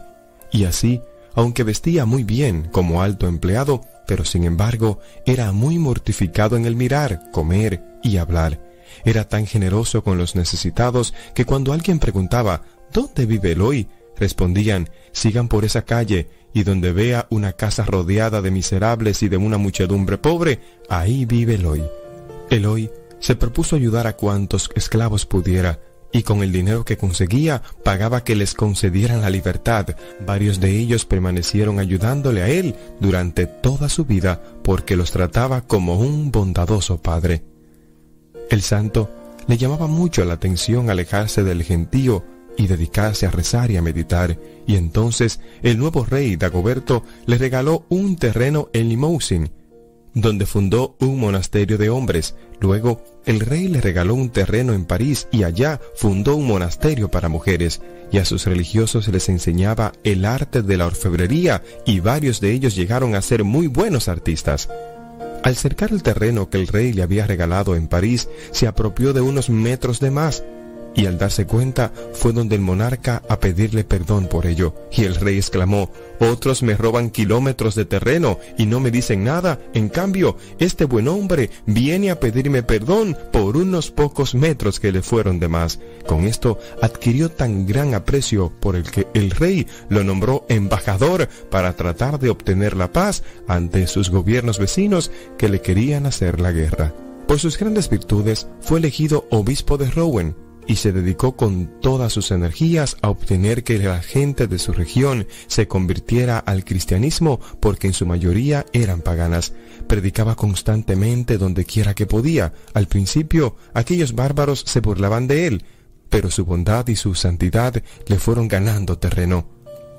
y así, aunque vestía muy bien como alto empleado, pero sin embargo era muy mortificado en el mirar, comer y hablar. Era tan generoso con los necesitados que cuando alguien preguntaba ¿Dónde vive Eloy? Respondían Sigan por esa calle y donde vea una casa rodeada de miserables y de una muchedumbre pobre, ahí vive Eloy. Eloy se propuso ayudar a cuantos esclavos pudiera, y con el dinero que conseguía pagaba que les concedieran la libertad. Varios de ellos permanecieron ayudándole a él durante toda su vida porque los trataba como un bondadoso padre. El santo le llamaba mucho la atención alejarse del gentío y dedicarse a rezar y a meditar, y entonces el nuevo rey Dagoberto le regaló un terreno en Limousin, donde fundó un monasterio de hombres. Luego, el rey le regaló un terreno en París y allá fundó un monasterio para mujeres, y a sus religiosos les enseñaba el arte de la orfebrería, y varios de ellos llegaron a ser muy buenos artistas. Al cercar el terreno que el rey le había regalado en París, se apropió de unos metros de más, y al darse cuenta fue donde el monarca a pedirle perdón por ello, y el rey exclamó, otros me roban kilómetros de terreno y no me dicen nada, en cambio, este buen hombre viene a pedirme perdón por unos pocos metros que le fueron de más. Con esto adquirió tan gran aprecio por el que el rey lo nombró embajador para tratar de obtener la paz ante sus gobiernos vecinos que le querían hacer la guerra. Por sus grandes virtudes fue elegido obispo de Rouen, y se dedicó con todas sus energías a obtener que la gente de su región se convirtiera al cristianismo porque en su mayoría eran paganas. Predicaba constantemente donde quiera que podía. Al principio aquellos bárbaros se burlaban de él, pero su bondad y su santidad le fueron ganando terreno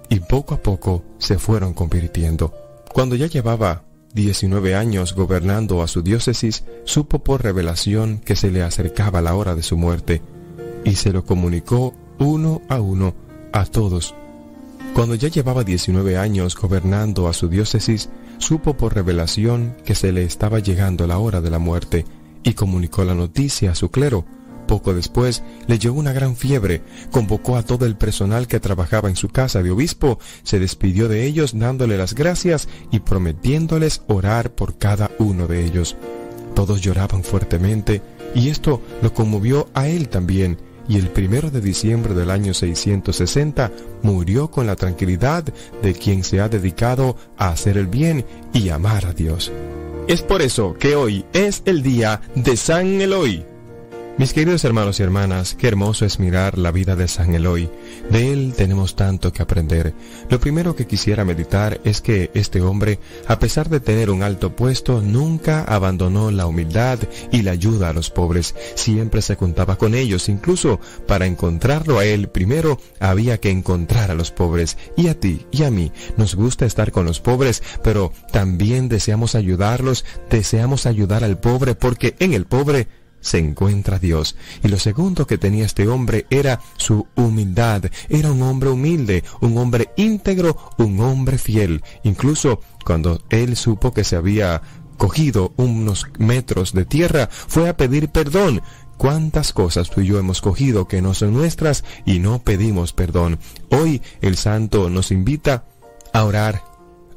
y poco a poco se fueron convirtiendo. Cuando ya llevaba 19 años gobernando a su diócesis, supo por revelación que se le acercaba la hora de su muerte y se lo comunicó uno a uno a todos. Cuando ya llevaba 19 años gobernando a su diócesis, supo por revelación que se le estaba llegando la hora de la muerte y comunicó la noticia a su clero. Poco después le llegó una gran fiebre, convocó a todo el personal que trabajaba en su casa de obispo, se despidió de ellos dándole las gracias y prometiéndoles orar por cada uno de ellos. Todos lloraban fuertemente y esto lo conmovió a él también, y el primero de diciembre del año 660 murió con la tranquilidad de quien se ha dedicado a hacer el bien y amar a Dios. Es por eso que hoy es el día de San Eloy. Mis queridos hermanos y hermanas, qué hermoso es mirar la vida de San Eloy. De él tenemos tanto que aprender. Lo primero que quisiera meditar es que este hombre, a pesar de tener un alto puesto, nunca abandonó la humildad y la ayuda a los pobres. Siempre se contaba con ellos. Incluso para encontrarlo a él, primero había que encontrar a los pobres. Y a ti y a mí nos gusta estar con los pobres, pero también deseamos ayudarlos, deseamos ayudar al pobre porque en el pobre se encuentra Dios. Y lo segundo que tenía este hombre era su humildad. Era un hombre humilde, un hombre íntegro, un hombre fiel. Incluso cuando él supo que se había cogido unos metros de tierra, fue a pedir perdón. ¿Cuántas cosas tú y yo hemos cogido que no son nuestras y no pedimos perdón? Hoy el santo nos invita a orar,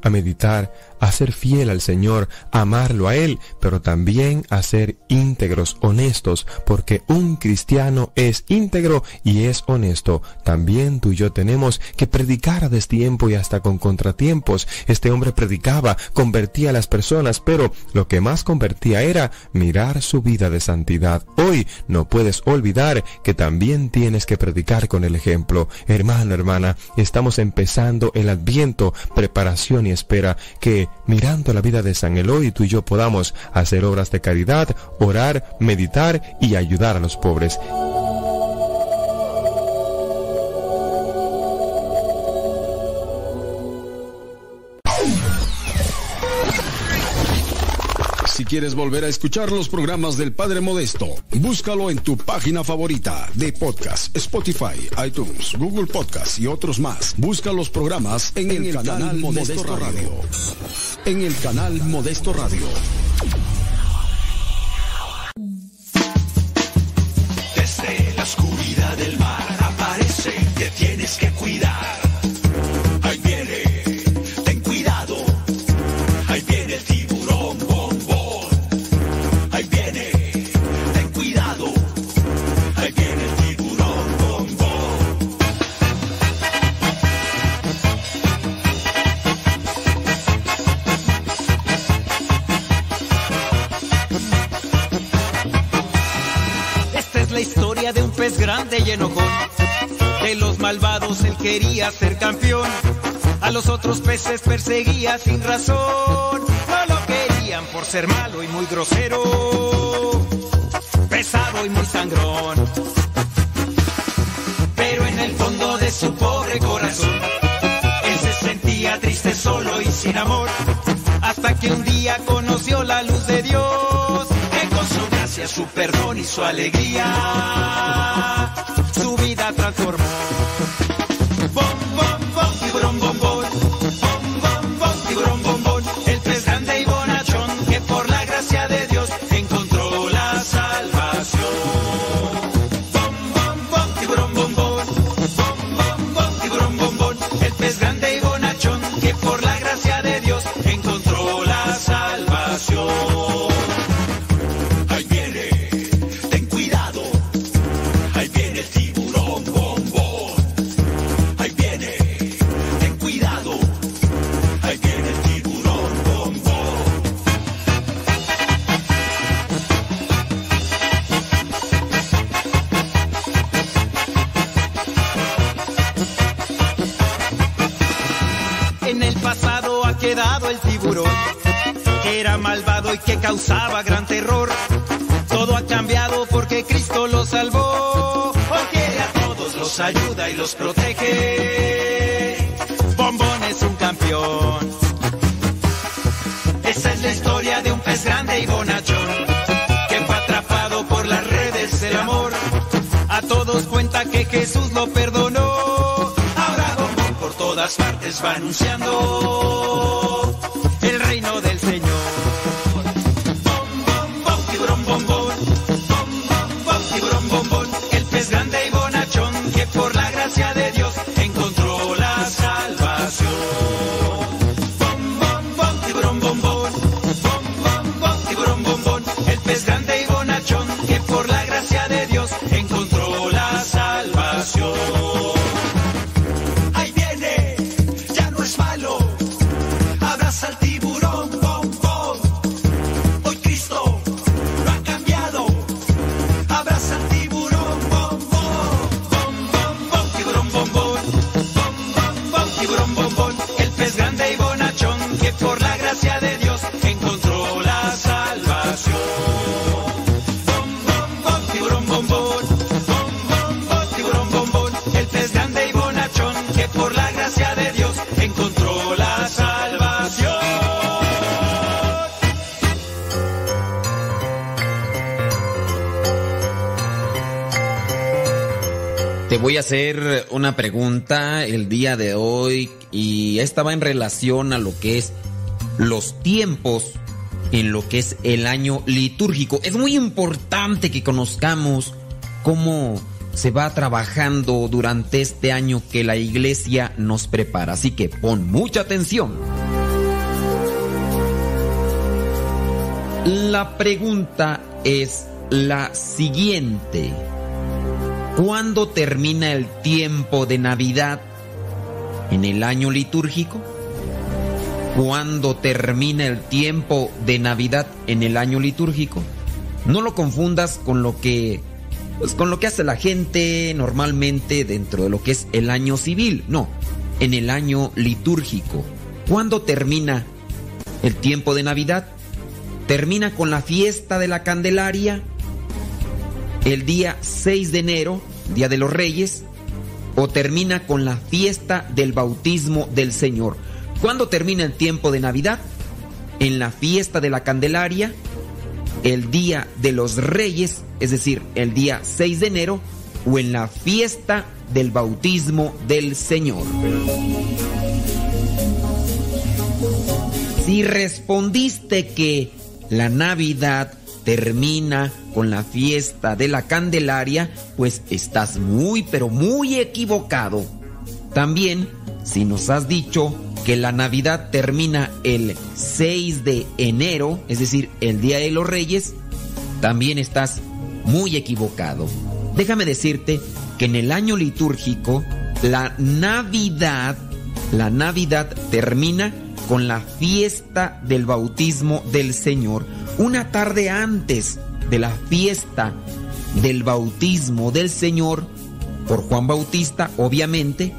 a meditar, a ser fiel al Señor, amarlo a Él, pero también a ser íntegros, honestos, porque un cristiano es íntegro y es honesto. También tú y yo tenemos que predicar a destiempo y hasta con contratiempos. Este hombre predicaba, convertía a las personas, pero lo que más convertía era mirar su vida de santidad. Hoy no puedes olvidar que también tienes que predicar con el ejemplo. Hermano, hermana, estamos empezando el adviento, preparación y espera que mirando la vida de San Eloy tú y yo podamos hacer obras de caridad, orar, meditar y ayudar a los pobres. Si quieres volver a escuchar los programas del Padre Modesto, búscalo en tu página favorita de podcast, Spotify, iTunes, Google Podcast y otros más. Busca los programas en, el, canal, Modesto, Radio. En el canal Modesto Radio. Pez grande y enojón. De los malvados él quería ser campeón. A los otros peces perseguía sin razón. No lo querían por ser malo y muy grosero. Pesado y muy sangrón. Pero en el fondo de su pobre corazón, él se sentía triste, solo y sin amor. Hasta que un día conoció la luz de Dios, su perdón y su alegría, su vida transformó. era malvado y que causaba gran terror. Todo ha cambiado porque Cristo lo salvó, porque a todos los ayuda y los protege. Bombón es un campeón. Esa es la historia de un pez grande y bonachón, que fue atrapado por las redes del amor. A todos cuenta que Jesús lo perdonó. Ahora Bombón por todas partes va anunciando el reino del Señor. Hacer una pregunta el día de hoy y esta va en relación a lo que es los tiempos en lo que es el año litúrgico. Es muy importante que conozcamos cómo se va trabajando durante este año que la iglesia nos prepara. Así que pon mucha atención. La pregunta es la siguiente. ¿Cuándo termina el tiempo de Navidad en el año litúrgico? ¿Cuándo termina el tiempo de Navidad en el año litúrgico? No lo confundas con lo que pues con lo que hace la gente normalmente dentro de lo que es el año civil, no, en el año litúrgico. ¿Cuándo termina el tiempo de Navidad? Termina con la fiesta de la Candelaria el día 6 de enero, Día de los Reyes, o termina con la fiesta del bautismo del Señor. ¿Cuándo termina el tiempo de Navidad? En la fiesta de la Candelaria, el Día de los Reyes, es decir, el día 6 de enero, o en la fiesta del bautismo del Señor. Si respondiste que la Navidad termina con la fiesta de la Candelaria, pues estás muy pero muy equivocado. También, si nos has dicho que la Navidad termina el 6 de enero, es decir, el Día de los Reyes, también estás muy equivocado. Déjame decirte que en el año litúrgico, la Navidad, la Navidad termina con la fiesta del bautismo del Señor. Una tarde antes de la fiesta del bautismo del Señor, por Juan Bautista, obviamente,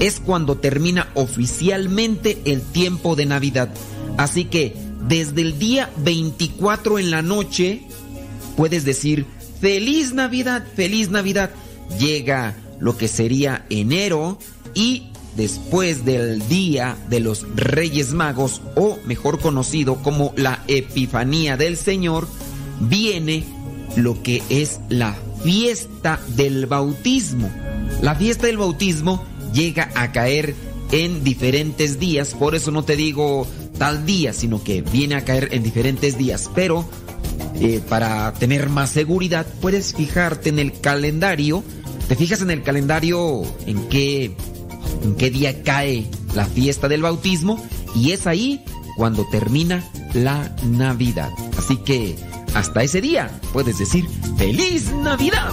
es cuando termina oficialmente el tiempo de Navidad. Así que desde el día 24 en la noche, puedes decir, feliz Navidad, feliz Navidad. Llega lo que sería enero y después del día de los Reyes Magos, o mejor conocido como la Epifanía del Señor, viene lo que es la fiesta del bautismo. La fiesta del bautismo llega a caer en diferentes días, por eso no te digo tal día, sino que viene a caer en diferentes días, pero eh, para tener más seguridad puedes fijarte en el calendario, te fijas en el calendario en qué en qué día cae la fiesta del bautismo y es ahí cuando termina la Navidad. Así que hasta ese día puedes decir feliz Navidad.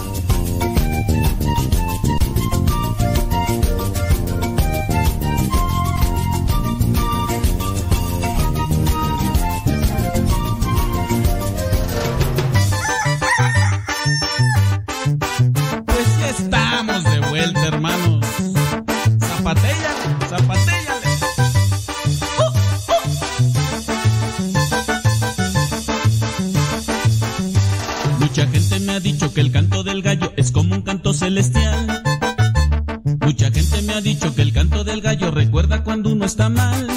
Mucha gente me ha dicho que el canto del gallo es como un canto celestial. Mucha gente me ha dicho que el canto del gallo recuerda cuando uno está mal.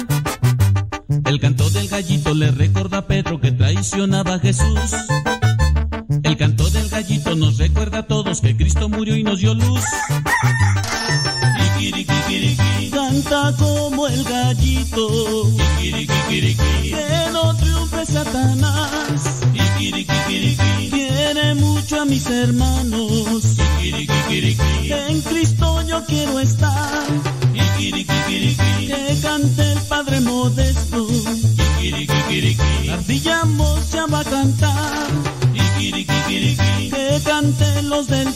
El canto del gallito le recuerda a Pedro que traicionaba a Jesús. El canto del gallito nos recuerda a todos que Cristo murió y nos dio luz. Canta como el gallito. Que no triunfe Satanás. Quiere mucho a mis hermanos. En Cristo yo quiero estar. Que cante el Padre Modesto. La ardilla ya va a cantar. Que canten los del.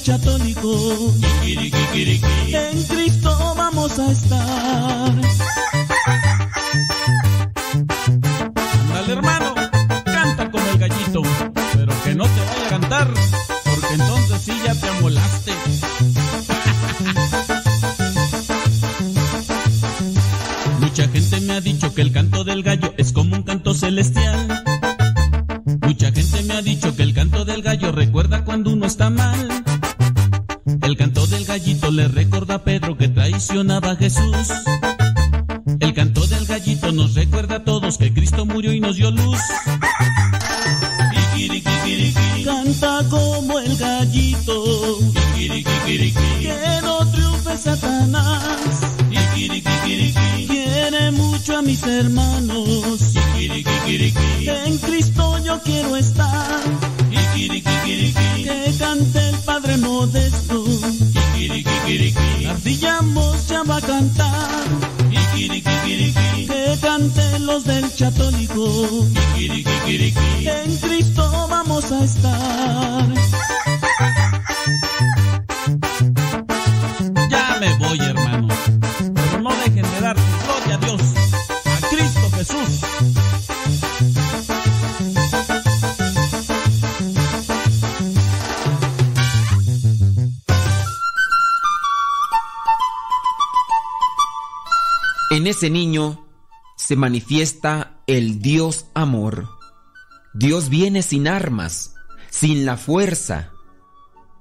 Kikirikikiriki, En Cristo vamos a estar. Dale hermano, canta como el gallito, pero que no te vaya a cantar, porque entonces sí ya te amolaste. Mucha gente me ha dicho que el canto del gallo es como un canto celestial. Mucha gente me ha dicho que el canto del gallo recuerda cuando uno está mal. El canto del gallito le recuerda a Pedro que traicionaba a Jesús. El canto del gallito nos recuerda a todos que Cristo murió y nos dio luz. Canta como el gallito. Que no triunfe Satanás. Quiere mucho a mis hermanos. En Cristo yo quiero estar. Que cante el Padre Modesto. Kikirikikiriki, La ardilla ya va a cantar. Que canten los del. Kikirikikiriki, En Cristo vamos a estar. Ese niño se manifiesta el Dios amor. Dios viene sin armas, sin la fuerza,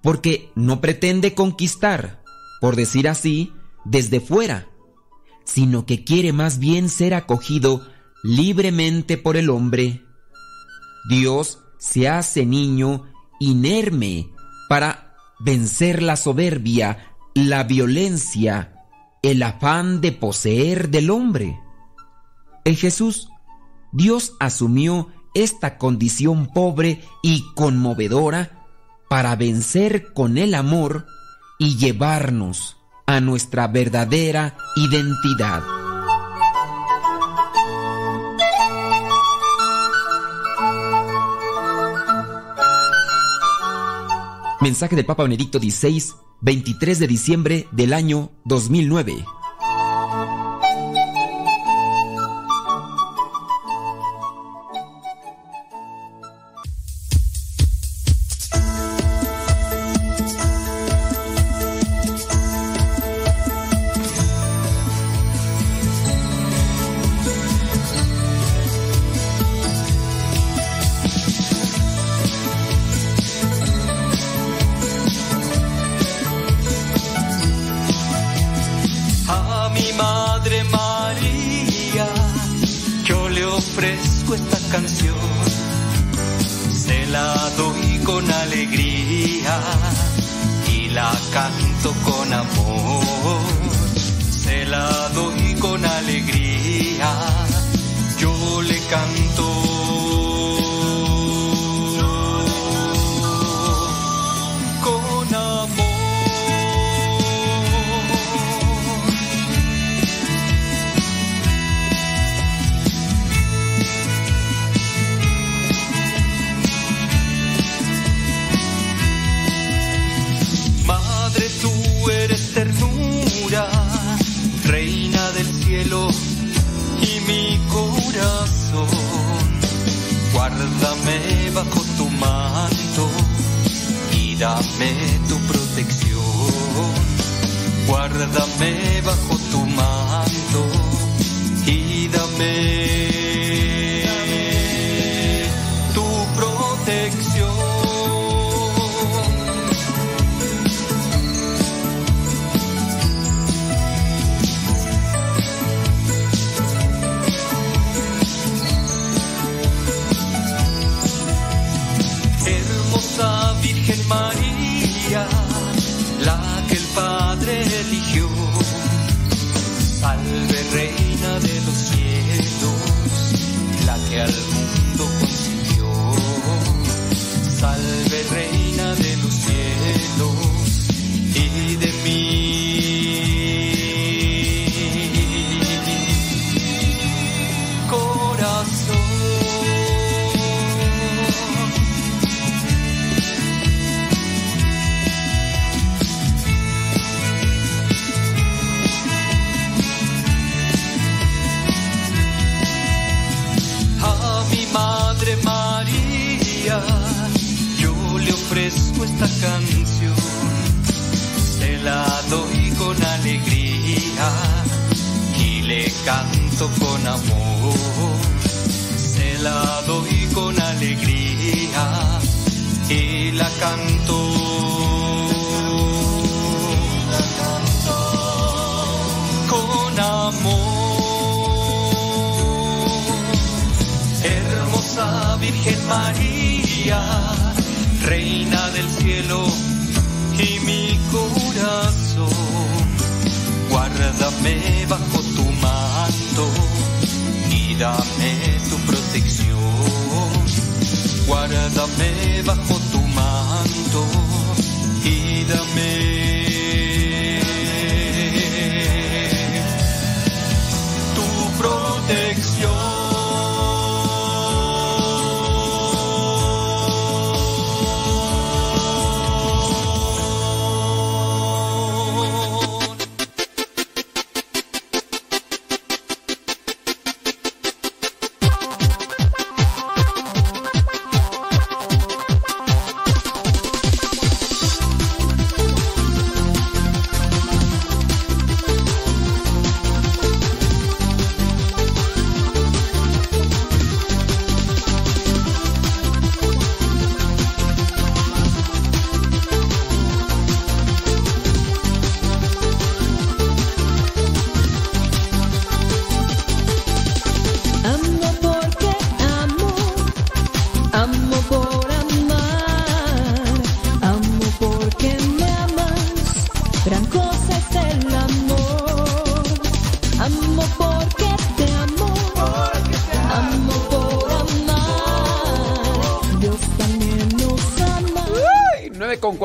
porque no pretende conquistar, por decir así, desde fuera, sino que quiere más bien ser acogido libremente por el hombre. Dios se hace niño inerme para vencer la soberbia, la violencia, el afán de poseer del hombre. En Jesús, Dios asumió esta condición pobre y conmovedora para vencer con el amor y llevarnos a nuestra verdadera identidad. Mensaje del Papa Benedicto XVI, 23 de diciembre del año 2009.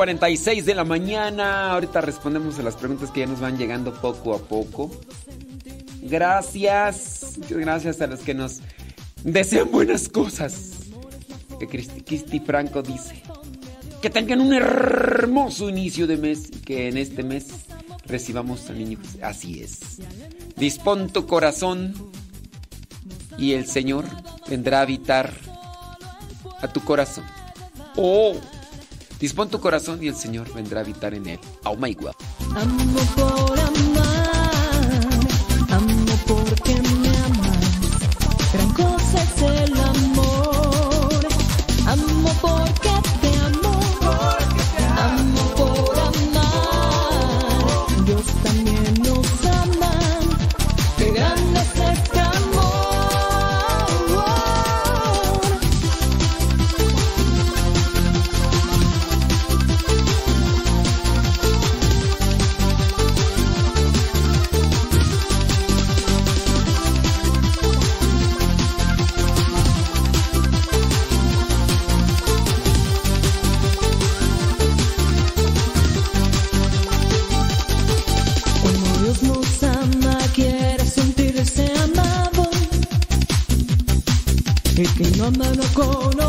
7.46 de la mañana. Ahorita respondemos a las preguntas que ya nos van llegando poco a poco. Gracias. Muchas gracias a los que nos desean buenas cosas. Que Cristi Franco dice. Que tengan un hermoso inicio de mes y que en este mes recibamos también Así es. Dispón tu corazón y el Señor vendrá a habitar a tu corazón. Oh. Dispón tu corazón y el Señor vendrá a habitar en él. Oh my God. Amo por amar, amo porque me amas. Gran cosa es el amor. Amo por Que no anda no conoce.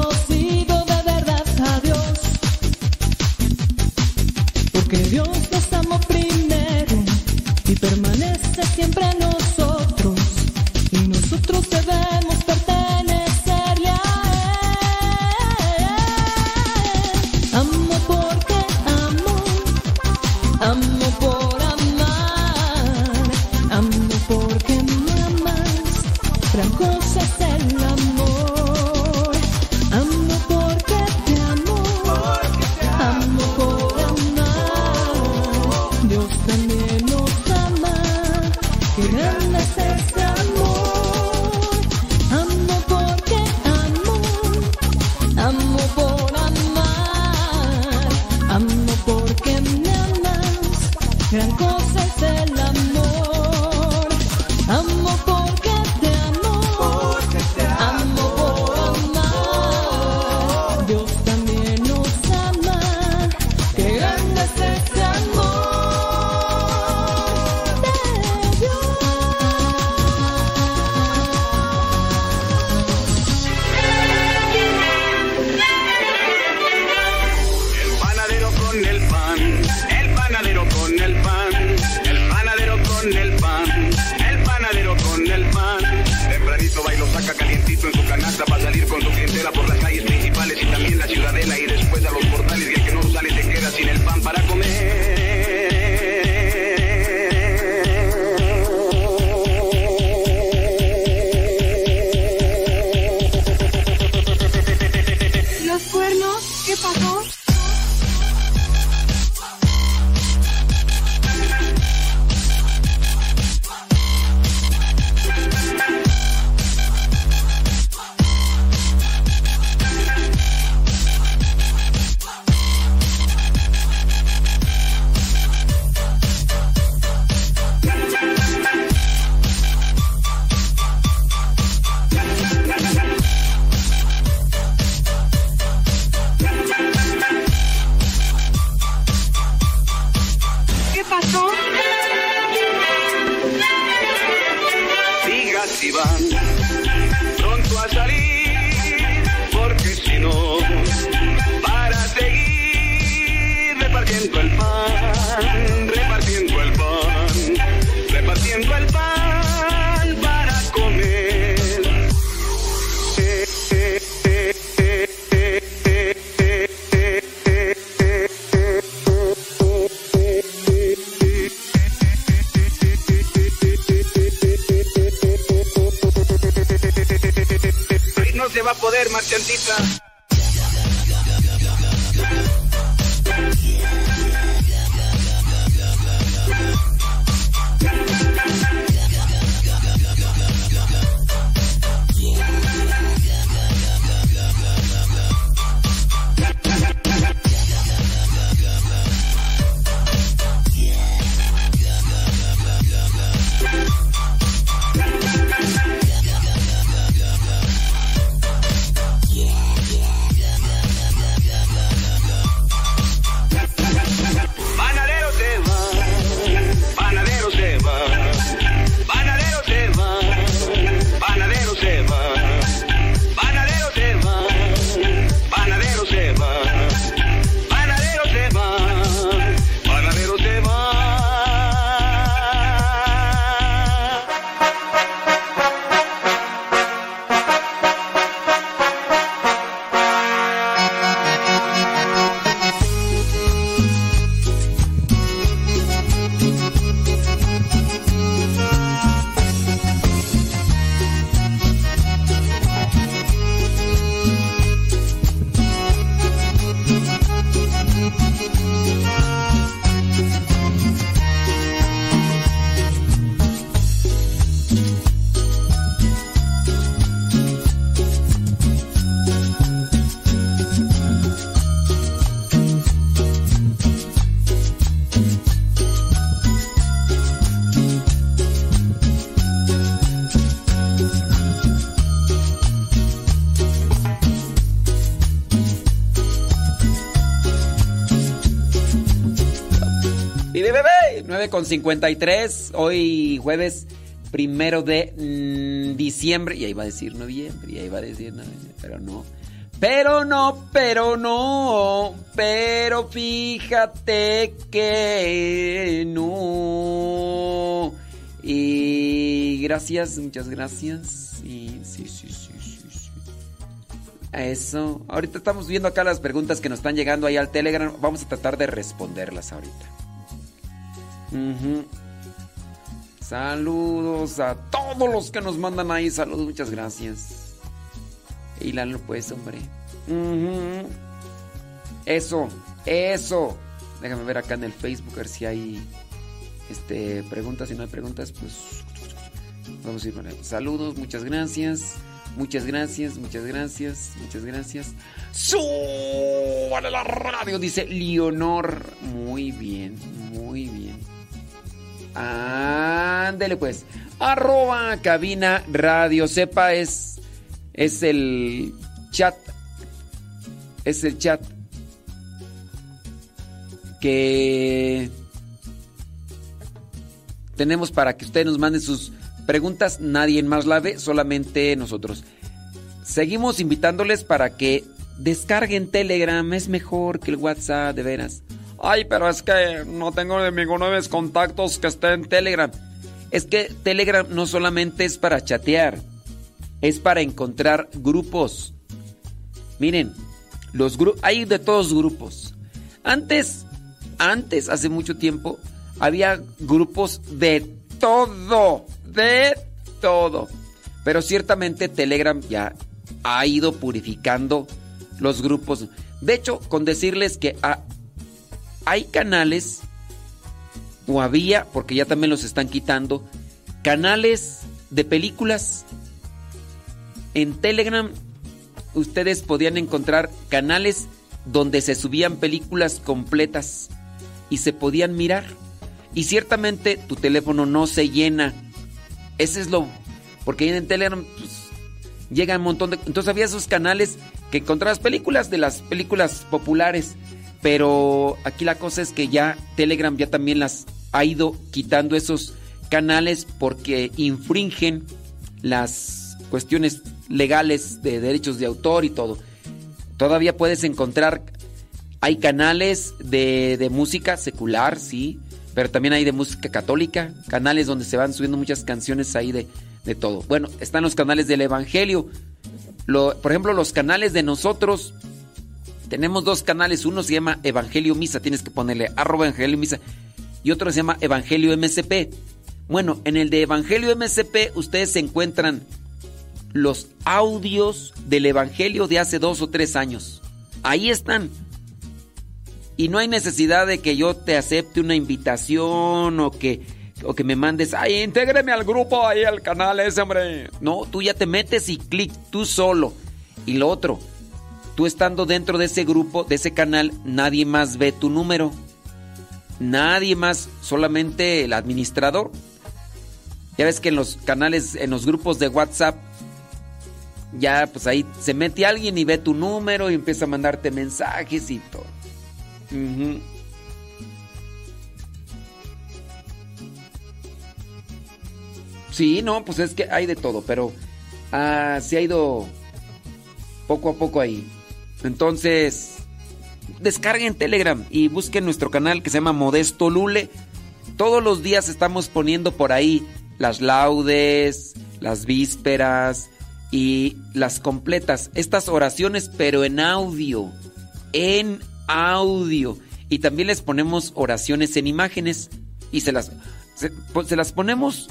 Con 53, hoy jueves primero de mm, diciembre, y ahí va a decir noviembre, y ahí va a decir noviembre, pero no. Pero no, pero no, pero fíjate que no. Y gracias, muchas gracias. Y sí, sí, sí, sí, sí. Eso. Ahorita estamos viendo acá las preguntas que nos están llegando ahí al Telegram. Vamos a tratar de responderlas ahorita. Saludos a todos los que nos mandan ahí. Saludos, muchas gracias. Y Lalo, pues, hombre. Eso, eso. Déjame ver acá en el Facebook a ver si hay este, preguntas. Si no hay preguntas, pues vamos a ir. Saludos, muchas gracias. Muchas gracias, muchas gracias, muchas gracias. ¡Súbale la radio! Dice Leonor. Muy bien, muy bien. Ándele pues. Arroba cabina radio. Sepa es, es el chat. Es el chat. Que tenemos para que ustedes nos manden sus preguntas. Nadie más la ve, solamente nosotros. Seguimos invitándoles para que descarguen Telegram. Es mejor que el WhatsApp, de veras. Ay, pero es que no tengo ninguno de mis contactos que esté en Telegram. Es que Telegram no solamente es para chatear, es para encontrar grupos. Miren, los hay de todos grupos. Antes, antes, hace mucho tiempo, había grupos de todo, de todo. Pero ciertamente Telegram ya ha ido purificando los grupos. De hecho, con decirles que ha- hay canales, o había, porque ya también los están quitando, canales de películas. En Telegram ustedes podían encontrar canales donde se subían películas completas y se podían mirar. Y ciertamente tu teléfono no se llena. Ese es lo... Porque en Telegram pues, llega un montón de... Entonces había esos canales que encontrabas películas de las películas populares. Pero aquí la cosa es que ya Telegram ya también las ha ido quitando esos canales porque infringen las cuestiones legales de derechos de autor y todo. Todavía puedes encontrar, hay canales de, de música secular, sí, pero también hay de música católica, canales donde se van subiendo muchas canciones ahí de, de todo. Bueno, están los canales del Evangelio. Lo- por ejemplo, los canales de nosotros, tenemos dos canales, uno se llama Evangelio Misa, tienes que ponerle arroba Evangelio Misa, y otro se llama Evangelio MSP. Bueno, en el de Evangelio MSP ustedes se encuentran los audios del Evangelio de hace dos o tres años. Ahí están. Y no hay necesidad de que yo te acepte una invitación o que, o que me mandes, ay, intégreme al grupo ahí, al canal ese, hombre. No, tú ya te metes y clic tú solo. Y lo otro, tú estando dentro de ese grupo, de ese canal, nadie más ve tu número. Nadie más, solamente el administrador. Ya ves que en los canales, en los grupos de WhatsApp, ya pues ahí se mete alguien y ve tu número y empieza a mandarte mensajes y todo. Sí, no, pues es que hay de todo, pero ah, se ha ido poco a poco ahí. Entonces, descarguen Telegram y busquen nuestro canal que se llama Modesto Lule. Todos los días estamos poniendo por ahí las laudes, las vísperas y las completas. Estas oraciones, pero en audio. En audio. Y también les ponemos oraciones en imágenes. Y se las, se, pues, las ponemos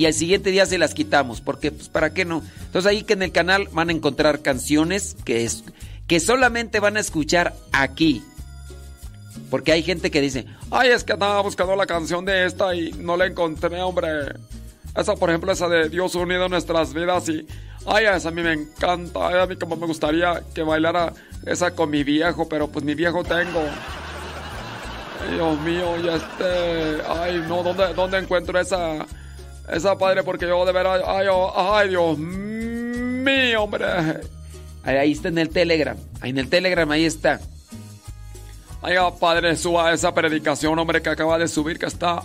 y al siguiente día se las quitamos. Porque, pues, ¿para qué no? Entonces ahí que en el canal van a encontrar canciones que, es, que solamente van a escuchar aquí. Porque hay gente que dice, Ay, es que andaba buscando la canción de esta y no la encontré, hombre. Esa, por ejemplo, esa de Dios unido en nuestras vidas y... Ay, esa a mí me encanta. Ay, a mí como me gustaría que bailara esa con mi viejo, pero pues mi viejo tengo. Dios mío, y este... Ay, no, ¿dónde, dónde encuentro esa... Esa padre? Porque yo de veras... Ay, oh, ay, Dios mío, hombre. Ahí, está en el Telegram. Ahí en el Telegram, ahí está. Ay, oh, padre, suba esa predicación, hombre, que acaba de subir, que está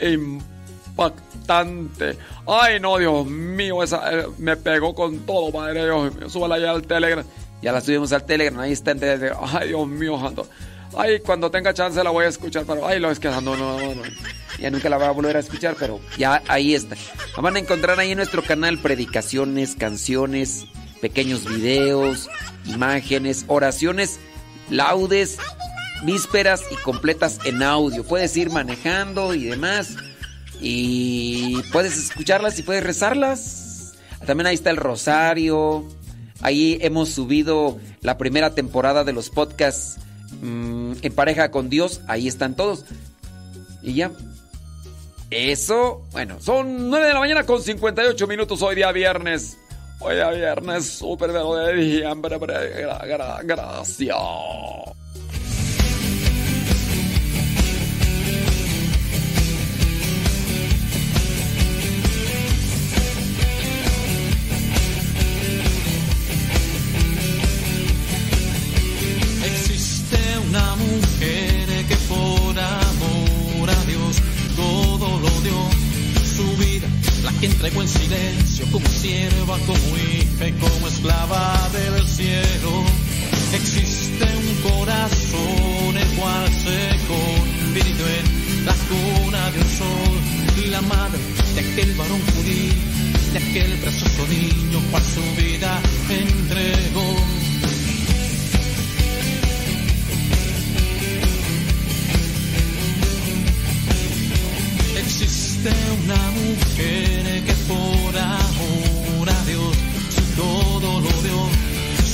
impactante. Ay, no, Dios mío, esa eh, me pegó con todo, padre. Dios mío, súbala ya al Telegram. Ya la subimos al Telegram, ahí está en Telegram. Ay, Dios mío, santo. Ay, cuando tenga chance la voy a escuchar, pero ay, lo es que no, no, no, no. Ya nunca la va a volver a escuchar, pero ya ahí está. Van a encontrar ahí en nuestro canal predicaciones, canciones, pequeños videos, imágenes, oraciones, laudes, vísperas y completas en audio. Puedes ir manejando y demás. Y puedes escucharlas y puedes rezarlas. También ahí está el rosario. Ahí hemos subido la primera temporada de los podcasts mm, en pareja con Dios. Ahí están todos. Y ya. Eso, bueno, Son 9 de la mañana con 58 minutos hoy día viernes. Hoy día viernes, pero de diciembre, gra- gra- gracias. Que entregó en silencio como sierva, como hija y como esclava del cielo. Existe un corazón el cual se convirtió en la cuna de un sol la madre de aquel varón judío, de aquel precioso niño cual su vida entregó. Existe una mujer que por amor a Dios su todo lo dio,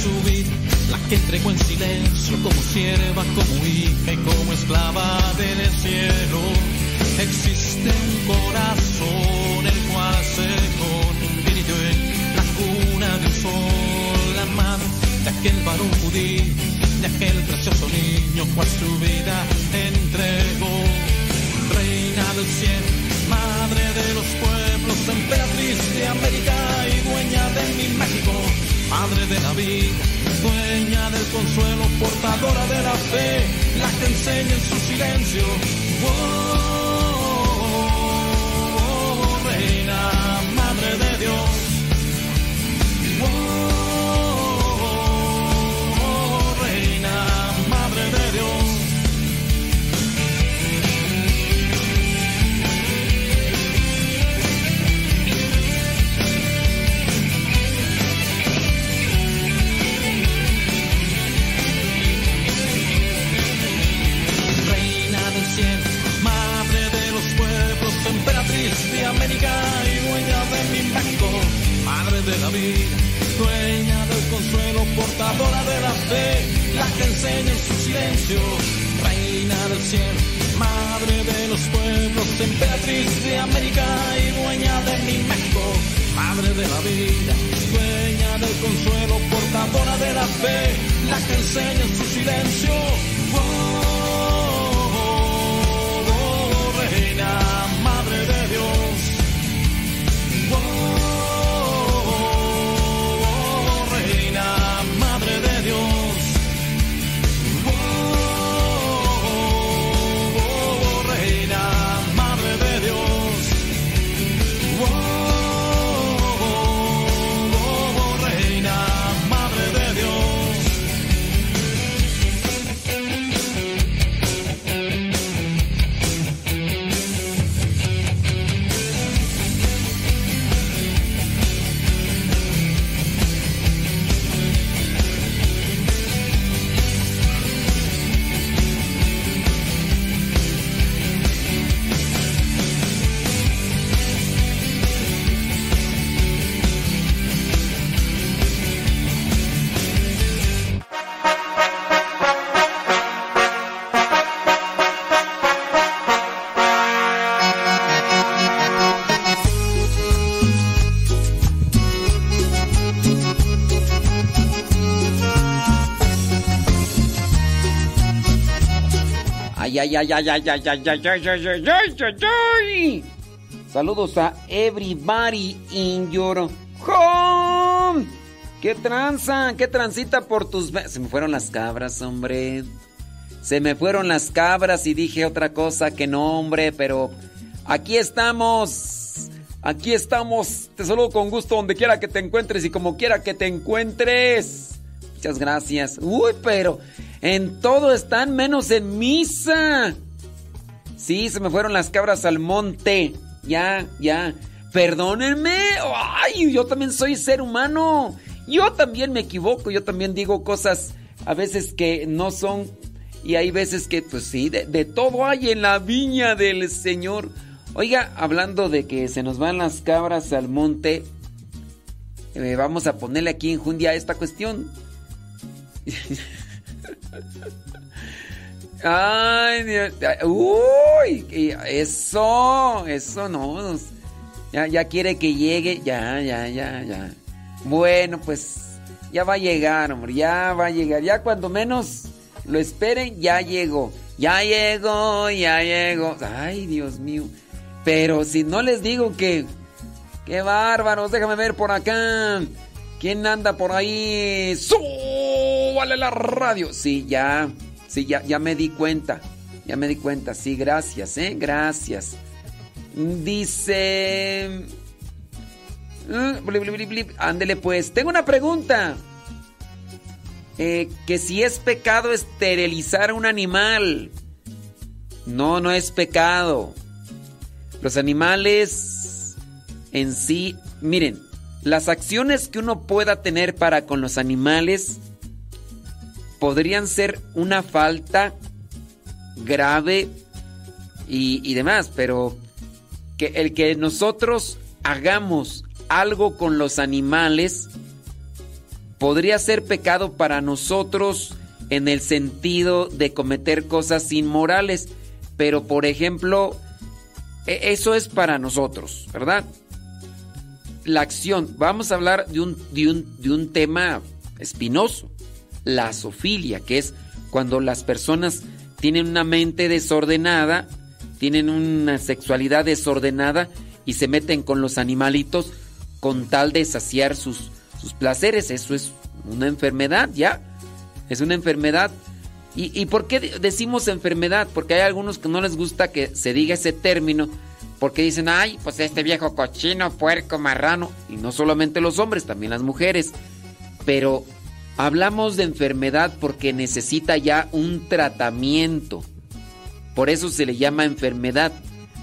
su vida, la que entregó en silencio como sierva, como hija y como esclava del cielo. Existe un corazón el cual se convirtió en la cuna de un sol, la madre de aquel varón judío, de aquel precioso niño cual su vida entregó reina del cielo, madre de los pueblos, emperatriz de América y dueña de mi México, madre de la vida, dueña del consuelo, portadora de la fe, la que enseña en su silencio. Oh, y dueña de mi banco, madre de la vida, dueña del consuelo, portadora de la fe, la que enseña en su silencio, reina del cielo, madre de los pueblos, emperatriz de América y dueña de mi México, madre de la vida, dueña del consuelo, portadora de la fe, la que enseña en su silencio. Oh. Ay, ay, ay, ay, ay, ay, ay, ay, ay, ay, ay. Saludos a everybody in your home. ¿Qué tranza? ¿Qué transita por tus... Se me fueron las cabras, hombre. Se me fueron las cabras y dije otra cosa que no, hombre, pero aquí estamos. Aquí estamos. Te saludo con gusto donde quiera que te encuentres y como quiera que te encuentres. Muchas gracias. Uy, pero en todo están menos en misa. Sí, se me fueron las cabras al monte. Ya, ya. Perdónenme. Ay, yo también soy ser humano. Yo también me equivoco. Yo también digo cosas a veces que no son. Y hay veces que, pues sí, de, todo hay en la viña del Señor. Oiga, hablando de que se nos van las cabras al monte, eh, vamos a ponerle aquí en Jundia esta cuestión. Ay, Dios. Uy, eso, eso no. Ya, ya quiere que llegue. Ya, ya, ya, ya. Bueno, pues ya va a llegar, hombre. Ya va a llegar. Ya cuando menos lo esperen, ya llegó. Ya llegó, ya llegó. Ay, Dios mío. Pero si no les digo que... ¡Qué bárbaros! Déjame ver por acá. ¿Quién anda por ahí? ¡Súbale la radio! Sí, ya. Sí, ya, ya me di cuenta. Ya me di cuenta. Sí, gracias, ¿eh? Gracias. Dice... Mm. Ándele pues. Tengo una pregunta. Eh, que si es pecado esterilizar a un animal. No, no es pecado. Los animales en sí, miren, las acciones que uno pueda tener para con los animales podrían ser una falta grave y, demás, pero que el que nosotros hagamos algo con los animales podría ser pecado para nosotros en el sentido de cometer cosas inmorales, pero por ejemplo, e- eso es para nosotros, ¿verdad? La acción, vamos a hablar de un, de un, de un tema espinoso, la zoofilia, que es cuando las personas tienen una mente desordenada, tienen una sexualidad desordenada y se meten con los animalitos con tal de saciar sus, sus placeres. Eso es una enfermedad, ya. Es una enfermedad. ¿Y, y por qué de- decimos enfermedad? Porque hay algunos que no les gusta que se diga ese término. Porque dicen, ay, pues este viejo cochino, puerco, marrano. Y no solamente los hombres, también las mujeres. Pero hablamos de enfermedad porque necesita ya un tratamiento. Por eso se le llama enfermedad.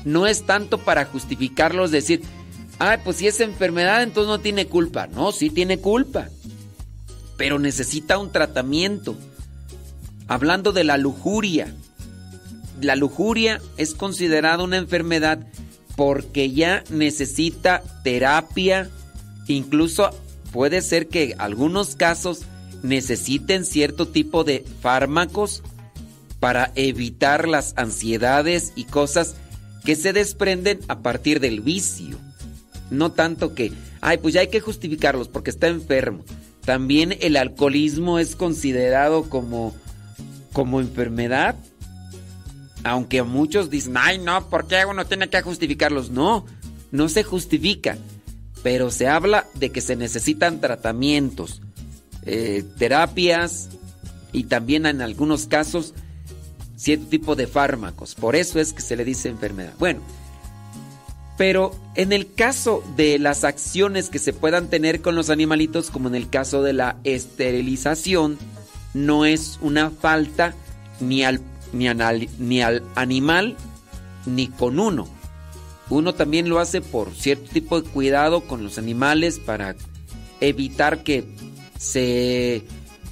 No es tanto para justificarlos, decir, ay, pues si es enfermedad, entonces no tiene culpa. No, sí tiene culpa. Pero necesita un tratamiento. Hablando de la lujuria. La lujuria es considerada una enfermedad porque ya necesita terapia Incluso puede ser que algunos casos necesiten cierto tipo de fármacos para evitar las ansiedades y cosas que se desprenden a partir del vicio. No tanto que, ay, pues ya hay que justificarlos porque está enfermo. También el alcoholismo es considerado como, como enfermedad. Aunque muchos dicen, ay, no, ¿por qué uno tiene que justificarlos? No, no se justifica. Pero se habla de que se necesitan tratamientos, eh, terapias y también en algunos casos cierto tipo de fármacos. Por eso es que se le dice enfermedad. Bueno, pero en el caso de las acciones que se puedan tener con los animalitos, como en el caso de la esterilización, no es una falta ni al, ni ni al animal ni con uno. Uno también lo hace por cierto tipo de cuidado con los animales para evitar que se,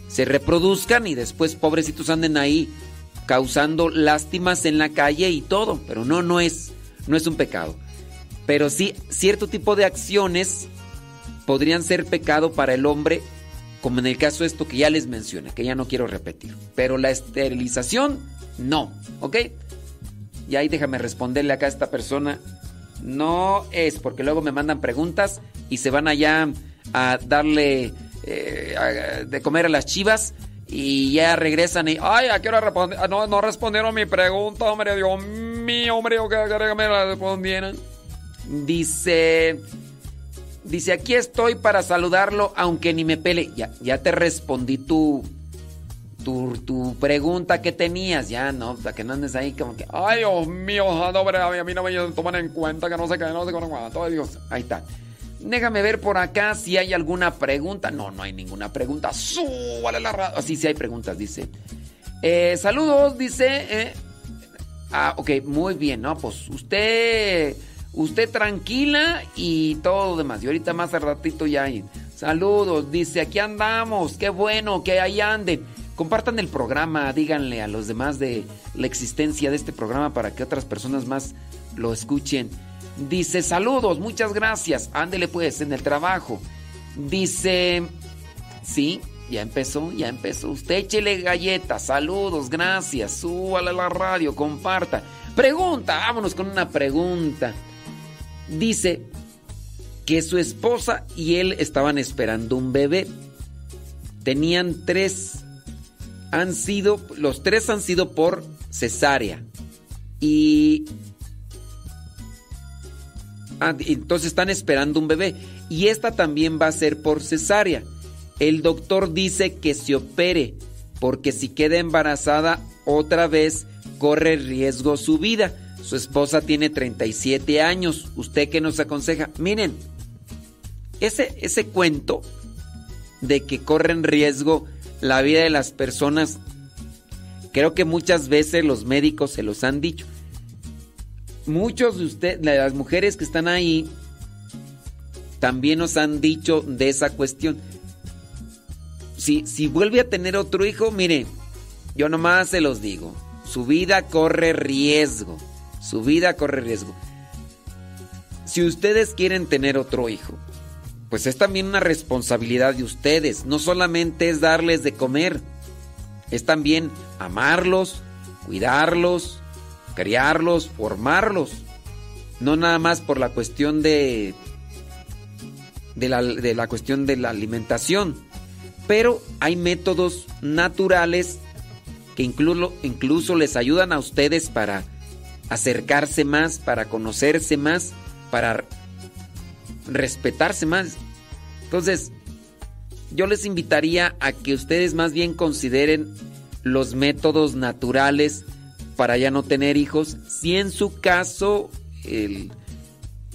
se reproduzcan y después pobrecitos anden ahí causando lástimas en la calle y todo, pero no, no es, no es un pecado. Pero sí, cierto tipo de acciones podrían ser pecado para el hombre, como en el caso de esto que ya les mencioné, que ya no quiero repetir. Pero la esterilización, no, ¿ok? Y ahí déjame responderle acá a esta persona. No es, porque luego me mandan preguntas y se van allá a darle eh, de comer a las chivas y ya regresan y, ay, ¿a qué hora responde? Ah, No, no respondieron mi pregunta, hombre, Dios mío, hombre, que me la respondieran. Dice, dice, aquí estoy para saludarlo aunque ni me pele. Ya, ya te respondí tu, tu, tu pregunta que tenías, ya, ¿no? Para que no andes ahí como que, Ay, Dios mío, hombre, a mí no me toman en cuenta que no sé qué, no sé cuánto. Ay, Dios. Ahí está. Déjame ver por acá si hay alguna pregunta. No, no hay ninguna pregunta. Súbale la radio. Sí, sí hay preguntas, dice. Eh, saludos, dice. eh. Ah, ok, muy bien, ¿no? Pues usted, usted tranquila y todo lo demás. Y ahorita más al ratito ya hay. Saludos, dice, aquí andamos. Qué bueno que ahí anden. Compartan el programa, díganle a los demás de la existencia de este programa para que otras personas más lo escuchen. Dice, saludos, muchas gracias. Ándele pues en el trabajo. Dice, sí, ya empezó, ya empezó. Usted échele galletas, saludos, gracias. Súbale a la radio, comparta. Pregunta, vámonos con una pregunta. Dice que su esposa y él estaban esperando un bebé. Tenían tres. Han sido, los tres han sido por cesárea. Y Ah, entonces están esperando un bebé. Y esta también va a ser por cesárea. El doctor dice que se opere, porque si queda embarazada otra vez, corre riesgo su vida. Su esposa tiene 37 años. ¿Usted qué nos aconseja? Miren, ese, ese cuento de que corren riesgo la vida de las personas, creo que muchas veces los médicos se los han dicho muchos de ustedes, de las mujeres que están ahí, también nos han dicho de esa cuestión. Si, si vuelve a tener otro hijo, mire, yo nomás se los digo, su vida corre riesgo, su vida corre riesgo. Si ustedes quieren tener otro hijo, pues es también una responsabilidad de ustedes, no solamente es darles de comer, es también amarlos, cuidarlos, criarlos, formarlos. No nada más por la cuestión de, de, la, de la cuestión de la alimentación. Pero hay métodos naturales que incluso, incluso les ayudan a ustedes para acercarse más, para conocerse más, para respetarse más. Entonces, yo les invitaría a que ustedes más bien consideren los métodos naturales para ya no tener hijos, si en su caso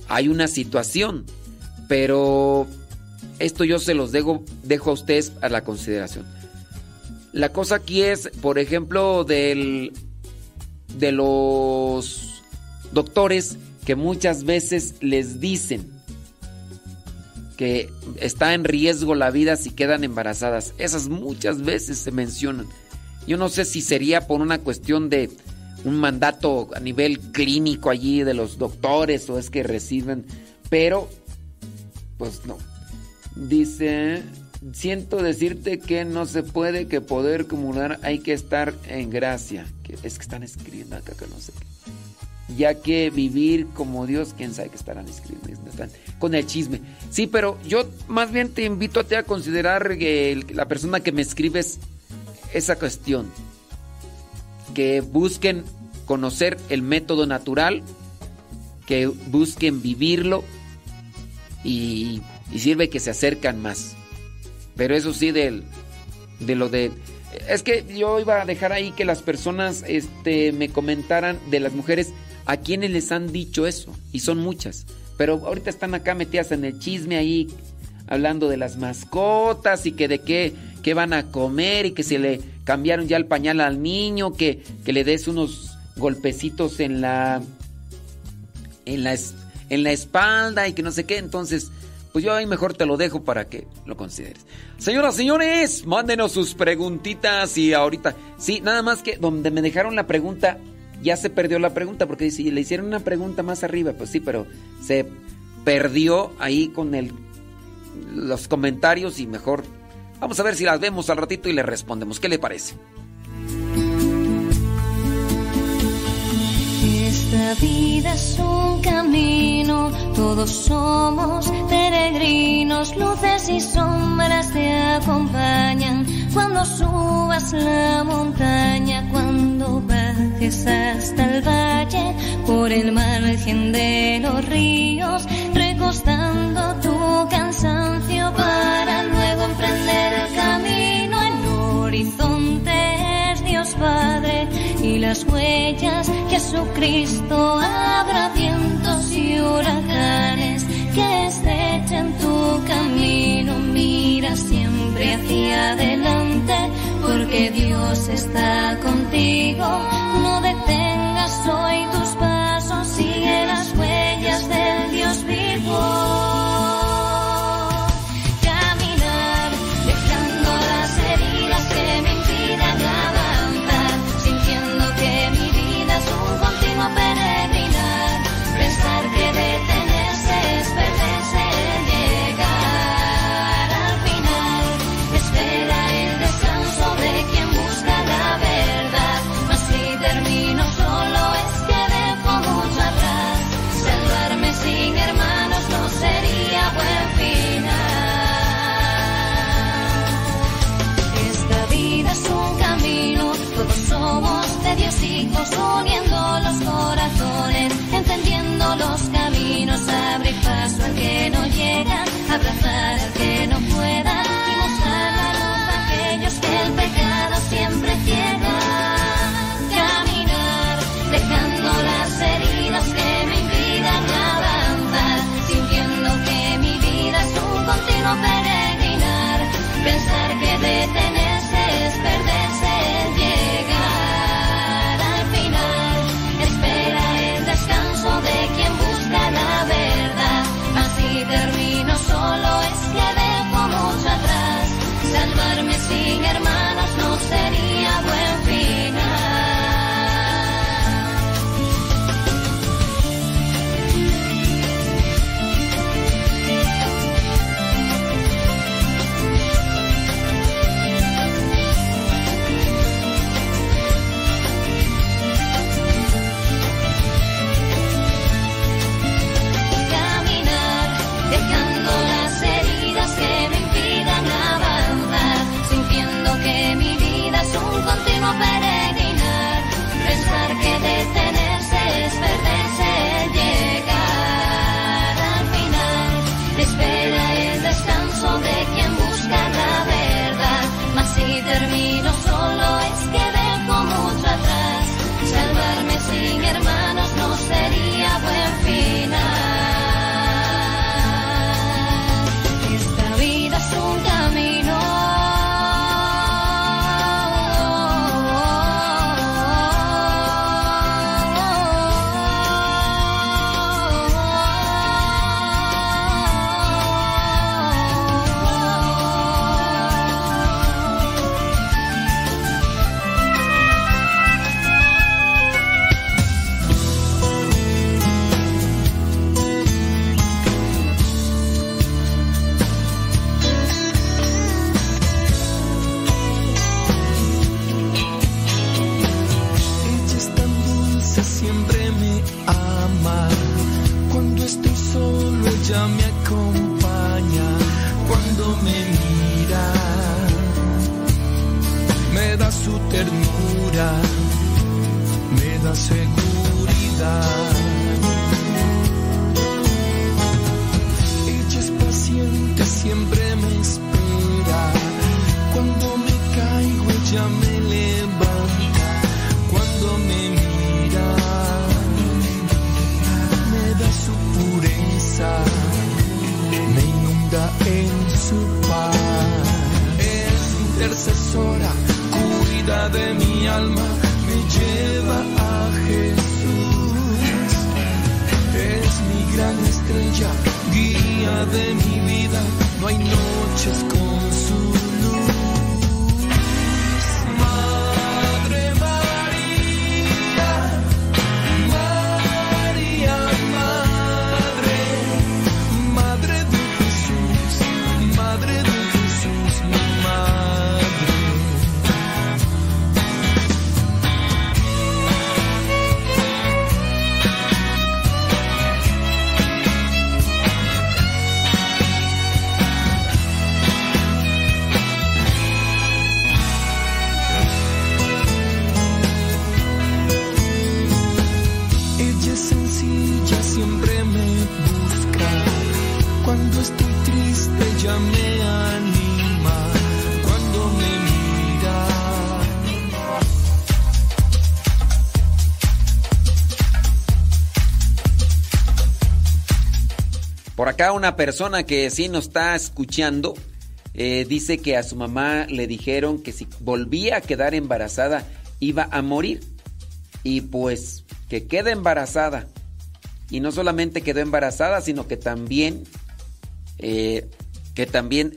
hay una situación. Pero esto yo se los dejo, dejo a ustedes a la consideración. La cosa aquí es, por ejemplo, del, de los doctores que muchas veces les dicen que está en riesgo la vida si quedan embarazadas. Esas muchas veces se mencionan. Yo no sé si sería por una cuestión de un mandato a nivel clínico allí de los doctores o es que reciben, pero pues no. Dice, siento decirte que no se puede, que poder comulgar hay que estar en gracia. Que es que están escribiendo acá que no sé qué. Ya que vivir como Dios, quién sabe que estarán escribiendo. Están con el chisme. Sí, pero yo más bien te invito a a considerar que la persona que me escribes esa cuestión. Que busquen conocer el método natural, que busquen vivirlo y, sirve que se acercan más. Pero eso sí, del, de lo de... Es que yo iba a dejar ahí que las personas este, me comentaran de las mujeres a quienes les han dicho eso. Y son muchas. Pero ahorita están acá metidas en el chisme ahí, hablando de las mascotas y que de qué, qué van a comer y que se le cambiaron ya el pañal al niño, que, que le des unos golpecitos en la, en la, en la espalda y que no sé qué. Entonces, pues yo ahí mejor te lo dejo para que lo consideres. Señoras, señores, mándenos sus preguntitas y ahorita, sí, nada más que donde me dejaron la pregunta, ya se perdió la pregunta porque si le hicieron una pregunta más arriba, pues sí, pero se perdió ahí con el, los comentarios y mejor vamos a ver si las vemos al ratito y le respondemos. ¿Qué le parece? Esta vida es un camino, todos somos peregrinos, luces y sombras te acompañan cuando subas la montaña, cuando bajes hasta el valle, por el margen de los ríos, recostando tu cansancio para luego emprender el camino, el horizonte Dios Padre y las huellas Jesucristo. Habrá vientos y huracanes que estrechen tu camino. Mira siempre hacia adelante porque Dios está contigo. No detengas hoy tus pasos sigue las huellas del Dios vivo caminar, caminos, abrir paso al que no llega, abrazar al que no acá una persona que sí nos está escuchando eh, dice que a su mamá le dijeron que si volvía a quedar embarazada iba a morir. Y pues que queda embarazada. Y no solamente quedó embarazada, sino que también eh, que también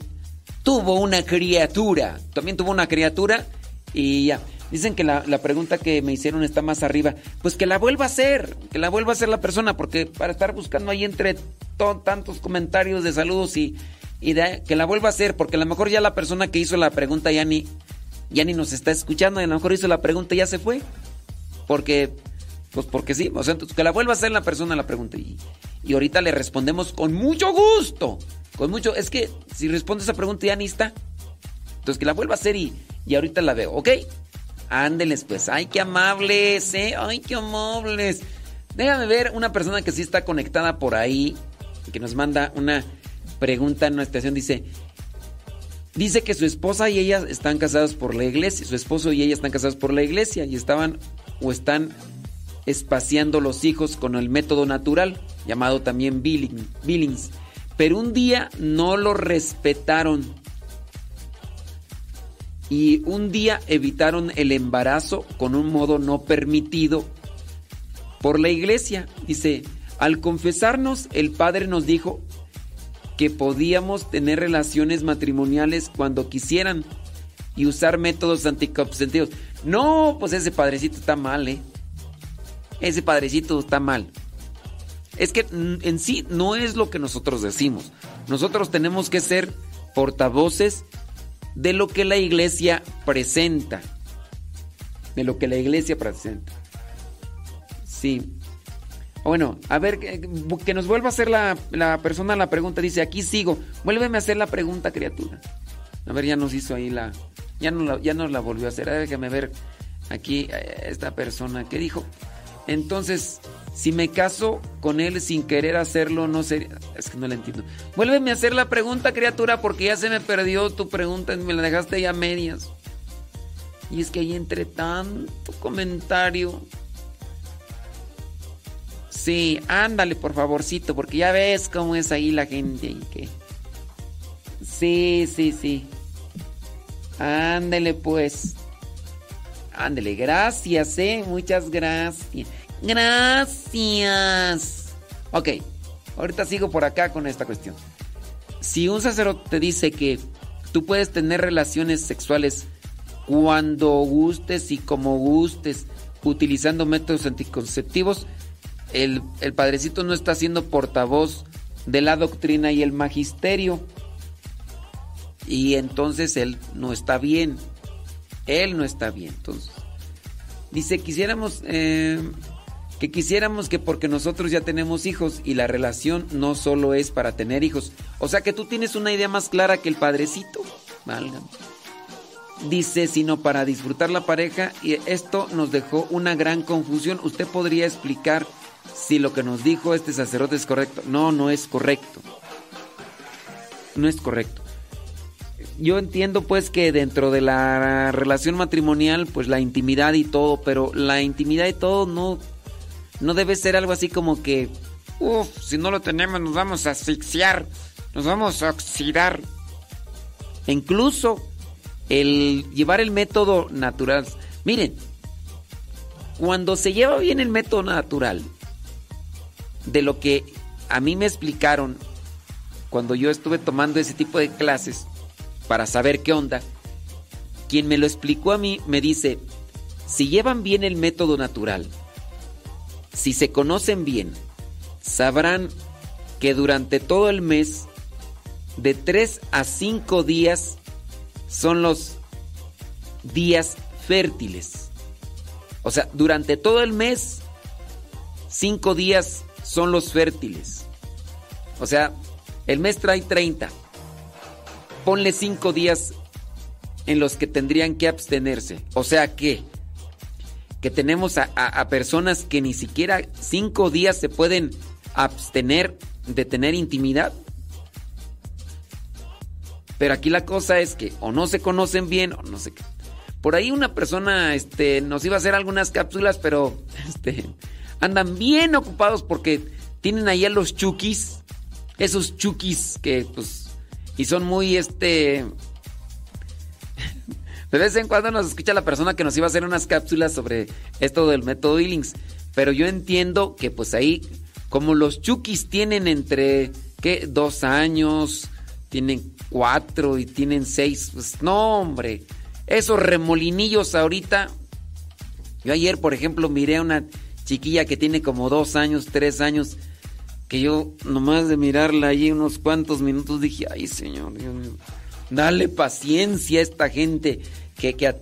tuvo una criatura. También tuvo una criatura y ya. Dicen que la, la pregunta que me hicieron está más arriba. Pues que la vuelva a hacer, que la vuelva a hacer la persona, porque para estar buscando ahí entre to- tantos comentarios de saludos y, y que la vuelva a hacer, porque a lo mejor ya la persona que hizo la pregunta ya ni, ya ni nos está escuchando, y a lo mejor hizo la pregunta y ya se fue. Porque, pues porque sí, o sea, entonces que la vuelva a hacer la persona la pregunta y, y ahorita le respondemos con mucho gusto. Con mucho, es que si responde esa pregunta ya ni está. Entonces que la vuelva a hacer y, y ahorita la veo, ¿ok? Ándeles pues, ay, qué amables, ¿eh? Ay, qué amables. Déjame ver una persona que sí está conectada por ahí, que nos manda una pregunta en nuestra estación. Dice, dice que su esposa y ella están casados por la iglesia. Su esposo y ella están casados por la iglesia y estaban o están espaciando los hijos con el método natural, llamado también Billing- Billings. Pero un día no lo respetaron y un día evitaron el embarazo con un modo no permitido por la iglesia. Dice, al confesarnos, el padre nos dijo que podíamos tener relaciones matrimoniales cuando quisieran y usar métodos anticonceptivos. No, pues ese padrecito está mal, ¿eh? Ese padrecito está mal. Es que mm, en sí no es lo que nosotros decimos. Nosotros tenemos que ser portavoces de lo que la iglesia presenta. De lo que la iglesia presenta. Sí. Bueno, a ver, que, nos vuelva a hacer la, la persona la pregunta. Dice, aquí sigo. Vuélveme a hacer la pregunta, criatura. A ver, ya nos hizo ahí la... Ya, la, ya nos la volvió a hacer. A ver, déjame ver aquí eh, esta persona que dijo. Entonces, si me caso con él sin querer hacerlo, no sería... Es que no la entiendo. Vuélveme a hacer la pregunta, criatura, porque ya se me perdió tu pregunta. Me la dejaste ya medias. Y es que ahí entre tanto comentario... Sí, ándale por favorcito, porque ya ves cómo es ahí la gente y que... Sí, sí, sí. Ándele pues. Ándele, gracias, eh. Muchas gracias. Gracias. Ok, ahorita sigo por acá con esta cuestión. Si un sacerdote te dice que tú puedes tener relaciones sexuales cuando gustes y como gustes, utilizando métodos anticonceptivos, el, el padrecito no está siendo portavoz de la doctrina y el magisterio. Y entonces él no está bien. Él no está bien. Entonces, dice, quisiéramos... eh, que quisiéramos que porque nosotros ya tenemos hijos y la relación no solo es para tener hijos. O sea que tú tienes una idea más clara que el padrecito. Válgame. Dice, sino para disfrutar la pareja y esto nos dejó una gran confusión. ¿Usted podría explicar si lo que nos dijo este sacerdote es correcto? No, no es correcto. No es correcto. Yo entiendo pues que dentro de la relación matrimonial pues la intimidad y todo, pero la intimidad y todo no no debe ser algo así como que Uf, si no lo tenemos nos vamos a asfixiar, nos vamos a oxidar. E incluso el llevar el método natural. Miren, cuando se lleva bien el método natural, de lo que a mí me explicaron cuando yo estuve tomando ese tipo de clases para saber qué onda, quien me lo explicó a mí me dice, si llevan bien el método natural, si se conocen bien, sabrán que durante todo el mes, de 3 a 5 días, son los días fértiles. O sea, durante todo el mes, 5 días son los fértiles. O sea, el mes trae 30. Ponle 5 días en los que tendrían que abstenerse. O sea que, que tenemos a, a- personas que ni siquiera 5 días se pueden abstener de tener intimidad. Pero aquí la cosa es que o no se conocen bien o no sé qué. Por ahí una persona este, nos iba a hacer algunas cápsulas, pero este, andan bien ocupados porque tienen ahí a los chukis. Esos chukis que pues... Y son muy este... De vez en cuando nos escucha la persona que nos iba a hacer unas cápsulas sobre esto del método Healings. Pero yo entiendo que pues ahí, como los chukis tienen entre, ¿qué? Dos años, tienen cuatro y tienen seis. Pues no, hombre. Esos remolinillos ahorita. Yo ayer, por ejemplo, miré una chiquilla que tiene como dos años, tres años. Que yo, nomás de mirarla allí unos cuantos minutos, dije, ay, señor, Dios mío. Dale paciencia a esta gente que, que,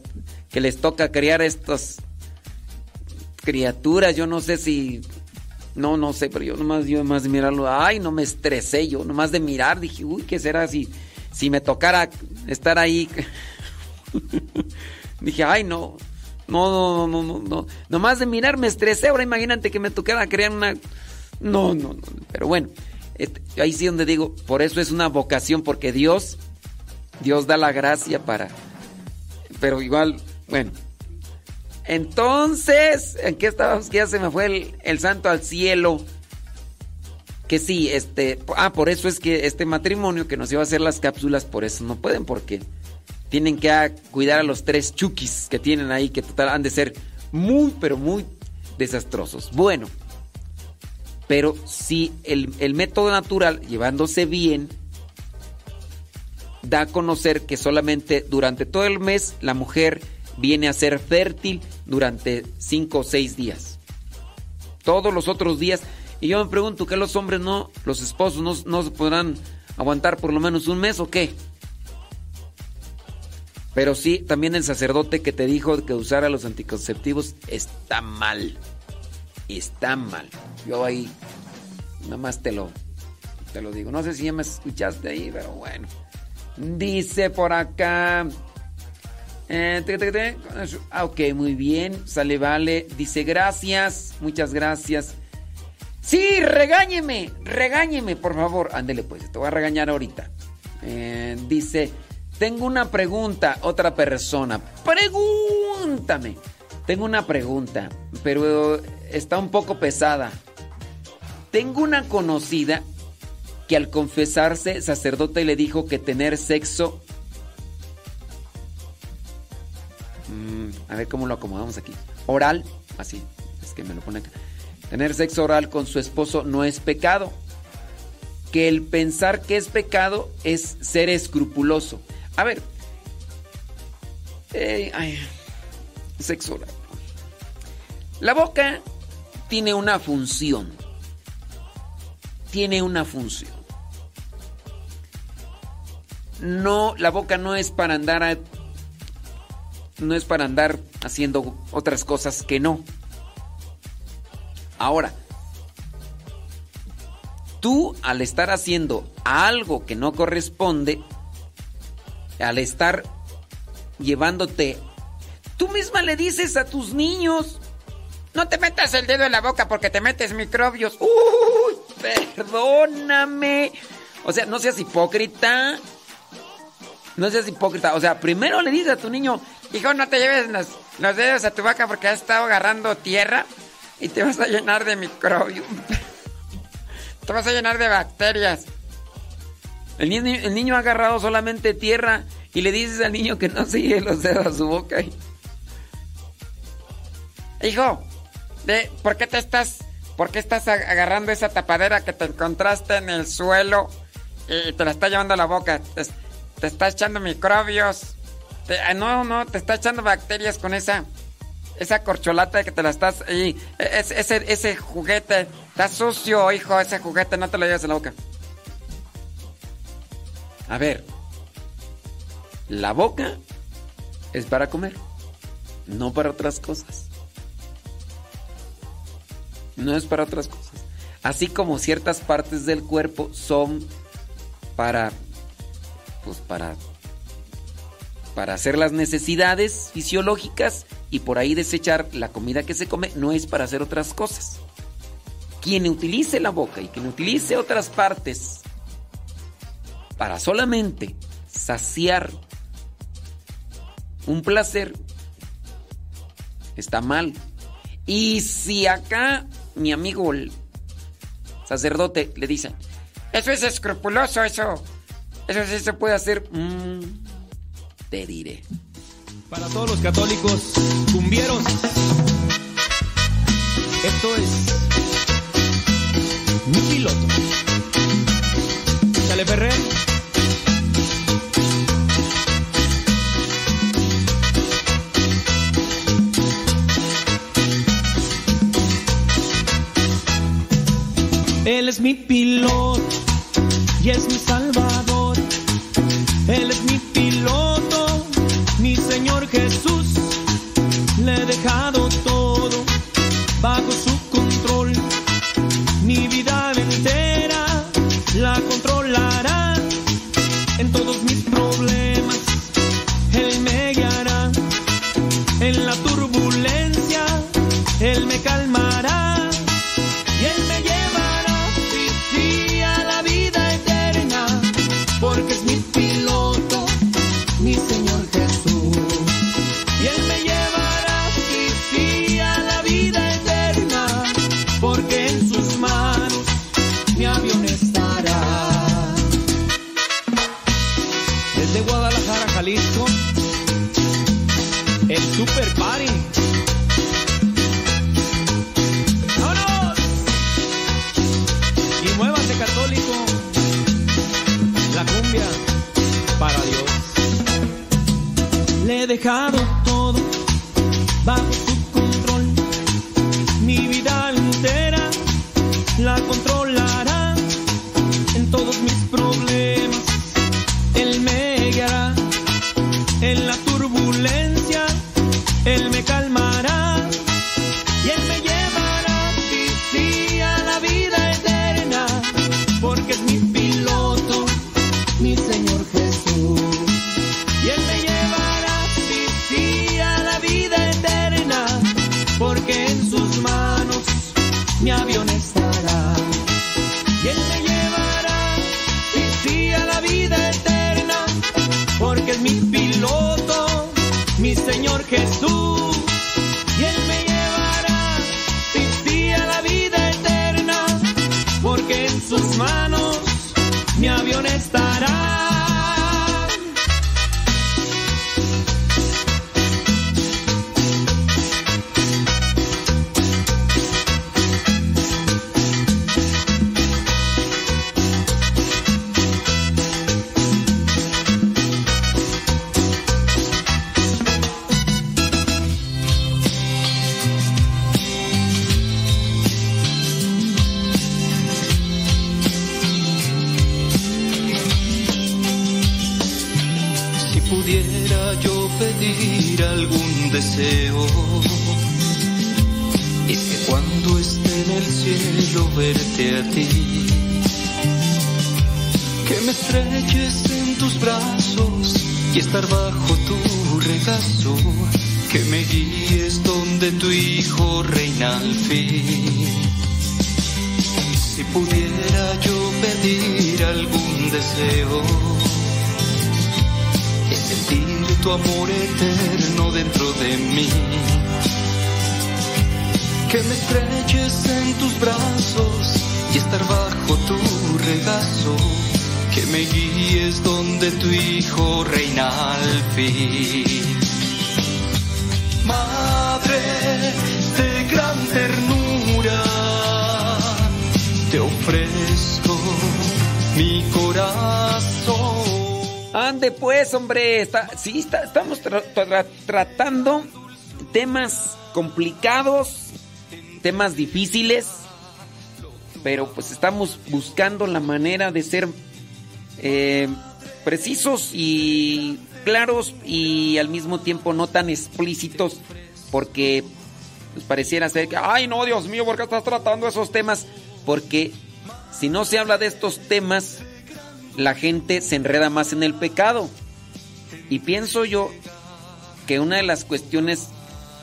que les toca criar estas criaturas. Yo no sé si. No, no sé, pero yo nomás, yo nomás de mirarlo. Ay, no me estresé yo. Nomás de mirar dije, uy, ¿qué será si, si me tocara estar ahí? dije, ay, no. No, no, no, no, no. Nomás de mirar me estresé. Ahora imagínate que me tocara crear una. No, no, no. Pero bueno, ahí sí donde digo, por eso es una vocación, porque Dios, Dios da la gracia para. Pero igual, bueno. Entonces, ¿en qué estábamos? Que ya se me fue el, el santo al cielo. Que sí, este. Ah, por eso es que este matrimonio que nos iba a hacer las cápsulas, por eso no pueden, porque tienen que cuidar a los tres chukis que tienen ahí, que total han de ser muy, pero muy desastrosos. Bueno, pero si el, el método natural, llevándose bien, da a conocer que solamente durante todo el mes la mujer viene a ser fértil durante cinco o seis días. Todos los otros días. Y yo me pregunto, ¿qué los hombres no, los esposos no, no se podrán aguantar por lo menos un mes o qué? Pero sí, también el sacerdote que te dijo que usara los anticonceptivos está mal. Está mal. Yo ahí nada más te lo, te lo digo. No sé si ya me escuchaste ahí, pero bueno. Dice por acá. eh, ah, ok, muy bien. Sale, vale. Dice gracias. Muchas gracias. Sí, regáñeme. Regáñeme, por favor. Ándele, pues. Te voy a regañar ahorita. Eh, dice. Tengo una pregunta, otra persona. Pregúntame. Tengo una pregunta, pero está un poco pesada. Tengo una conocida que al confesarse sacerdote le dijo que tener sexo... Mm, a ver cómo lo acomodamos aquí. Oral, así, es que me lo pone acá. Tener sexo oral con su esposo no es pecado. Que el pensar que es pecado es ser escrupuloso. A ver. Eh, ay, sexo oral. La boca tiene una función. Tiene una función. No, la boca no es para andar a- no es para andar haciendo otras cosas que no. Ahora, tú al estar haciendo algo que no corresponde, al estar llevándote, tú misma le dices a tus niños, no te metas el dedo en la boca porque te metes microbios. Uy, perdóname. O sea, no seas hipócrita. No seas hipócrita. O sea, primero le dices a tu niño, hijo, no te lleves los, los dedos a tu boca porque has estado agarrando tierra y te vas a llenar de microbios. te vas a llenar de bacterias. El niño, el niño ha agarrado solamente tierra y le dices al niño que no lleve los dedos a su boca. y- Hijo, de, ¿por qué te estás, por qué estás ag- agarrando esa tapadera que te encontraste en el suelo y te la está llevando a la boca? Te, está echando microbios. Te- ah, no, no, te está echando bacterias con esa, esa corcholata que te la estás e- es- ese, ese juguete está sucio, hijo, ese juguete no te lo lleves a la boca. A ver, la boca es para comer, no para otras cosas. No es para otras cosas. Así como ciertas partes del cuerpo son para pues para para hacer las necesidades fisiológicas y por ahí desechar la comida que se come, no es para hacer otras cosas. Quien utilice la boca y quien utilice otras partes para solamente saciar un placer, está mal. Y si acá mi amigo sacerdote le dice, eso es escrupuloso, eso, eso sí se puede hacer, mm, te diré. Para todos los católicos cumbieros, esto es mi piloto. Dale Ferrer. Es mi piloto y es mi salvador. Está, sí, estamos tra- tra- tratando temas complicados, temas difíciles, pero pues estamos buscando la manera de ser eh, precisos y claros y al mismo tiempo no tan explícitos, porque pues, pareciera ser que, ay no, Dios mío, ¿por qué estás tratando esos temas? Porque si no se habla de estos temas, la gente se enreda más en el pecado. Y pienso yo que una de las cuestiones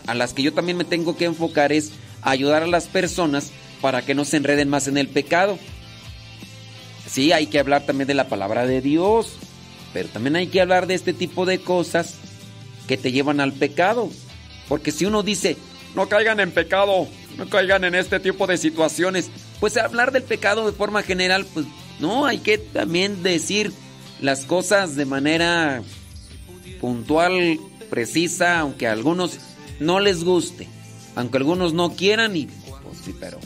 a las que yo también me tengo que enfocar es ayudar a las personas para que no se enreden más en el pecado. Sí, hay que hablar también de la palabra de Dios, pero también hay que hablar de este tipo de cosas que te llevan al pecado. Porque si uno dice, No caigan en pecado, no caigan en este tipo de situaciones. pues hablar del pecado de forma general, pues no, hay que también decir las cosas de manera puntual, precisa, aunque a algunos no les guste, aunque algunos no quieran y pues sí, pero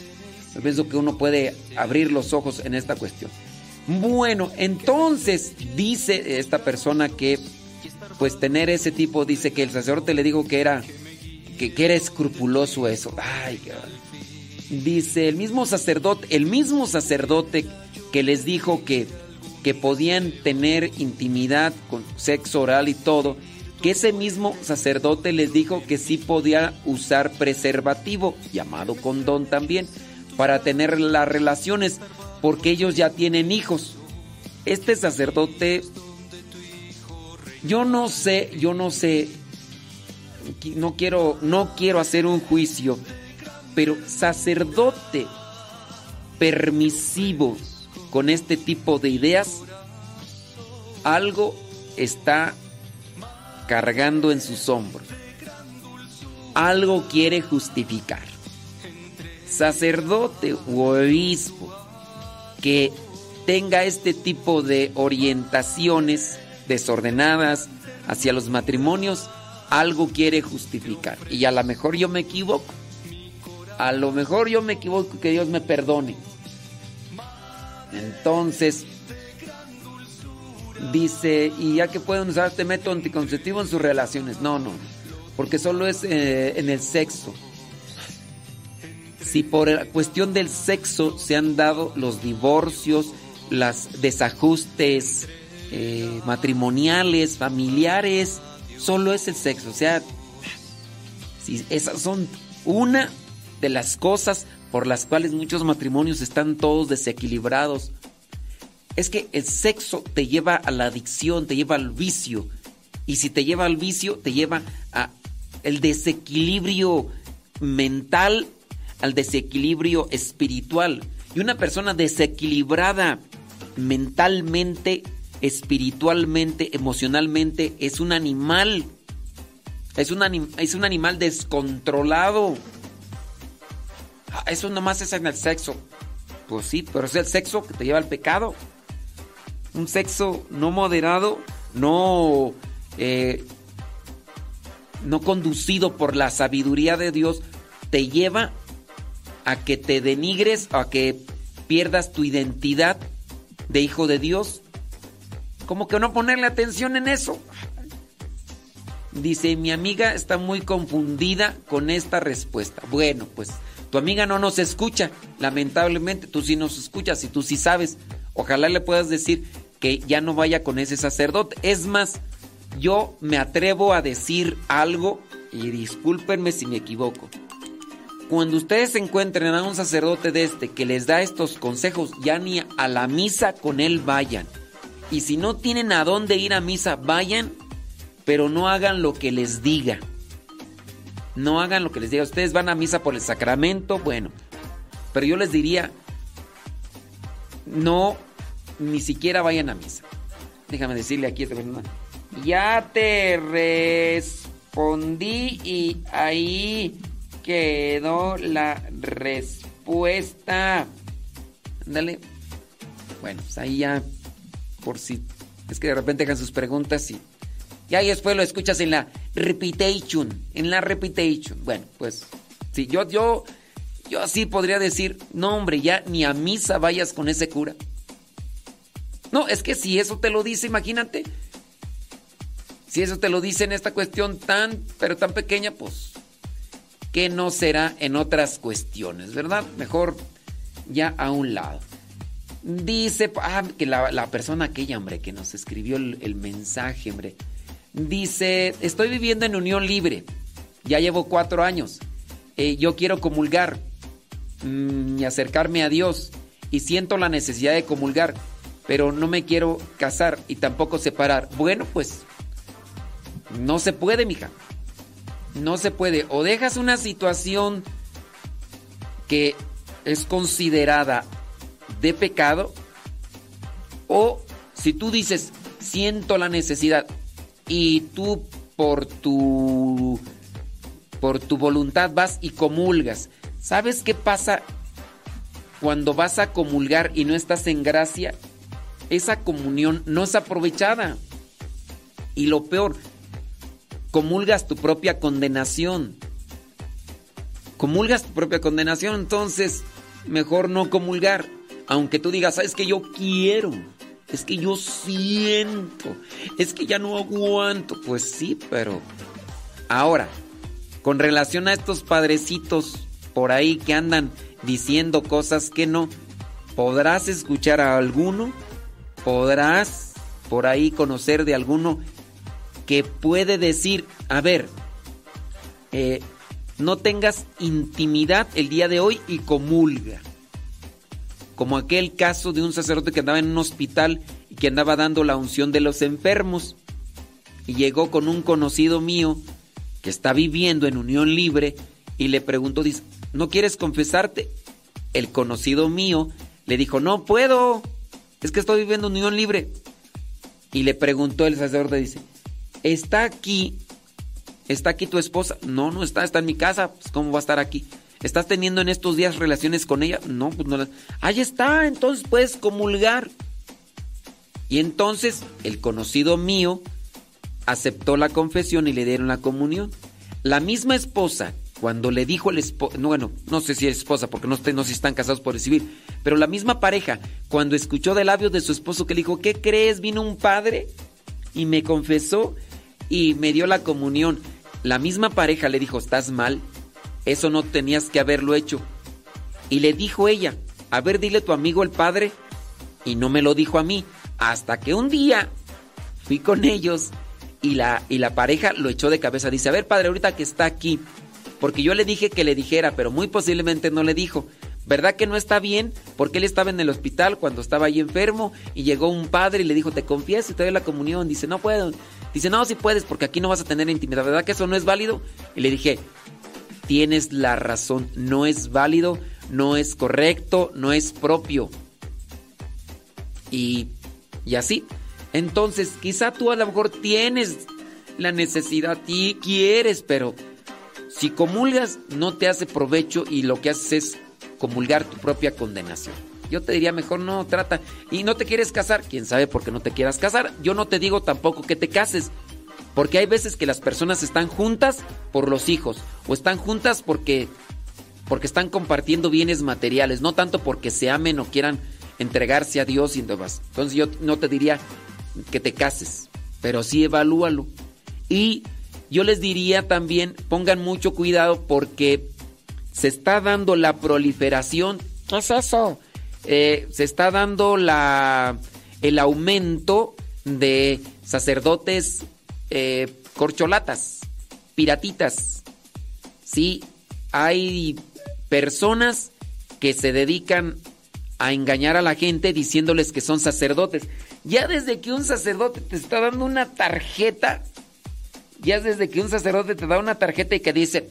yo pienso que uno puede abrir los ojos en esta cuestión. Bueno, entonces dice esta persona que pues tener ese tipo, dice que el sacerdote le dijo que era que, era escrupuloso eso. Ay. Dice el mismo sacerdote, el mismo sacerdote que les dijo que, que podían tener intimidad con sexo oral y todo, que ese mismo sacerdote les dijo que sí podía usar preservativo, llamado condón también, para tener las relaciones, porque ellos ya tienen hijos. Este sacerdote, yo no sé, yo no sé, no quiero, no quiero hacer un juicio, pero sacerdote permisivo con este tipo de ideas, algo está cargando en sus hombros. Algo quiere justificar. Sacerdote u obispo que tenga este tipo de orientaciones desordenadas hacia los matrimonios, algo quiere justificar. Y a lo mejor yo me equivoco. A lo mejor yo me equivoco que Dios me perdone. Entonces, dice, ¿y ya que pueden usar este método anticonceptivo en sus relaciones? No, no, porque solo es eh, en el sexo. Si por la cuestión del sexo se han dado los divorcios, los desajustes eh, matrimoniales, familiares, solo es el sexo. O sea, si esas son una de las cosas por las cuales muchos matrimonios están todos desequilibrados. Es que el sexo te lleva a la adicción, te lleva al vicio. Y si te lleva al vicio, te lleva a el desequilibrio mental, al desequilibrio espiritual. Y una persona desequilibrada mentalmente, espiritualmente, emocionalmente, es un animal. Es un, anim- es un animal descontrolado. Ah, Eso nomás es en el sexo. Pues sí, pero es el sexo que te lleva al pecado. Un sexo no moderado, no, eh, no conducido por la sabiduría de Dios, te lleva a que te denigres, a que pierdas tu identidad de hijo de Dios. Como que no ponerle atención en eso. Dice, mi amiga está muy confundida con esta respuesta. Bueno, pues tu amiga no nos escucha, lamentablemente, tú sí nos escuchas y tú sí sabes. Ojalá le puedas decir que ya no vaya con ese sacerdote. Es más, yo me atrevo a decir algo y discúlpenme si me equivoco. cuando ustedes encuentren a un sacerdote de este que les da estos consejos, ya ni a la misa con él vayan. Y si no tienen a dónde ir a misa, vayan, pero no hagan lo que les diga. No hagan lo que les diga. Ustedes van a misa por el sacramento, bueno. Pero yo les diría, no, ni siquiera vayan a misa. Déjame decirle aquí a esta. Ya te respondí y ahí quedó la respuesta. Ándale. Bueno, pues ahí ya, por si es que de repente dejan sus preguntas y ya y después lo escuchas en la repetition, en la repetition. Bueno, pues sí, yo, yo, yo así podría decir, no hombre, ya ni a misa vayas con ese cura. No, es que si eso te lo dice, imagínate. Si eso te lo dice en esta cuestión tan, pero tan pequeña, pues, ¿qué no será en otras cuestiones, verdad? Mejor ya a un lado. Dice, ah, que la, la persona aquella, hombre, que nos escribió el, el mensaje, hombre. Dice, estoy viviendo en unión libre. Ya llevo cuatro años. Eh, yo quiero comulgar mm, y acercarme a Dios. Y siento la necesidad de comulgar. Pero no me quiero casar y tampoco separar. Bueno, pues no se puede, mija. No se puede. O dejas una situación que es considerada de pecado. O si tú dices, siento la necesidad y tú por tu por tu voluntad vas y comulgas. ¿Sabes qué pasa cuando vas a comulgar y no estás en gracia? Esa comunión no es aprovechada. Y lo peor, comulgas tu propia condenación. Comulgas tu propia condenación, entonces mejor no comulgar. Aunque tú digas, es que yo quiero, es que yo siento, es que ya no aguanto. Pues sí, pero ahora, con relación a estos padrecitos por ahí que andan diciendo cosas que no, podrás escuchar a alguno, podrás por ahí conocer de alguno que puede decir, a ver, eh, no tengas intimidad el día de hoy y comulga. Como aquel caso de un sacerdote que andaba en un hospital y que andaba dando la unción de los enfermos. Y llegó con un conocido mío que está viviendo en unión libre y le preguntó, ¿no quieres confesarte? El conocido mío le dijo, no puedo, es que estoy viviendo en unión libre. Y le preguntó el sacerdote, ¿está aquí? ¿Está aquí tu esposa? No, no está, está en mi casa, pues ¿cómo va a estar aquí? ¿Estás teniendo en estos días relaciones con ella? No, pues no. Ahí está, entonces puedes comulgar. Y entonces el conocido mío aceptó la confesión y le dieron la comunión. La misma esposa, cuando le dijo el esposo, no, bueno, no sé si es esposa porque no, no sé si están casados por civil, pero la misma pareja, cuando escuchó de labios de su esposo que le dijo, ¿qué crees? Vino un padre y me confesó y me dio la comunión. La misma pareja le dijo, estás mal, eso no tenías que haberlo hecho. Y le dijo ella, a ver, dile a tu amigo el padre. Y no me lo dijo a mí, hasta que un día fui con ellos y la, y la pareja lo echó de cabeza. Dice, a ver, padre, ahorita que está aquí, porque yo le dije que le dijera, pero muy posiblemente no le dijo. ¿Verdad que no está bien? Porque él estaba en el hospital cuando estaba ahí enfermo y llegó un padre y le dijo, te confieso y te doy la comunión. Dice, no puedo. Dice, no, si puedes porque aquí no vas a tener intimidad. ¿Verdad que eso no es válido? Y le dije, tienes la razón, no es válido, no es correcto, no es propio. Y, y así. Entonces, quizá tú a lo mejor tienes la necesidad y quieres, pero si comulgas no te hace provecho y lo que haces es comulgar tu propia condenación. Yo te diría mejor no trata. Y no te quieres casar, quién sabe por qué no te quieras casar. Yo no te digo tampoco que te cases. Porque hay veces que las personas están juntas por los hijos o están juntas porque porque están compartiendo bienes materiales, no tanto porque se amen o quieran entregarse a Dios y demás. Entonces yo no te diría que te cases, pero sí evalúalo. Y yo les diría también, pongan mucho cuidado porque se está dando la proliferación. ¿Qué es eso? Eh, se está dando la, el aumento de sacerdotes eh, corcholatas, piratitas. Sí, hay personas que se dedican a engañar a la gente diciéndoles que son sacerdotes. Ya desde que un sacerdote te está dando una tarjeta, ya desde que un sacerdote te da una tarjeta y que dice,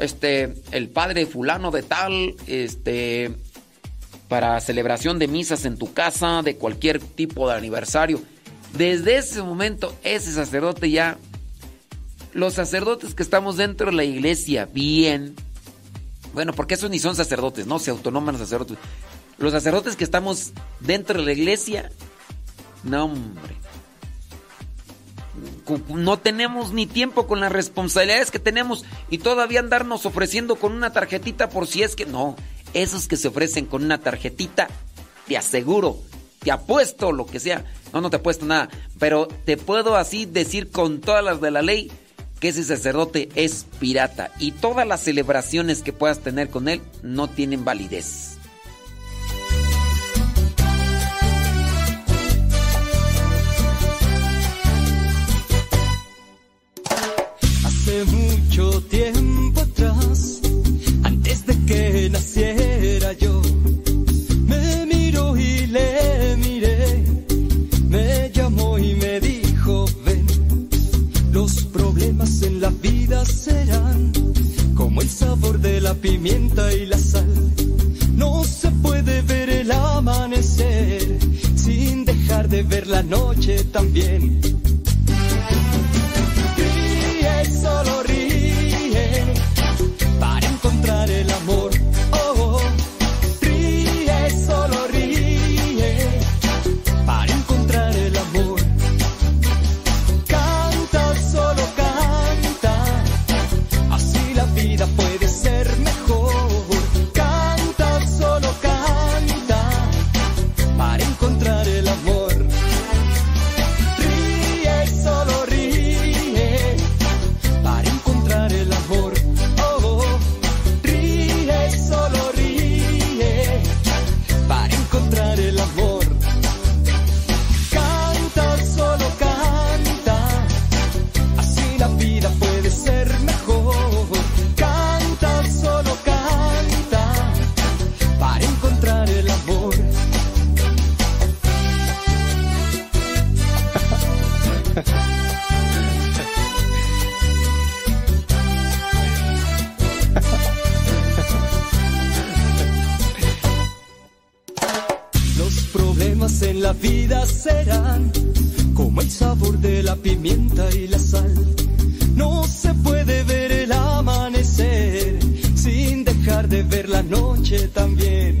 este, el padre fulano de tal, este, para celebración de misas en tu casa, de cualquier tipo de aniversario. Desde ese momento, ese sacerdote ya, los sacerdotes que estamos dentro de la iglesia, bien, bueno, porque esos ni son sacerdotes, no se autonoman sacerdotes. Los sacerdotes que estamos dentro de la iglesia, no hombre. No tenemos ni tiempo con las responsabilidades que tenemos y todavía andarnos ofreciendo con una tarjetita por si es que no. Esos que se ofrecen con una tarjetita, te aseguro, te apuesto lo que sea. No, no te apuesto nada, pero te puedo así decir con todas las de la ley que ese sacerdote es pirata y todas las celebraciones que puedas tener con él no tienen validez. Hace mucho tiempo atrás, antes de que naciera la pimienta y la sal. No se puede ver el amanecer sin dejar de ver la noche también. Serán como el sabor de la pimienta y la sal. No se puede ver el amanecer sin dejar de ver la noche también.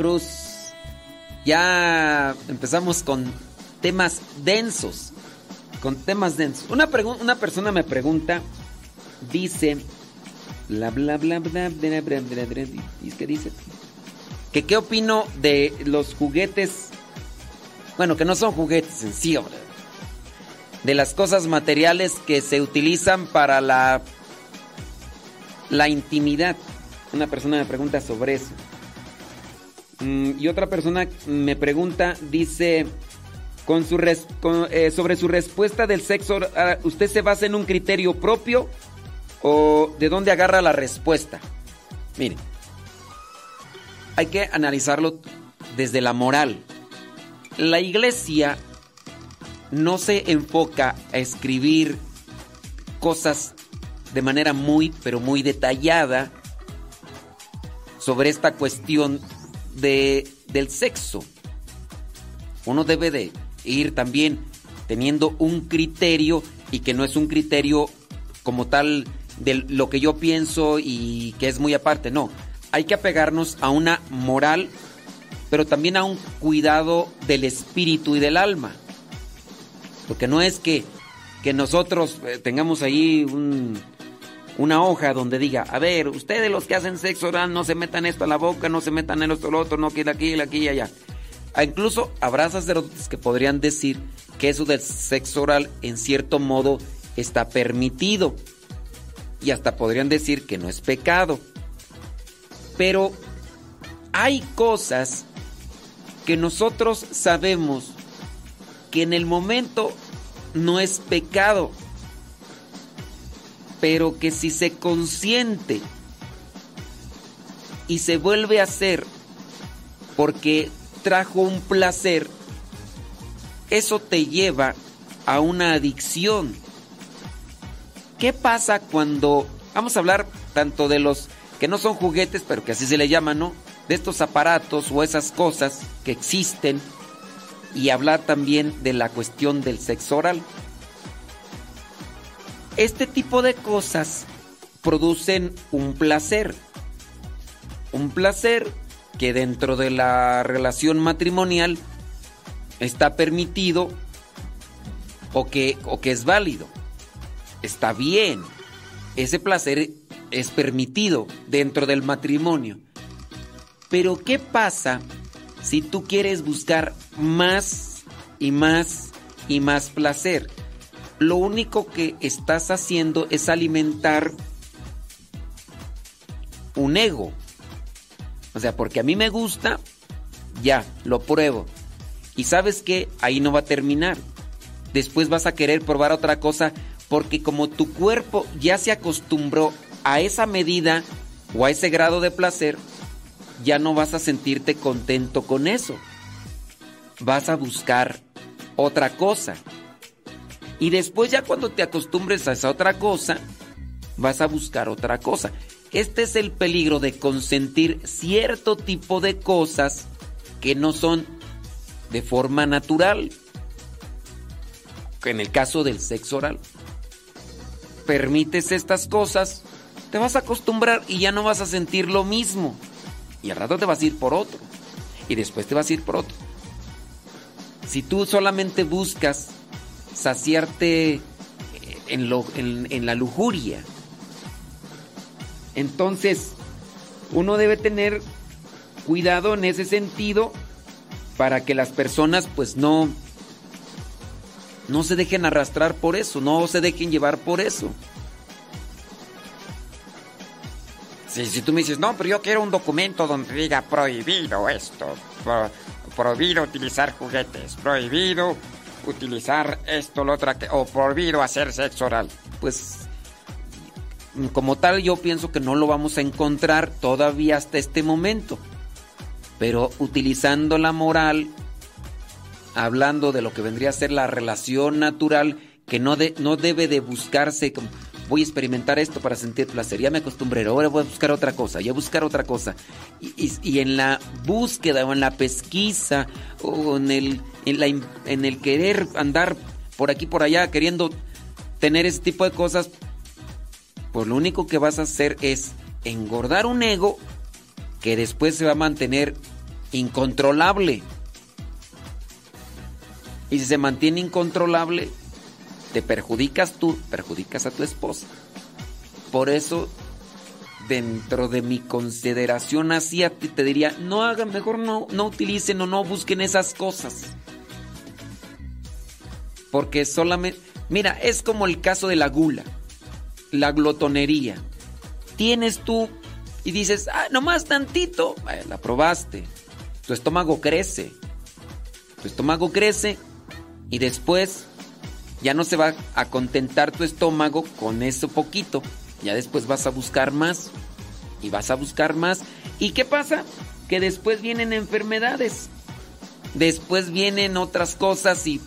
Veracruz. Ya empezamos con temas densos. Con temas densos. Una, persona me pregunta, dice, bla bla bla bla bla bla bla bla, ¿y qué dice? Que qué opino de los juguetes, bueno, que no son juguetes en sí, de las cosas materiales que se utilizan para la, la intimidad. Una persona me pregunta sobre eso. Mm, y otra persona me pregunta, dice, eh, sobre su respuesta del sexo, ah, ¿usted se basa en un criterio propio o de dónde agarra la respuesta? Mire, hay que analizarlo desde la moral. La iglesia no se enfoca a escribir cosas de manera muy, pero muy detallada sobre esta cuestión de, del sexo. Uno debe de ir también teniendo un criterio y que no es un criterio como tal de lo que yo pienso y que es muy aparte, no. Hay que apegarnos a una moral, pero también a un cuidado del espíritu y del alma. Porque no es que, que nosotros eh, tengamos ahí un, una hoja donde diga, a ver, ustedes los que hacen sexo oral no se metan esto a la boca, no se metan en esto, lo otro, no quiera aquí, aquí y allá. Ah, Incluso habrá sacerdotes que podrían decir que eso del sexo oral en cierto modo está permitido. Y hasta podrían decir que no es pecado. Pero hay cosas que nosotros sabemos que en el momento no es pecado, pero que si se consiente y se vuelve a hacer porque trajo un placer, eso te lleva a una adicción. ¿Qué pasa cuando, vamos a hablar tanto de los que no son juguetes, pero que así se le llaman, ¿no? De estos aparatos o esas cosas que existen y hablar también de la cuestión del sexo oral. Este tipo de cosas producen un placer. Un placer que dentro de la relación matrimonial está permitido o que, o que es válido. Está bien. Ese placer es permitido dentro del matrimonio. Pero ¿qué pasa si tú quieres buscar más y más y más placer? Lo único que estás haciendo es alimentar un ego. O sea, porque a mí me gusta, ya, lo pruebo. Y sabes que ahí no va a terminar. después vas a querer probar otra cosa porque como tu cuerpo ya se acostumbró a esa medida o a ese grado de placer, ya no vas a sentirte contento con eso. Vas a buscar otra cosa. Y después ya cuando te acostumbres a esa otra cosa, vas a buscar otra cosa. Este es el peligro de consentir cierto tipo de cosas que no son de forma natural. En el caso del sexo oral. Permites estas cosas, te vas a acostumbrar y ya no vas a sentir lo mismo. Y al rato te vas a ir por otro. Y después te vas a ir por otro. Si tú solamente buscas saciarte en, lo, en, en la lujuria, entonces uno debe tener cuidado en ese sentido para que las personas pues no no se dejen arrastrar por eso, no se dejen llevar por eso. Si, si tú me dices, no, pero yo quiero un documento donde diga prohibido esto, pro- prohibido utilizar juguetes, prohibido utilizar esto, lo otro, aqu- o prohibido hacer sexo oral. Pues como tal yo pienso que no lo vamos a encontrar todavía hasta este momento. Pero utilizando la moral, hablando de lo que vendría a ser la relación natural, que no, de- no debe de buscarse como voy a experimentar esto para sentir placer, ya me acostumbré, ahora voy a buscar otra cosa, ya buscar otra cosa. Y, en la búsqueda o en la pesquisa o en el, en, la en el querer andar por aquí, por allá, queriendo tener ese tipo de cosas, pues lo único que vas a hacer es engordar un ego que después se va a mantener incontrolable. Y si se mantiene incontrolable, te perjudicas tú, perjudicas a tu esposa. Por eso, dentro de mi consideración así a ti te diría, no hagan, mejor no, no utilicen o no busquen esas cosas. Porque solamente, mira, es como el caso de la gula, la glotonería. Tienes tú y dices, ah, nomás tantito, la probaste. Tu estómago crece. Tu estómago crece y después ya no se va a contentar tu estómago con eso poquito. Ya después vas a buscar más y vas a buscar más. ¿Y qué pasa? Que después vienen enfermedades. Después vienen otras cosas y,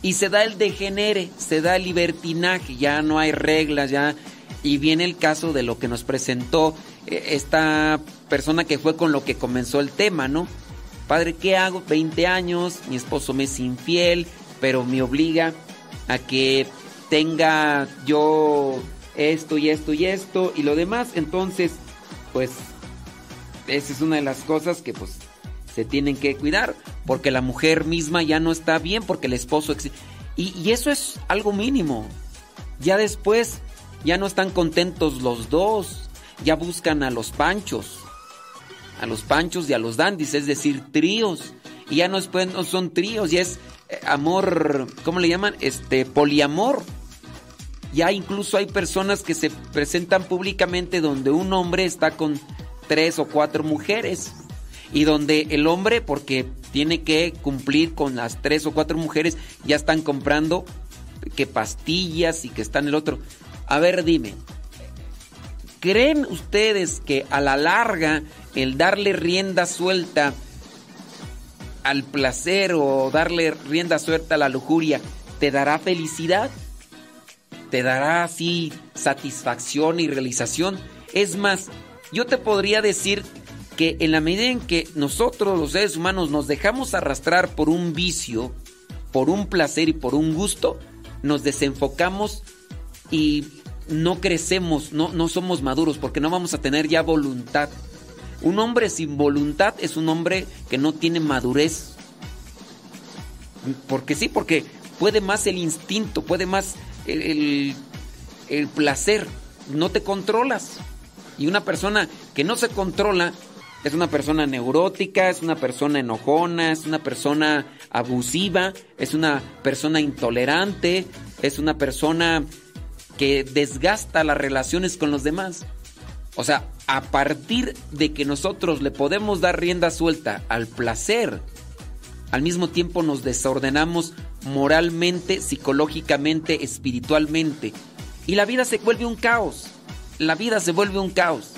y se da el degenere, se da el libertinaje, ya no hay reglas, ya. Y viene el caso de lo que nos presentó eh, esta persona que fue con lo que comenzó el tema, ¿no? Padre, ¿qué hago? 20 años, mi esposo me es infiel, pero me obliga a que tenga yo esto y esto y esto y lo demás. Entonces, pues, esa es una de las cosas que pues se tienen que cuidar, porque la mujer misma ya no está bien, porque el esposo... exi- Y, eso es algo mínimo. Ya después, ya no están contentos los dos, ya buscan a los panchos, a los panchos y a los dandis, es decir, tríos. Y ya no, es, pues, no son tríos, ya es amor, ¿cómo le llaman? Este, poliamor. Ya incluso hay personas que se presentan públicamente donde un hombre está con tres o cuatro mujeres. Y donde el hombre, porque tiene que cumplir con las tres o cuatro mujeres, ya están comprando que pastillas y que están el otro. A ver, dime, ¿creen ustedes que a la larga el darle rienda suelta al placer o darle rienda suelta a la lujuria te dará felicidad? ¿Te dará así satisfacción y realización? Es más, yo te podría decir que en la medida en que nosotros los seres humanos nos dejamos arrastrar por un vicio, por un placer y por un gusto, nos desenfocamos y no crecemos, no, no somos maduros porque no vamos a tener ya voluntad. Un hombre sin voluntad es un hombre que no tiene madurez. Porque sí, porque puede más el instinto, puede más el, el- el placer. No te controlas. Y una persona que no se controla es una persona neurótica, es una persona enojona, es una persona abusiva, es una persona intolerante, es una persona que desgasta las relaciones con los demás. O sea, a partir de que nosotros le podemos dar rienda suelta al placer, al mismo tiempo nos desordenamos moralmente, psicológicamente, espiritualmente. Y la vida se vuelve un caos. La vida se vuelve un caos.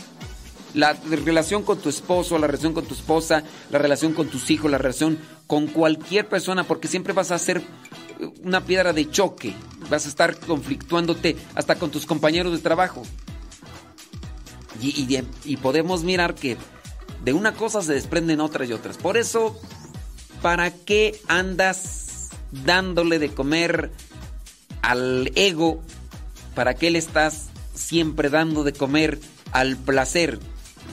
La relación con tu esposo, la relación con tu esposa, la relación con tus hijos, la relación con cualquier persona, porque siempre vas a ser una piedra de choque. Vas a estar conflictuándote hasta con tus compañeros de trabajo. Y, podemos mirar que de una cosa se desprenden otras y otras. Por eso, ¿para qué andas dándole de comer al ego? ¿Para qué le estás siempre dando de comer al placer?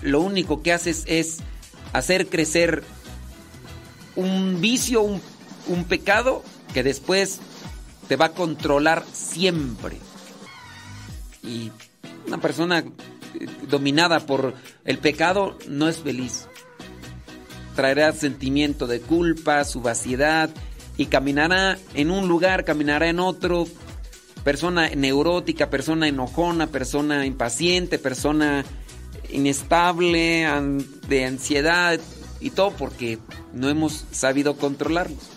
Lo único que haces es hacer crecer un vicio, un, pecado que después te va a controlar siempre. Y una persona dominada por el pecado no es feliz. Traerá sentimiento de culpa, su vaciedad y caminará en un lugar, caminará en otro. Persona neurótica, persona enojona, persona impaciente, persona inestable, de ansiedad y todo porque no hemos sabido controlarlos.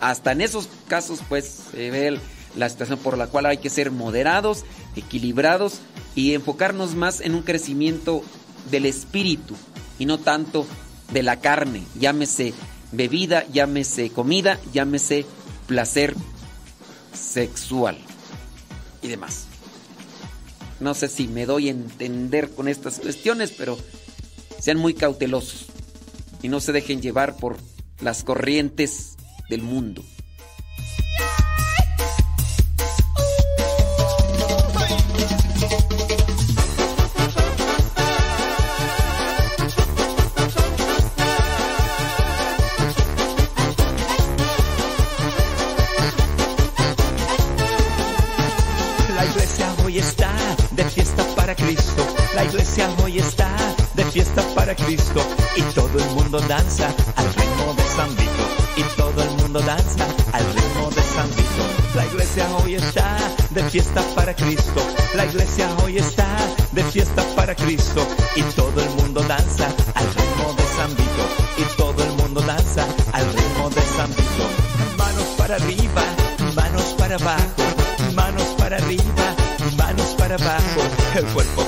Hasta en esos casos pues se ve la situación por la cual hay que ser moderados, equilibrados y enfocarnos más en un crecimiento del espíritu y no tanto de la carne, llámese bebida, llámese comida, llámese placer sexual y demás. No sé si me doy a entender con estas cuestiones, pero sean muy cautelosos y no se dejen llevar por las corrientes del mundo. Mundo danza al ritmo de San Vito. Y todo el mundo danza al ritmo de San Vito. La iglesia hoy está de fiesta para Cristo. La iglesia hoy está de fiesta para Cristo. Y todo el mundo danza al ritmo de San Vito. Y todo el mundo danza al ritmo de San Vito. Manos para arriba, manos para abajo manos para arriba, manos para abajo, el cuerpo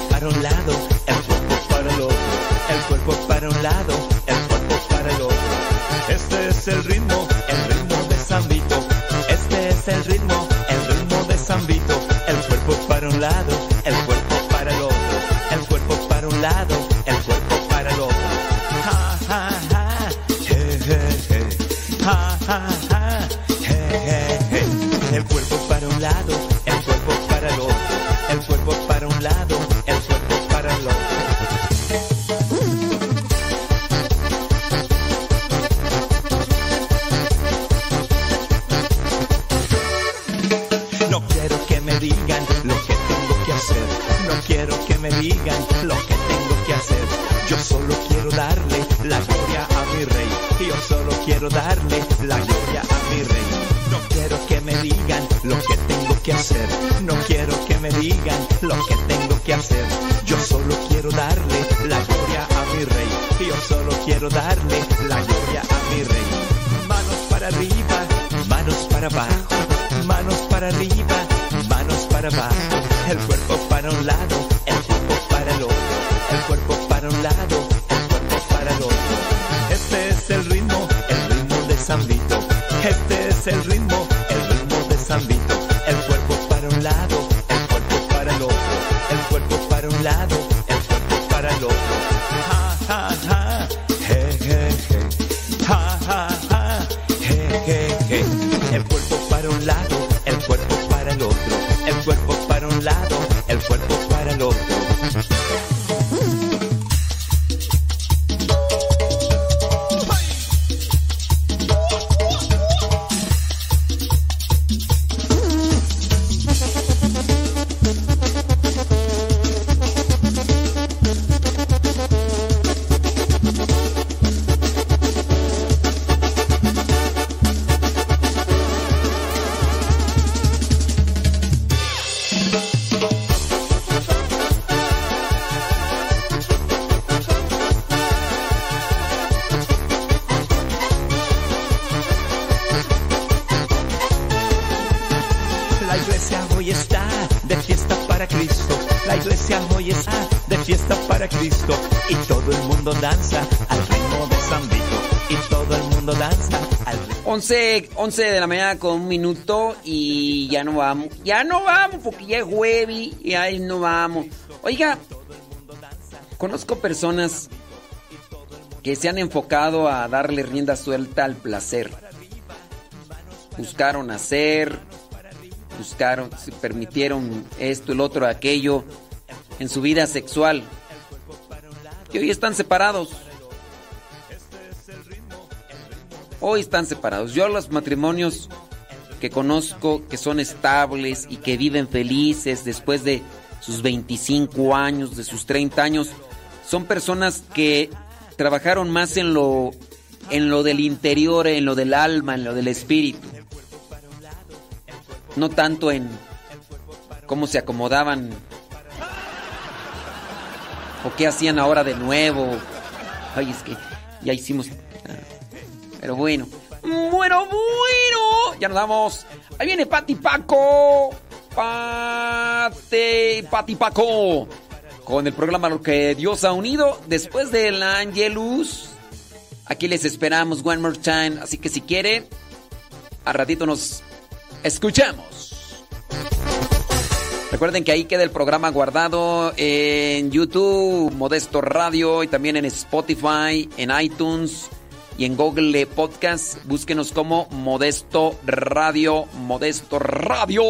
11, 11 de la mañana con un minuto y ya no vamos. Ya no vamos porque ya es jueves y ahí no vamos. Oiga, conozco personas que se han enfocado a darle rienda suelta al placer. Buscaron hacer, buscaron, se permitieron esto, el otro, aquello en su vida sexual. Y hoy están separados. Están separados. Yo los matrimonios que conozco que son estables y que viven felices después de sus 25 años, de sus 30 años, son personas que trabajaron más en lo en lo del interior, en lo del alma, en lo del espíritu. No tanto en cómo se acomodaban o qué hacían ahora de nuevo. Ay, es que ya hicimos pero bueno. Bueno, bueno. Ya nos vamos. Ahí viene Pati Paco. Pati, Pati Paco. Con el programa Lo que Dios ha unido. Después del Angelus. Aquí les esperamos one more time. Así que si quiere, a ratito nos escuchamos. Recuerden que ahí queda el programa guardado en YouTube, Modesto Radio y también en Spotify, en iTunes y en Google Podcast. Búsquenos como Modesto Radio. Modesto Radio.